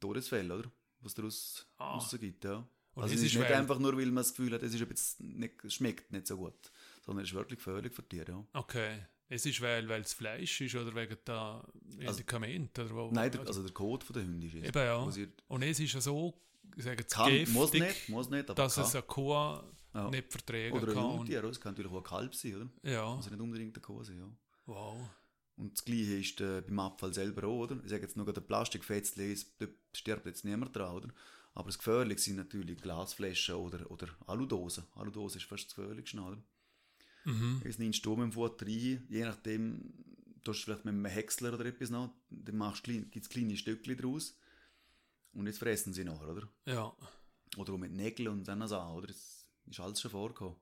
Todesfälle, oder? Was daraus Ah. rausgibt, ja. Und also es ist ist nicht einfach nur, weil man das Gefühl hat, es ist ein bisschen nicht, schmeckt nicht so gut, sondern es ist wirklich gefährlich für Tiere, ja. Okay. Es ist, weil, weil es Fleisch ist oder wegen der Medikamente? oder wo, Nein, der, also der Code von der Hunde ist es. Eben ja. Sie Und es ist ja so, ich sage jetzt kann, giftig, muss nicht, muss nicht, dass kann. es eine Kuh Ja. nicht verträgen Oder ein kann. Und, Jungtier, oder? es kann natürlich auch ein Kalb sein, oder? ja, Also nicht unbedingt eine Kuh sein, ja. wow. Und das Gleiche ist äh, beim Abfall selber auch, oder? Ich sage jetzt nur Plastikfetzchen, es- dort stirbt jetzt niemand dran, oder? Aber das Gefährliche sind natürlich Glasflaschen oder, oder Aludosen. Aludosen ist fast das Gefährlichste, oder? Mhm. Jetzt nimmst du mit dem Futter rein, je nachdem, du hast vielleicht mit einem Häcksler oder etwas noch, dann machst du, klein- gibt's kleine Stückchen draus und jetzt fressen sie nachher, oder? Ja, Oder auch mit Nägeln und dann so, oder? Das ist alles schon vorgekommen.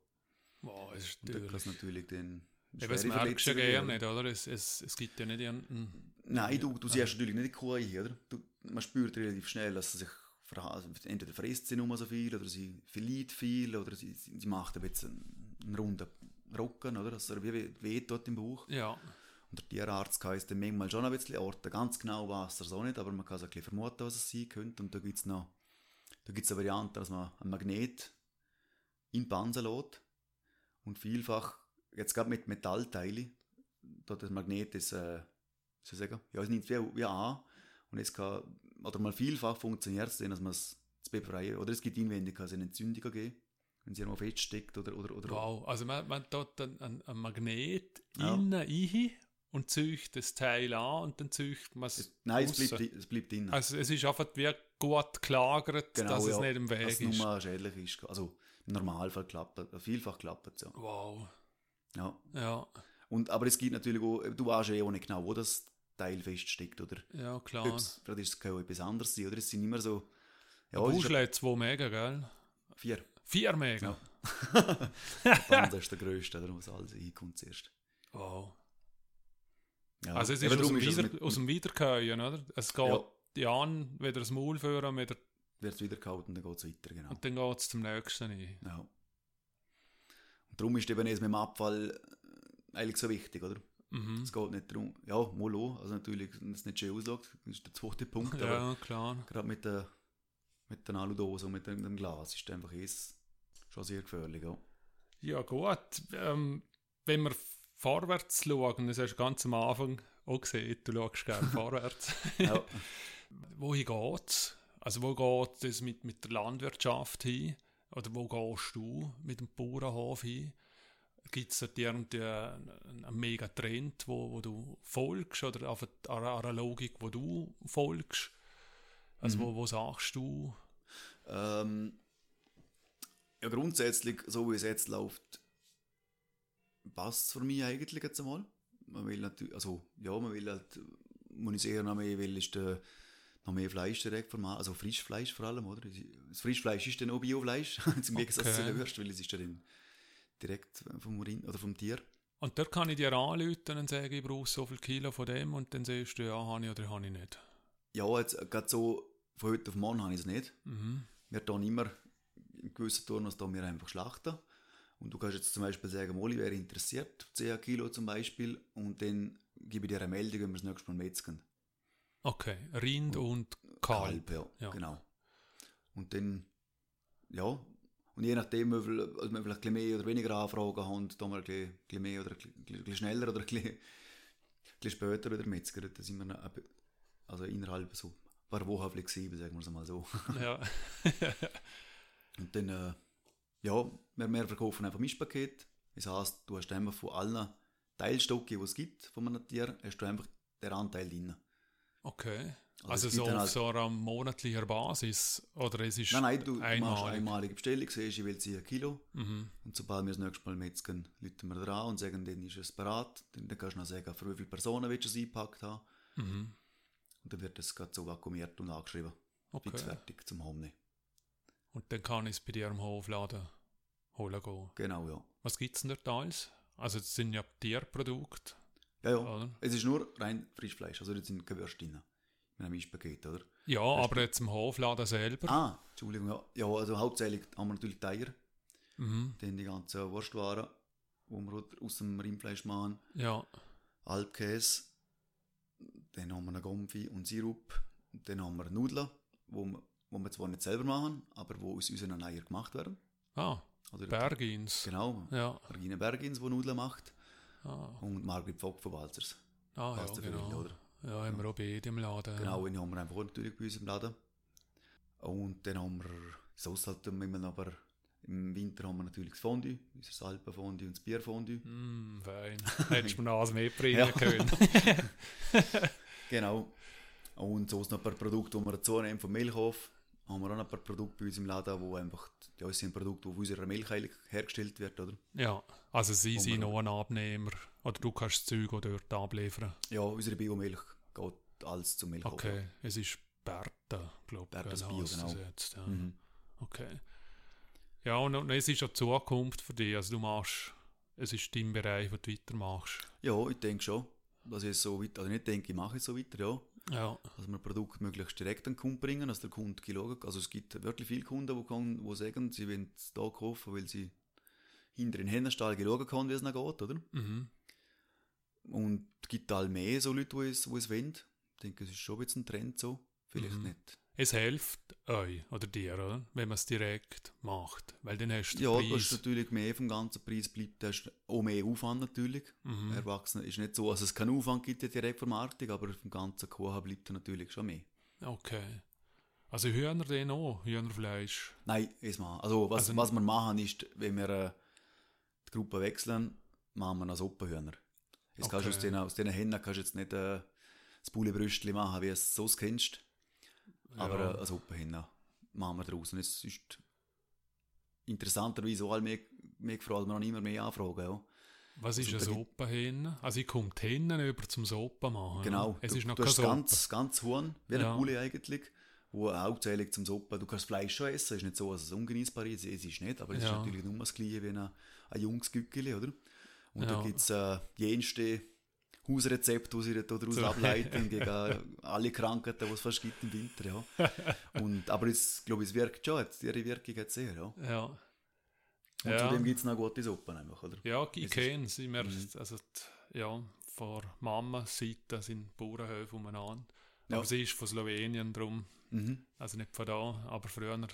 wow, es ist Und dort kann natürlich. es natürlich dann Eben, das schwere merkst du ja gerne nicht, oder? Es, es, es gibt ja nicht irgendeinen. Nein, du, du siehst natürlich nicht die Kuh ein, oder? Du, man spürt relativ schnell, dass sie sich entweder frisst sie nur so viel oder sie verliert viel oder sie, sie macht ein bisschen einen, einen runden Rücken, oder? Dass er wie weh- weh tut im Bauch. Ja, Und der Tierarzt kann es dann manchmal schon ein bisschen orten. Ganz genau weiß er auch nicht, aber man kann so ein bisschen vermuten, was es sein könnte. Und da gibt es noch da gibt's eine Variante, dass man ein Magnet in die Panse lässt und vielfach, jetzt gerade mit Metallteilen, da das Magnet ist, äh, wie soll ich sagen, ja, es nimmt wie, wie an und es kann, oder mal vielfach funktioniert es dann, dass man es zu befreien, oder es gibt inwendig kann es eine Entzündung geben, wenn sie irgendwo feststeckt oder, oder, oder wow. Also man, man tut ein, ein, ein Magnet Ja. innen rein und zücht das Teil an und dann zücht man es. nein, es bleibt, es bleibt drin. Also es ist einfach wie gut gelagert, dass es nicht im Weg Genau, dass es ist. nur schädlich ist. Also im Normalfall klappt es, vielfach klappt es ja. Wow. ja. Ja, Und, aber es gibt natürlich auch, du weißt ja auch nicht genau, wo das Teil feststeckt oder ja klar. ob's- vielleicht ist es kann auch etwas anderes sein, oder es sind immer so, ja, Ja, ist hat zwei Mega, gell? vier. Vier Mega? Ja. *laughs* Der Panzer ist der grösste, der muss alles hinkommt zuerst. Wow. Ja. Also es ist aus dem, es Wieder, mit- aus dem Wiederkäuen, oder? Es geht Ja. an, wieder das Maul führen wieder, wird es wieder gehalten, dann geht es weiter, genau. und dann geht es zum nächsten ein. Ja. Und darum ist eben es mit dem Abfall äh, eigentlich so wichtig, oder? Mhm. Es geht nicht darum, ja, mal auch, also natürlich, wenn es nicht schön aussieht, ist der zweite Punkt, Ja, klar. gerade mit der, mit der Aludose und mit dem, dem Glas ist einfach es schon sehr gefährlich, ja. Ja, gut. Ähm, wenn wir vorwärts schauen, das hast du ganz am Anfang auch gesehen, du schaust gerne *laughs* vorwärts. ja. *laughs* Wohin geht's? Also wo geht es mit, mit der Landwirtschaft hin? Oder wo gehst du mit dem Bauernhof hin? Gibt es da irgendwie einen, mega Trend, wo, wo du folgst? Oder einfach eine, eine Logik, wo du folgst? Also Mhm. wo, wo sagst du? Ähm, ja, grundsätzlich, so wie es jetzt läuft, passt es für mich eigentlich jetzt einmal. Man will natürlich, also, ja, man will halt, muss ich eher noch mehr will, ist der, noch mehr Fleisch direkt vom Markt, also Frischfleisch vor allem, oder? Das Frischfleisch ist dann auch Biofleisch, *laughs* im Gegensatz Okay. zu der Würst, weil es ist ja dann direkt vom Rind oder vom Tier. Und dort kann ich dir anrufen und sagen, ich brauche so viel Kilo von dem und dann sagst du, ja, habe ich oder habe ich nicht. Ja, jetzt gerade so von heute auf morgen habe ich es nicht. Mhm. Wir tun immer in gewissen Turnus tun wir einfach schlachten. Und du kannst jetzt zum Beispiel sagen, Molly wäre interessiert, 10 Kilo zum Beispiel, und dann gebe ich dir eine Meldung, wenn wir das nächste Mal metzgen. Okay, Rind und Kalb. ja, Ja. genau. Und dann, ja, und je nachdem, also wir vielleicht ein bisschen mehr oder weniger Anfragen haben, tun wir ein bisschen, mehr oder ein bisschen, schneller oder ein bisschen, ein bisschen später wieder Metzger. Da sind wir also innerhalb so ein paar Wochen flexibel, sagen wir es mal so. Ja. *laughs* Und dann, äh, ja, wir, wir verkaufen einfach Mischpaket. Das heisst, du hast einfach von allen Teilstücken, die es gibt von einem Tier, hast du einfach den Anteil drin. Okay. Also Also, so auf halt- so einer monatlicher Basis? Oder es ist Nein, nein, du einmalig? machst einmalige Bestellung, siehst, ich will sie ein Kilo. Mhm. Und sobald wir das nächste Mal metzgen, rufen wir dran und sagen, dann ist es bereit. Dann, dann kannst du noch sagen, für wie viele Personen willst du es eingepackt haben. Mhm. Und dann wird das gerade so vakuumiert und angeschrieben. Okay. Fix fertig zum Heimnehmen. Und dann kann ich es bei dir im Hofladen holen gehen. Genau, ja. Was gibt es denn dort alles? Also, das sind ja Tierprodukte, Ja, ja. oder? Es ist nur rein Frischfleisch, also da sind Würste drin. In einem Mischpaket, oder? Ja, aber jetzt im Hofladen selber. Ah, Entschuldigung, ja. Ja, also hauptsächlich haben wir natürlich die Eier, Mhm. dann die ganzen Wurstwaren, die wir aus dem Rindfleisch machen, Ja. Alpkäse, dann haben wir einen Gomfi und Sirup, dann haben wir Nudeln, wo wir, wo wir zwar nicht selber machen, aber wo aus unseren Eiern gemacht werden. Ah, Also Bergins. Genau, Ja. Regine Bergins, die Nudeln macht, Ah, und Margrit Vogt von Walzers. ah Passt ja, ja genau. Wille, oder? Ja, haben wir auch beide im Laden. Genau, die haben wir einfach natürlich bei uns im Laden. Und dann haben wir, sonst halt immer noch, aber im Winter haben wir natürlich das Fondue, unser Alpenfondue und das Bierfondue. Mm, fein. *laughs* Hättest du mir noch was mitbringen Ja. können. *laughs* *laughs* Genau. Und sonst noch ein paar Produkte, die wir dazu nehmen vom Milchhof. Haben wir auch noch ein paar Produkte bei uns im Laden, wo einfach, ja, es sind Produkte, die auf unserer Milch hergestellt werden, oder? ja, also sie sind noch ein Abnehmer. Oder du kannst das Zeug auch dort abliefern. Ja, unsere Biomilch geht alles zum Milchhof. Okay, es ist Bertha, glaube ich. Berthas gell, Bio, genau. Jetzt, ja. Mhm. Okay. Ja, und, und es ist ja die Zukunft für dich. Also du machst, es ist dein Bereich, wo du weitermachst. Ja, ich denke schon, dass ich so weiter, also nicht denke, ich mache es so weiter, ja. Ja, dass wir Produkt möglichst direkt an den Kunden bringen, dass der Kunde schauen Also es gibt wirklich viele Kunden, die, kommen, die sagen, sie wollen es hier kaufen, weil sie hinter den Hennenstall schauen können, wie es noch geht, oder? mhm. Und es gibt all mehr so Leute, die es, die es wollen. Ich denke, es ist schon jetzt ein Trend so. Vielleicht Mhm. nicht. Es hilft euch oder dir, oder? wenn man es direkt macht. Weil dann hast du Ja, du hast Preis. natürlich mehr vom ganzen Preis bleibt, du hast auch mehr Aufwand natürlich. Mhm. Erwachsene ist nicht so, dass es keinen Aufwand gibt, die Direktvermarktung, aber vom ganzen Kuchen bleibt da natürlich schon mehr. Okay. Also Hühner den auch, Hühnerfleisch. Nein, erstmal. Also, was, Also- was wir machen ist, wenn wir äh, die Gruppe wechseln, machen wir noch Suppenhühner. Jetzt kannst du aus Okay. den, aus den Händen kannst du jetzt nicht äh, das Bullebrüstli machen, wie du es sonst kennst. Aber Ja. eine Suppenhühner machen wir draus. Und es ist interessanterweise auch mehr, mehr wir haben immer mehr Anfragen. Ja. Was ist eine Also da gibt- Suppenhenne? Also ich komme Hennen über zum Suppen machen. Genau. Es du, ist noch du hast Suppe. ganz, ganz Huhn, wie Ja. ein Bulle eigentlich, wo hauptsächlich zum Suppen, du kannst Fleisch schon essen, es ist nicht so, dass es ungenießbar ist, es ist nicht, aber es Ja. ist natürlich nur das gleiche wie ein, ein junges Gückeli, oder? Und Ja. da gibt es äh, jenste Hausrezepte, die sie daraus So. ableiten, *laughs* gegen alle Krankheiten, die es fast gibt im Winter, ja. Und, aber es, glaube ich, es wirkt schon, jetzt, ihre Wirkung hat sehr, ja. Ja. Und Ja. zudem gibt es noch gute Suppen einfach, oder? Ja, ich kenne sie. Wir, Mhm. also, die, ja, von Mama-Seite sind Bauernhöfe umeinander. Ja. Aber sie ist von Slowenien drum, Mhm. also nicht von da, aber früher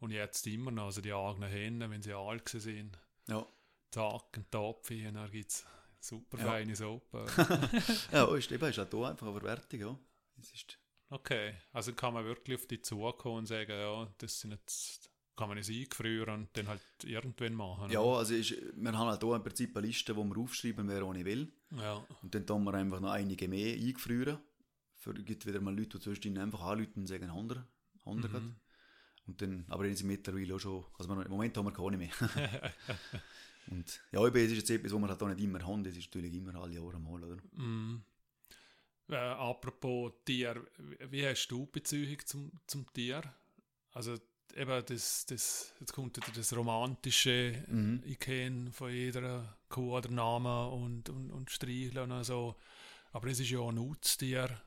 und jetzt immer noch. Also die eigenen Hennen, wenn sie alt sind, Ja. Tag und Topf, und dann gibt es super Ja. feine Suppe. *laughs* ja, ist eben, ist auch hier einfach eine Verwertung, ja. Es ist, okay, also kann man wirklich auf die zukommen und sagen, ja, das sind jetzt, kann man es eingefrieren und dann halt irgendwann machen. Ja, also ist, wir haben halt hier im Prinzip eine Liste, wo wir aufschreiben, wer ohne will. ja. Und dann tun wir einfach noch einige mehr eingefrieren. Für gibt wieder mal Leute, die zwischendrin einfach anrufen und sagen, Hander, Hander Mhm. grad. Und dann, aber dann sind mittlerweile auch schon, also im Moment haben wir keine mehr. *laughs* *laughs* und ja, eben, es ist jetzt etwas, was wir halt auch nicht immer haben, das ist natürlich immer alle Jahre mal, oder? Mm. Äh, apropos Tier, wie hast du Beziehung zum, zum Tier? Also eben das, das, jetzt kommt wieder das romantische Mhm. ich kenne von jeder Kuh oder Namen und, und, und Streicheln und so. Aber es ist ja ein Nutztier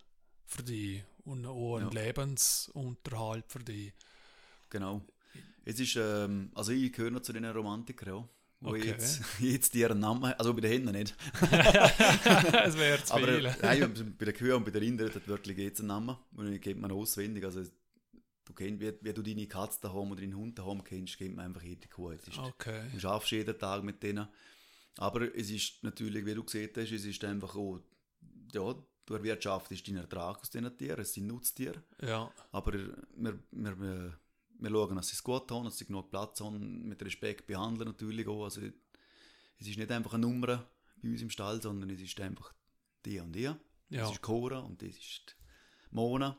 für dich und auch ein Ja. Lebensunterhalt für dich. Genau. Es ist, ähm, also ich gehöre noch zu den Romantikern, ja. Wo Okay. jetzt, *laughs* jetzt ihren Namen, also bei den Händen nicht. *laughs* es wäre zu viel. nein, bei den Kühen und bei den Rindern hat wirklich jetzt einen Namen. Und den kennt man auswendig. Also, du kennst, wie, wie du deine Katze daheim oder deinen Hund daheim kennst, kennt man einfach jede Kuh. Ist, Okay. Du schaffst jeden Tag mit denen. Aber es ist natürlich, wie du gesehen hast, es ist einfach auch, ja, du erwirtschaftest deinen Ertrag aus diesen Tieren, es sind Nutztiere. Ja. Aber wir, wir, wir, wir schauen, dass sie es gut haben, dass sie genug Platz haben, mit Respekt behandeln natürlich auch. Also, es ist nicht einfach eine Nummer bei uns im Stall, sondern es ist einfach die und die. Ja. Das ist Cora und das ist Mona.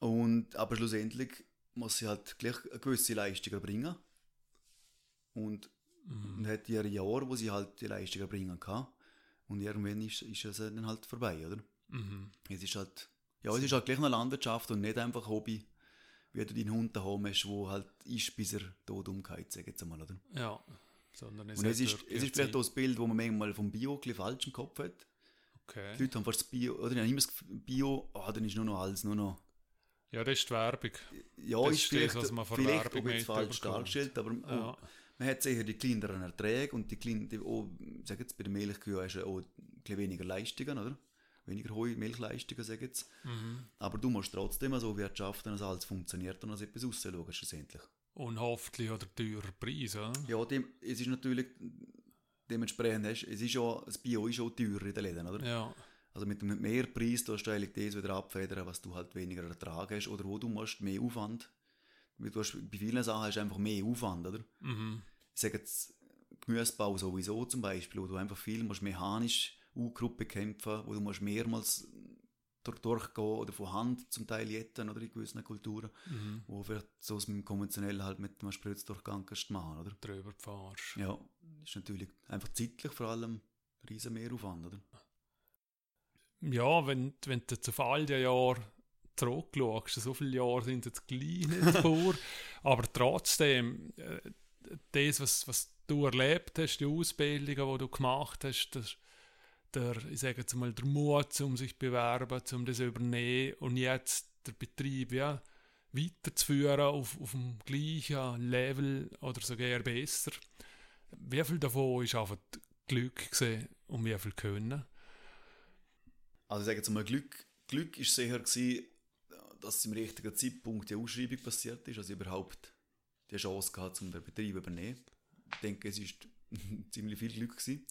Und, aber schlussendlich muss sie halt gleich eine gewisse Leistung erbringen. Und Mhm. und hat ihre Jahre, wo sie halt die Leistung erbringen kann. Und irgendwann ist, ist es dann halt vorbei, oder? Mhm. Es ist halt, ja, es ist halt gleich eine Landwirtschaft und nicht einfach Hobby, wie du deinen Hund daheim hast, wo halt ist, bis er tot umgeht, sag ich jetzt einmal, oder? Ja. Sondern es und es ist, es ist vielleicht auch das Bild, wo man manchmal vom Bio ein falsch im Kopf hat. Okay. Die Leute haben fast das Bio, oder die haben immer das Bio, ah, dann ist nur noch alles, nur noch, Ja, das ist die Werbung. ja, Das ist vielleicht, das, was man vielleicht Werbung auch jetzt falsch dargestellt, aber Ja. auch, man hat sicher die kleineren Erträge und die kleinen, die, ich sag jetzt, bei den Milchkühen hast du auch ein bisschen weniger Leistungen, oder? Weniger hohe Milchleistungen, sag ich jetzt. Mhm. Aber du musst trotzdem so wirtschaften, dass alles funktioniert und dass etwas rausschaust, schlussendlich. Und hoffentlich oder teurer Preis, oder? Ja, dem, es ist natürlich, dementsprechend, es ist ja, das Bio ist auch teurer in den Läden, oder? Ja. Also mit dem Mehrpreis tust du eigentlich das wieder abfedern, was du halt weniger Ertrag hast oder wo du musst mehr Aufwand. Du hast, bei vielen Sachen hast du einfach mehr Aufwand, oder? Mhm. Ich sage jetzt Gemüsebau sowieso zum Beispiel, wo du einfach viel musst mechanisch U-Gruppe kämpfen, wo du musst mehrmals durch, durchgehen oder von Hand zum Teil jetten oder in gewissen Kulturen, Mhm. wo vielleicht so mit dem konventionell halt mit einem Spritzdurchgang kannst du machen, oder? Drüber fahrst. Ja, ist natürlich einfach zeitlich vor allem ein riesen Mehraufwand, oder? Ja, wenn, wenn du auf all die Jahre zurückschaust, so viele Jahre sind jetzt gleich nicht *laughs* vor, aber trotzdem, äh, das, was, was du erlebt hast, die Ausbildungen, die du gemacht hast, das, der, ich sage jetzt mal, der Mut, um sich zu bewerben, um das zu übernehmen und jetzt der Betrieb ja, weiterzuführen auf, auf dem gleichen Level oder sogar besser. Wie viel davon ist einfach Glück gesehen und wie viel Können? Also ich sage jetzt mal, Glück, Glück ist sicher gewesen, dass im richtigen Zeitpunkt die Ausschreibung passiert ist, also überhaupt die Chance gehabt, um den Betrieb zu übernehmen. Ich denke, es ist *laughs* ziemlich viel Glück gewesen.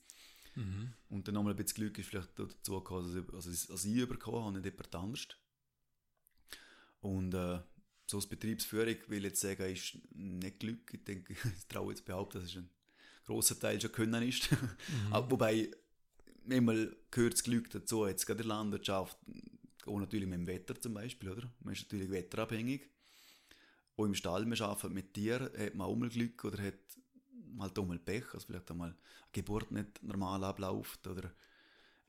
Mhm. Und dann nochmal ein bisschen Glück ist vielleicht dazu gekommen, dass ich, also als ich überkommen habe, nicht jemand anders. Und äh, so als Betriebsführung will ich jetzt sagen, ist nicht Glück. Ich denke, *laughs* ich traue jetzt behaupten, dass es ein grosser Teil schon Können ist. Mhm. *laughs* Aber Wobei, manchmal gehört das Glück dazu, jetzt gerade in der Landwirtschaft, auch natürlich mit dem Wetter zum Beispiel, oder? Man ist natürlich wetterabhängig. Auch im Stall, man arbeitet mit Tieren, hat man auch mal Glück oder hat halt mal Pech, also vielleicht einmal eine Geburt nicht normal abläuft oder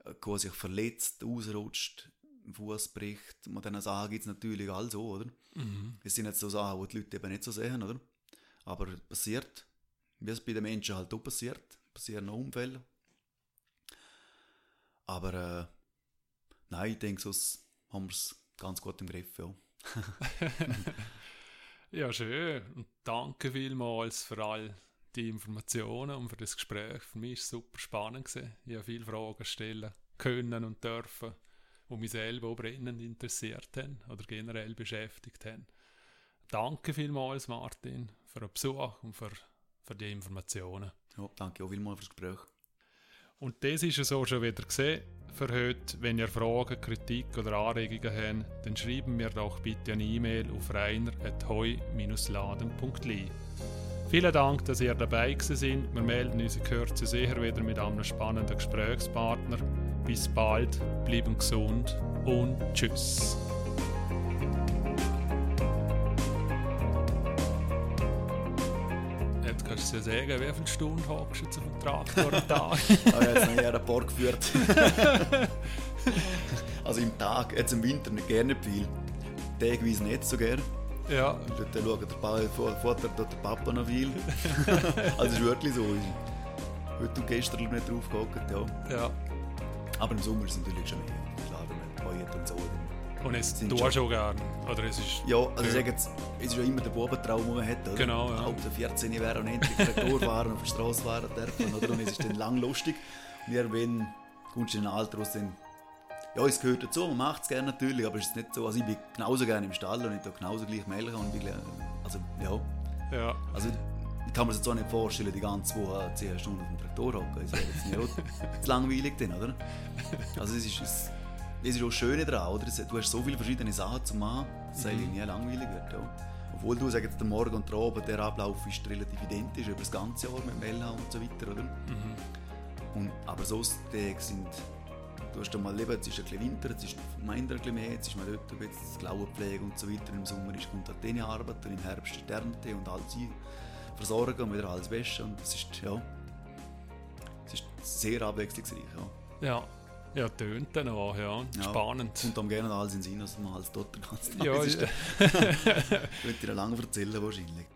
eine Kuh sich verletzt, ausrutscht, Fuß bricht. Man diesen Sachen gibt es natürlich all so, oder? Mhm. Es sind jetzt so Sachen, die die Leute eben nicht so sehen, oder? Aber passiert, wie es bei den Menschen halt auch passiert, passieren auch Unfälle. Aber äh, nein, ich denke, sonst haben wir es ganz gut im Griff, ja. *laughs* Ja, schön. Und danke vielmals für all die Informationen und für das Gespräch. Für mich war es super spannend. Gewesen. Ich habe viele Fragen stellen können und dürfen, die mich selber auch brennend interessiert haben oder generell beschäftigt haben. Danke vielmals, Martin, für den Besuch und für, für die Informationen. ja danke auch vielmals fürs Gespräch. Und das ist es auch schon wieder gesehen für heute. Wenn ihr Fragen, Kritik oder Anregungen habt, dann schreiben mir doch bitte eine E-Mail auf reiner.heu-laden.li. Vielen Dank, dass ihr dabei sind. Wir melden uns in Kürze sicher wieder mit einem spannenden Gesprächspartner. Bis bald, bleiben gesund und tschüss. Jetzt kannst du ja sagen, wie viele Stunden hockst du jetzt auf dem Traktor am Tag? *laughs* Ich habe jetzt noch nie einen Park geführt. *laughs* also im Tag, jetzt im Winter nicht gerne viel. Tagweise nicht so gerne. Ja, Und Dann schaut der Vor- Vater der Papa noch viel. *laughs* *laughs* also es ist wirklich so. Heute und gestern nicht drauf gehockt, ja. ja. Aber im Sommer ist es natürlich schon mehr. Klar, wenn man heuert und so. Und es tust schon- du schon gern. Oder es ist... Ja, also ich sage jetzt, es ist ja immer der Bubentraum, den man hat, oder? Genau, ja. Hauptsache 14 wäre und endlich Traktor fahren auf der Straße fahren dürfen, oder? Und es ist dann lang lustig. Und kommst du in ein Alter, wo es dann... Ja, es gehört dazu, man macht es gerne natürlich, aber es ist nicht so, also ich bin genauso gerne im Stall und ich tue genauso gleich melken und bin, also ja, Ja, also ich kann mir das jetzt auch nicht vorstellen, die ganze Woche 10 Stunden auf dem Traktor hocken, das wäre jetzt nicht *laughs* zu langweilig dann, oder? Also es ist, es, es ist auch das Schöne daran, oder? Du hast so viele verschiedene Sachen zu machen, dass es eigentlich nie langweilig wird, ja. Obwohl du, sag jetzt, der Morgen und der Abend, der Ablauf ist relativ identisch über das ganze Jahr mit Melha und so weiter, oder? Und, aber sonst Tage sind, du hast einmal Leben, jetzt ist ein bisschen Winter, jetzt ist Gemeinde ein bisschen mehr, jetzt ist man dort ein bisschen Klauenpflege und so weiter, im Sommer ist kommt halt die Arbeit und im Herbst ist die Ernte und alles ein- versorgen und wieder alles waschen und es ist, ja, es ist sehr abwechslungsreich, ja. ja. Ja, tönt dann auch, ja. Ja. Spannend. Kommt am gerne alles in Sinn, dass man alles dort den ganzen Tag Ja, ist. Könnte *laughs* ich dir lange erzählen wahrscheinlich.